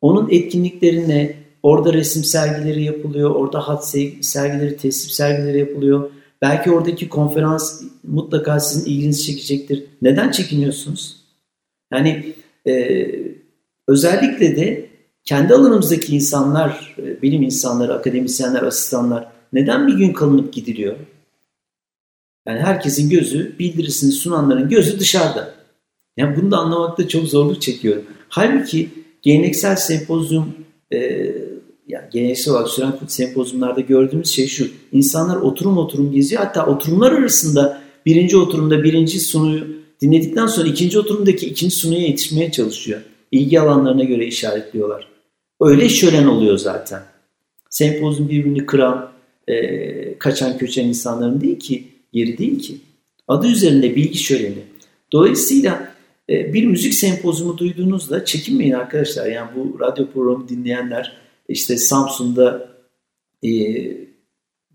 Onun etkinliklerine, orada resim sergileri yapılıyor, orada hat sergileri, teslim sergileri yapılıyor. Belki oradaki konferans mutlaka sizin ilginizi çekecektir. Neden çekiniyorsunuz? Yani e, özellikle de kendi alanımızdaki insanlar, e, bilim insanları, akademisyenler, asistanlar neden bir gün kalınıp gidiliyor? Yani herkesin gözü, bildirisini sunanların gözü dışarıda. Yani bunu da anlamakta çok zorluk çekiyorum. Halbuki geleneksel sempozyum, e, yani geleneksel olarak süren sempozyumlarda gördüğümüz şey şu. İnsanlar oturum oturum geziyor. Hatta oturumlar arasında birinci oturumda birinci sunuyu dinledikten sonra ikinci oturumdaki ikinci sunuya yetişmeye çalışıyor. İlgi alanlarına göre işaretliyorlar. Öyle şölen oluyor zaten. Sempozyum birbirini kıran, e, kaçan köçen insanların değil ki, yeri değil ki. Adı üzerinde bilgi şöleni. Dolayısıyla e, bir müzik sempozumu duyduğunuzda çekinmeyin arkadaşlar. Yani bu radyo programı dinleyenler işte Samsun'da e,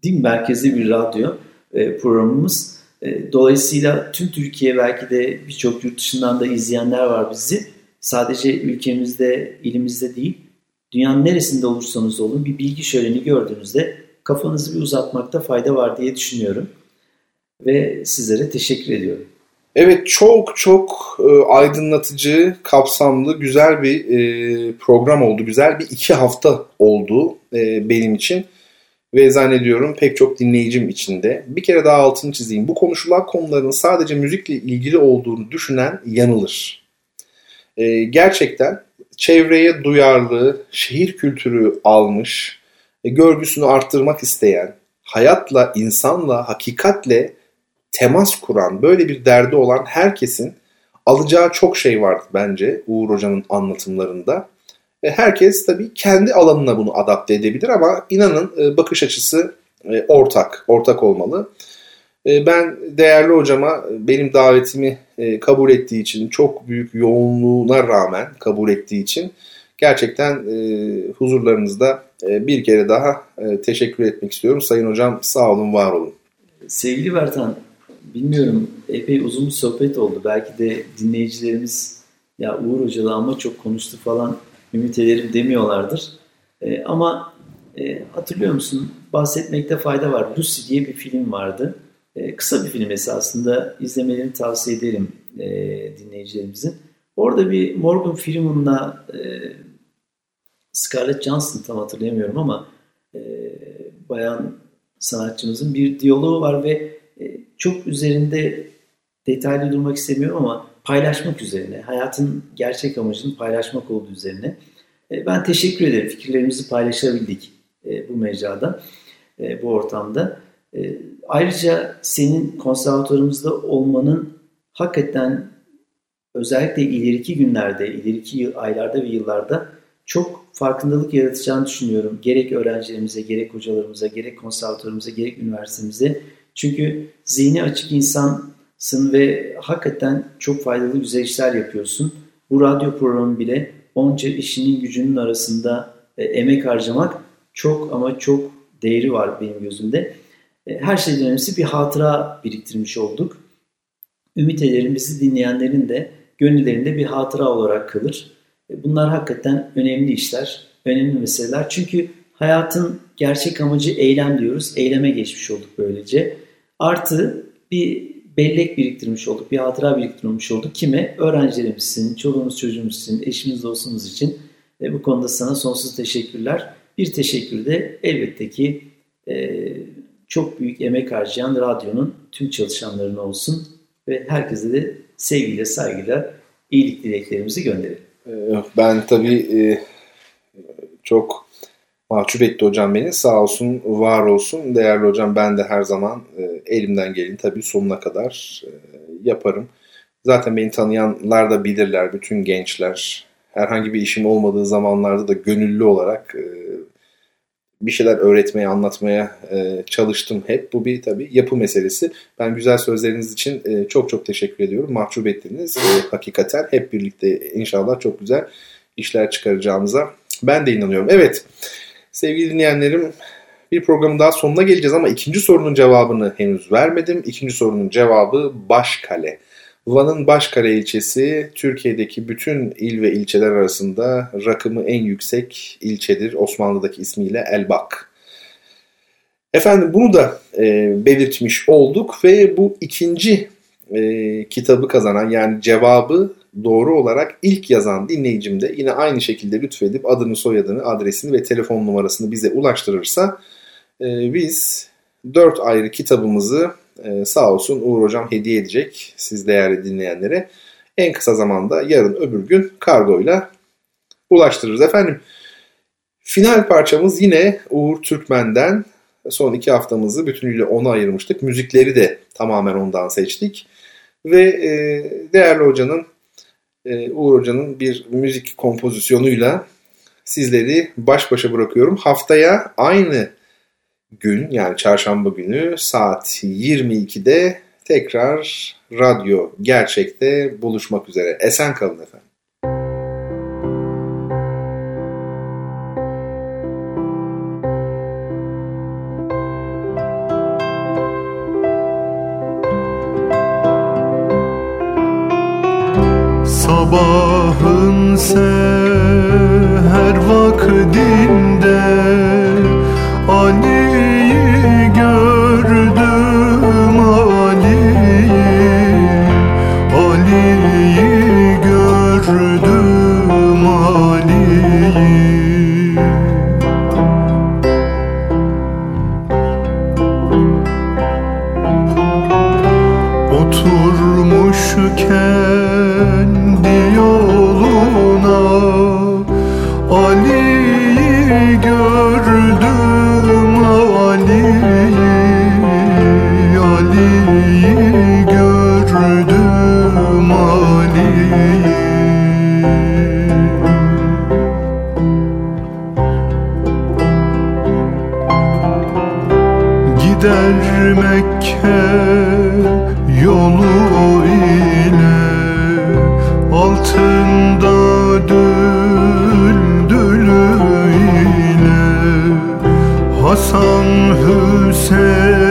din merkezli bir radyo e, programımız. E, dolayısıyla tüm Türkiye belki de birçok yurt dışından da izleyenler var bizi. Sadece ülkemizde, ilimizde değil, dünyanın neresinde olursanız olun bir bilgi şöleni gördüğünüzde kafanızı bir uzatmakta fayda var diye düşünüyorum. Ve sizlere teşekkür ediyorum. Evet çok çok e, aydınlatıcı, kapsamlı, güzel bir e, program oldu. Güzel bir iki hafta oldu e, benim için. Ve zannediyorum pek çok dinleyicim için de. Bir kere daha altını çizeyim. Bu konuşulan konuların sadece müzikle ilgili olduğunu düşünen yanılır. E, gerçekten çevreye duyarlı, şehir kültürü almış, e, görgüsünü arttırmak isteyen, hayatla, insanla, hakikatle temas kuran, böyle bir derdi olan herkesin alacağı çok şey vardı bence Uğur Hoca'nın anlatımlarında. E, herkes tabii kendi alanına bunu adapte edebilir ama inanın e, bakış açısı e, ortak, ortak olmalı. Ben değerli hocama benim davetimi kabul ettiği için, çok büyük yoğunluğuna rağmen kabul ettiği için gerçekten huzurlarınızda bir kere daha teşekkür etmek istiyorum. Sayın hocam sağ olun, var olun. Sevgili Bertan, bilmiyorum epey uzun bir sohbet oldu. Belki de dinleyicilerimiz ya Uğur Hoca'la ama çok konuştu falan ümit ederim demiyorlardır. E, ama e, hatırlıyor musun? Bahsetmekte fayda var. Lucy diye bir film vardı. E, kısa bir film esasında. izlemelerini tavsiye ederim e, dinleyicilerimizin. Orada bir Morgan Freeman'la e, Scarlett Johansson tam hatırlayamıyorum ama e, bayan sanatçımızın bir diyaloğu var ve e, çok üzerinde detaylı durmak istemiyorum ama paylaşmak üzerine, hayatın gerçek amacının paylaşmak olduğu üzerine. E, ben teşekkür ederim. Fikirlerimizi paylaşabildik e, bu mecrada, bu ortamda. Ayrıca senin konservatuarımızda olmanın hakikaten özellikle ileriki günlerde, ileriki aylarda ve yıllarda çok farkındalık yaratacağını düşünüyorum. Gerek öğrencilerimize, gerek hocalarımıza, gerek konservatuarımıza, gerek üniversitemize çünkü zihni açık insansın ve hakikaten çok faydalı güzel işler yapıyorsun. Bu radyo programı bile onca işinin gücünün arasında e, emek harcamak çok ama çok değeri var benim gözümde. E, her şeyden önemlisi bir hatıra biriktirmiş olduk. Ümit ederim bizi dinleyenlerin de gönüllerinde bir hatıra olarak kalır. E, bunlar hakikaten önemli işler, önemli meseleler. Çünkü hayatın gerçek amacı eylem diyoruz. Eyleme geçmiş olduk böylece. Artı bir bellek biriktirmiş olduk, bir hatıra biriktirmiş olduk. Kime? Öğrencilerimiz için, çoluğumuz çocuğumuz için, eşimiz dostumuz için. E, bu konuda sana sonsuz teşekkürler. Bir teşekkür de elbette ki e, çok büyük emek harcayan radyonun tüm çalışanlarına olsun ve herkese de sevgiyle, saygıyla iyilik dileklerimizi gönderelim. E, ben tabii e, çok mahcup etti hocam beni. Sağ olsun, var olsun. Değerli hocam ben de her zaman e, elimden gelin tabii sonuna kadar e, yaparım. Zaten beni tanıyanlar da bilirler, bütün gençler. Herhangi bir işim olmadığı zamanlarda da gönüllü olarak e, bir şeyler öğretmeye, anlatmaya e, çalıştım hep. Bu bir tabii yapı meselesi. Ben güzel sözleriniz için e, çok çok teşekkür ediyorum. Mahcup ettiniz. E, hakikaten hep birlikte inşallah çok güzel işler çıkaracağımıza ben de inanıyorum. Evet. Sevgili dinleyenlerim bir programın daha sonuna geleceğiz ama ikinci sorunun cevabını henüz vermedim. İkinci sorunun cevabı Başkale. Van'ın Başkale ilçesi Türkiye'deki bütün il ve ilçeler arasında rakımı en yüksek ilçedir. Osmanlı'daki ismiyle Elbak. Efendim bunu da e, belirtmiş olduk ve bu ikinci e, kitabı kazanan yani cevabı doğru olarak ilk yazan dinleyicim de yine aynı şekilde lütfedip adını, soyadını, adresini ve telefon numarasını bize ulaştırırsa e, biz dört ayrı kitabımızı e, sağ olsun Uğur Hocam hediye edecek siz değerli dinleyenlere. En kısa zamanda yarın öbür gün kargoyla ulaştırırız. Efendim final parçamız yine Uğur Türkmen'den son iki haftamızı bütünüyle ona ayırmıştık. Müzikleri de tamamen ondan seçtik. Ve e, değerli hocanın e, Uğur Hoca'nın bir müzik kompozisyonuyla sizleri baş başa bırakıyorum. Haftaya aynı gün yani çarşamba günü saat 22'de tekrar radyo gerçekte buluşmak üzere. Esen kalın efendim. Sabahın seher vaktinde Mekke yolu ile Altında düldülü ile Hasan Hüseyin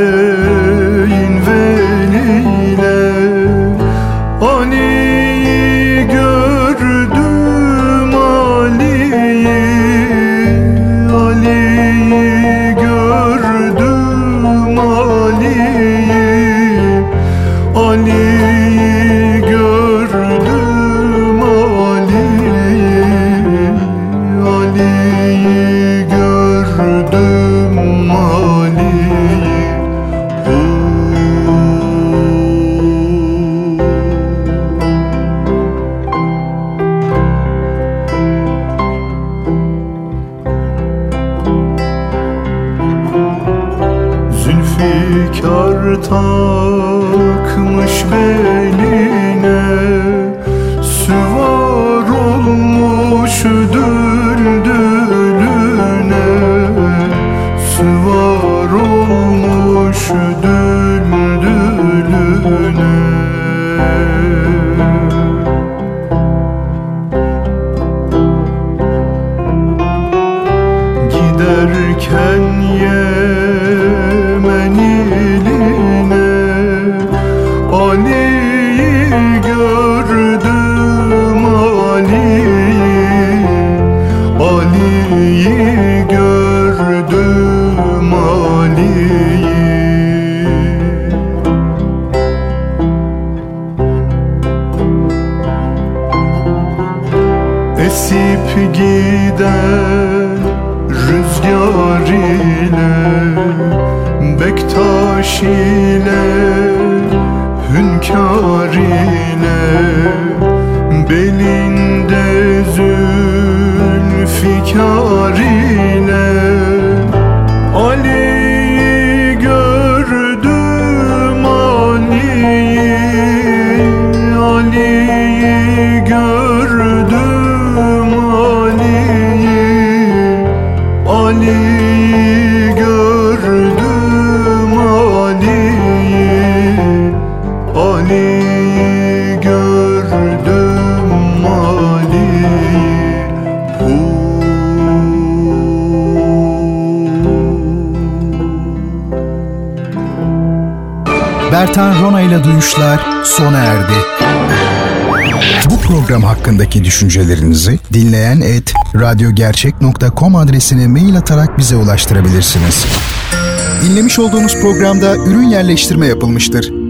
düşüncelerinizi dinleyen et radyogercek.com adresine mail atarak bize ulaştırabilirsiniz. Dinlemiş olduğunuz programda ürün yerleştirme yapılmıştır.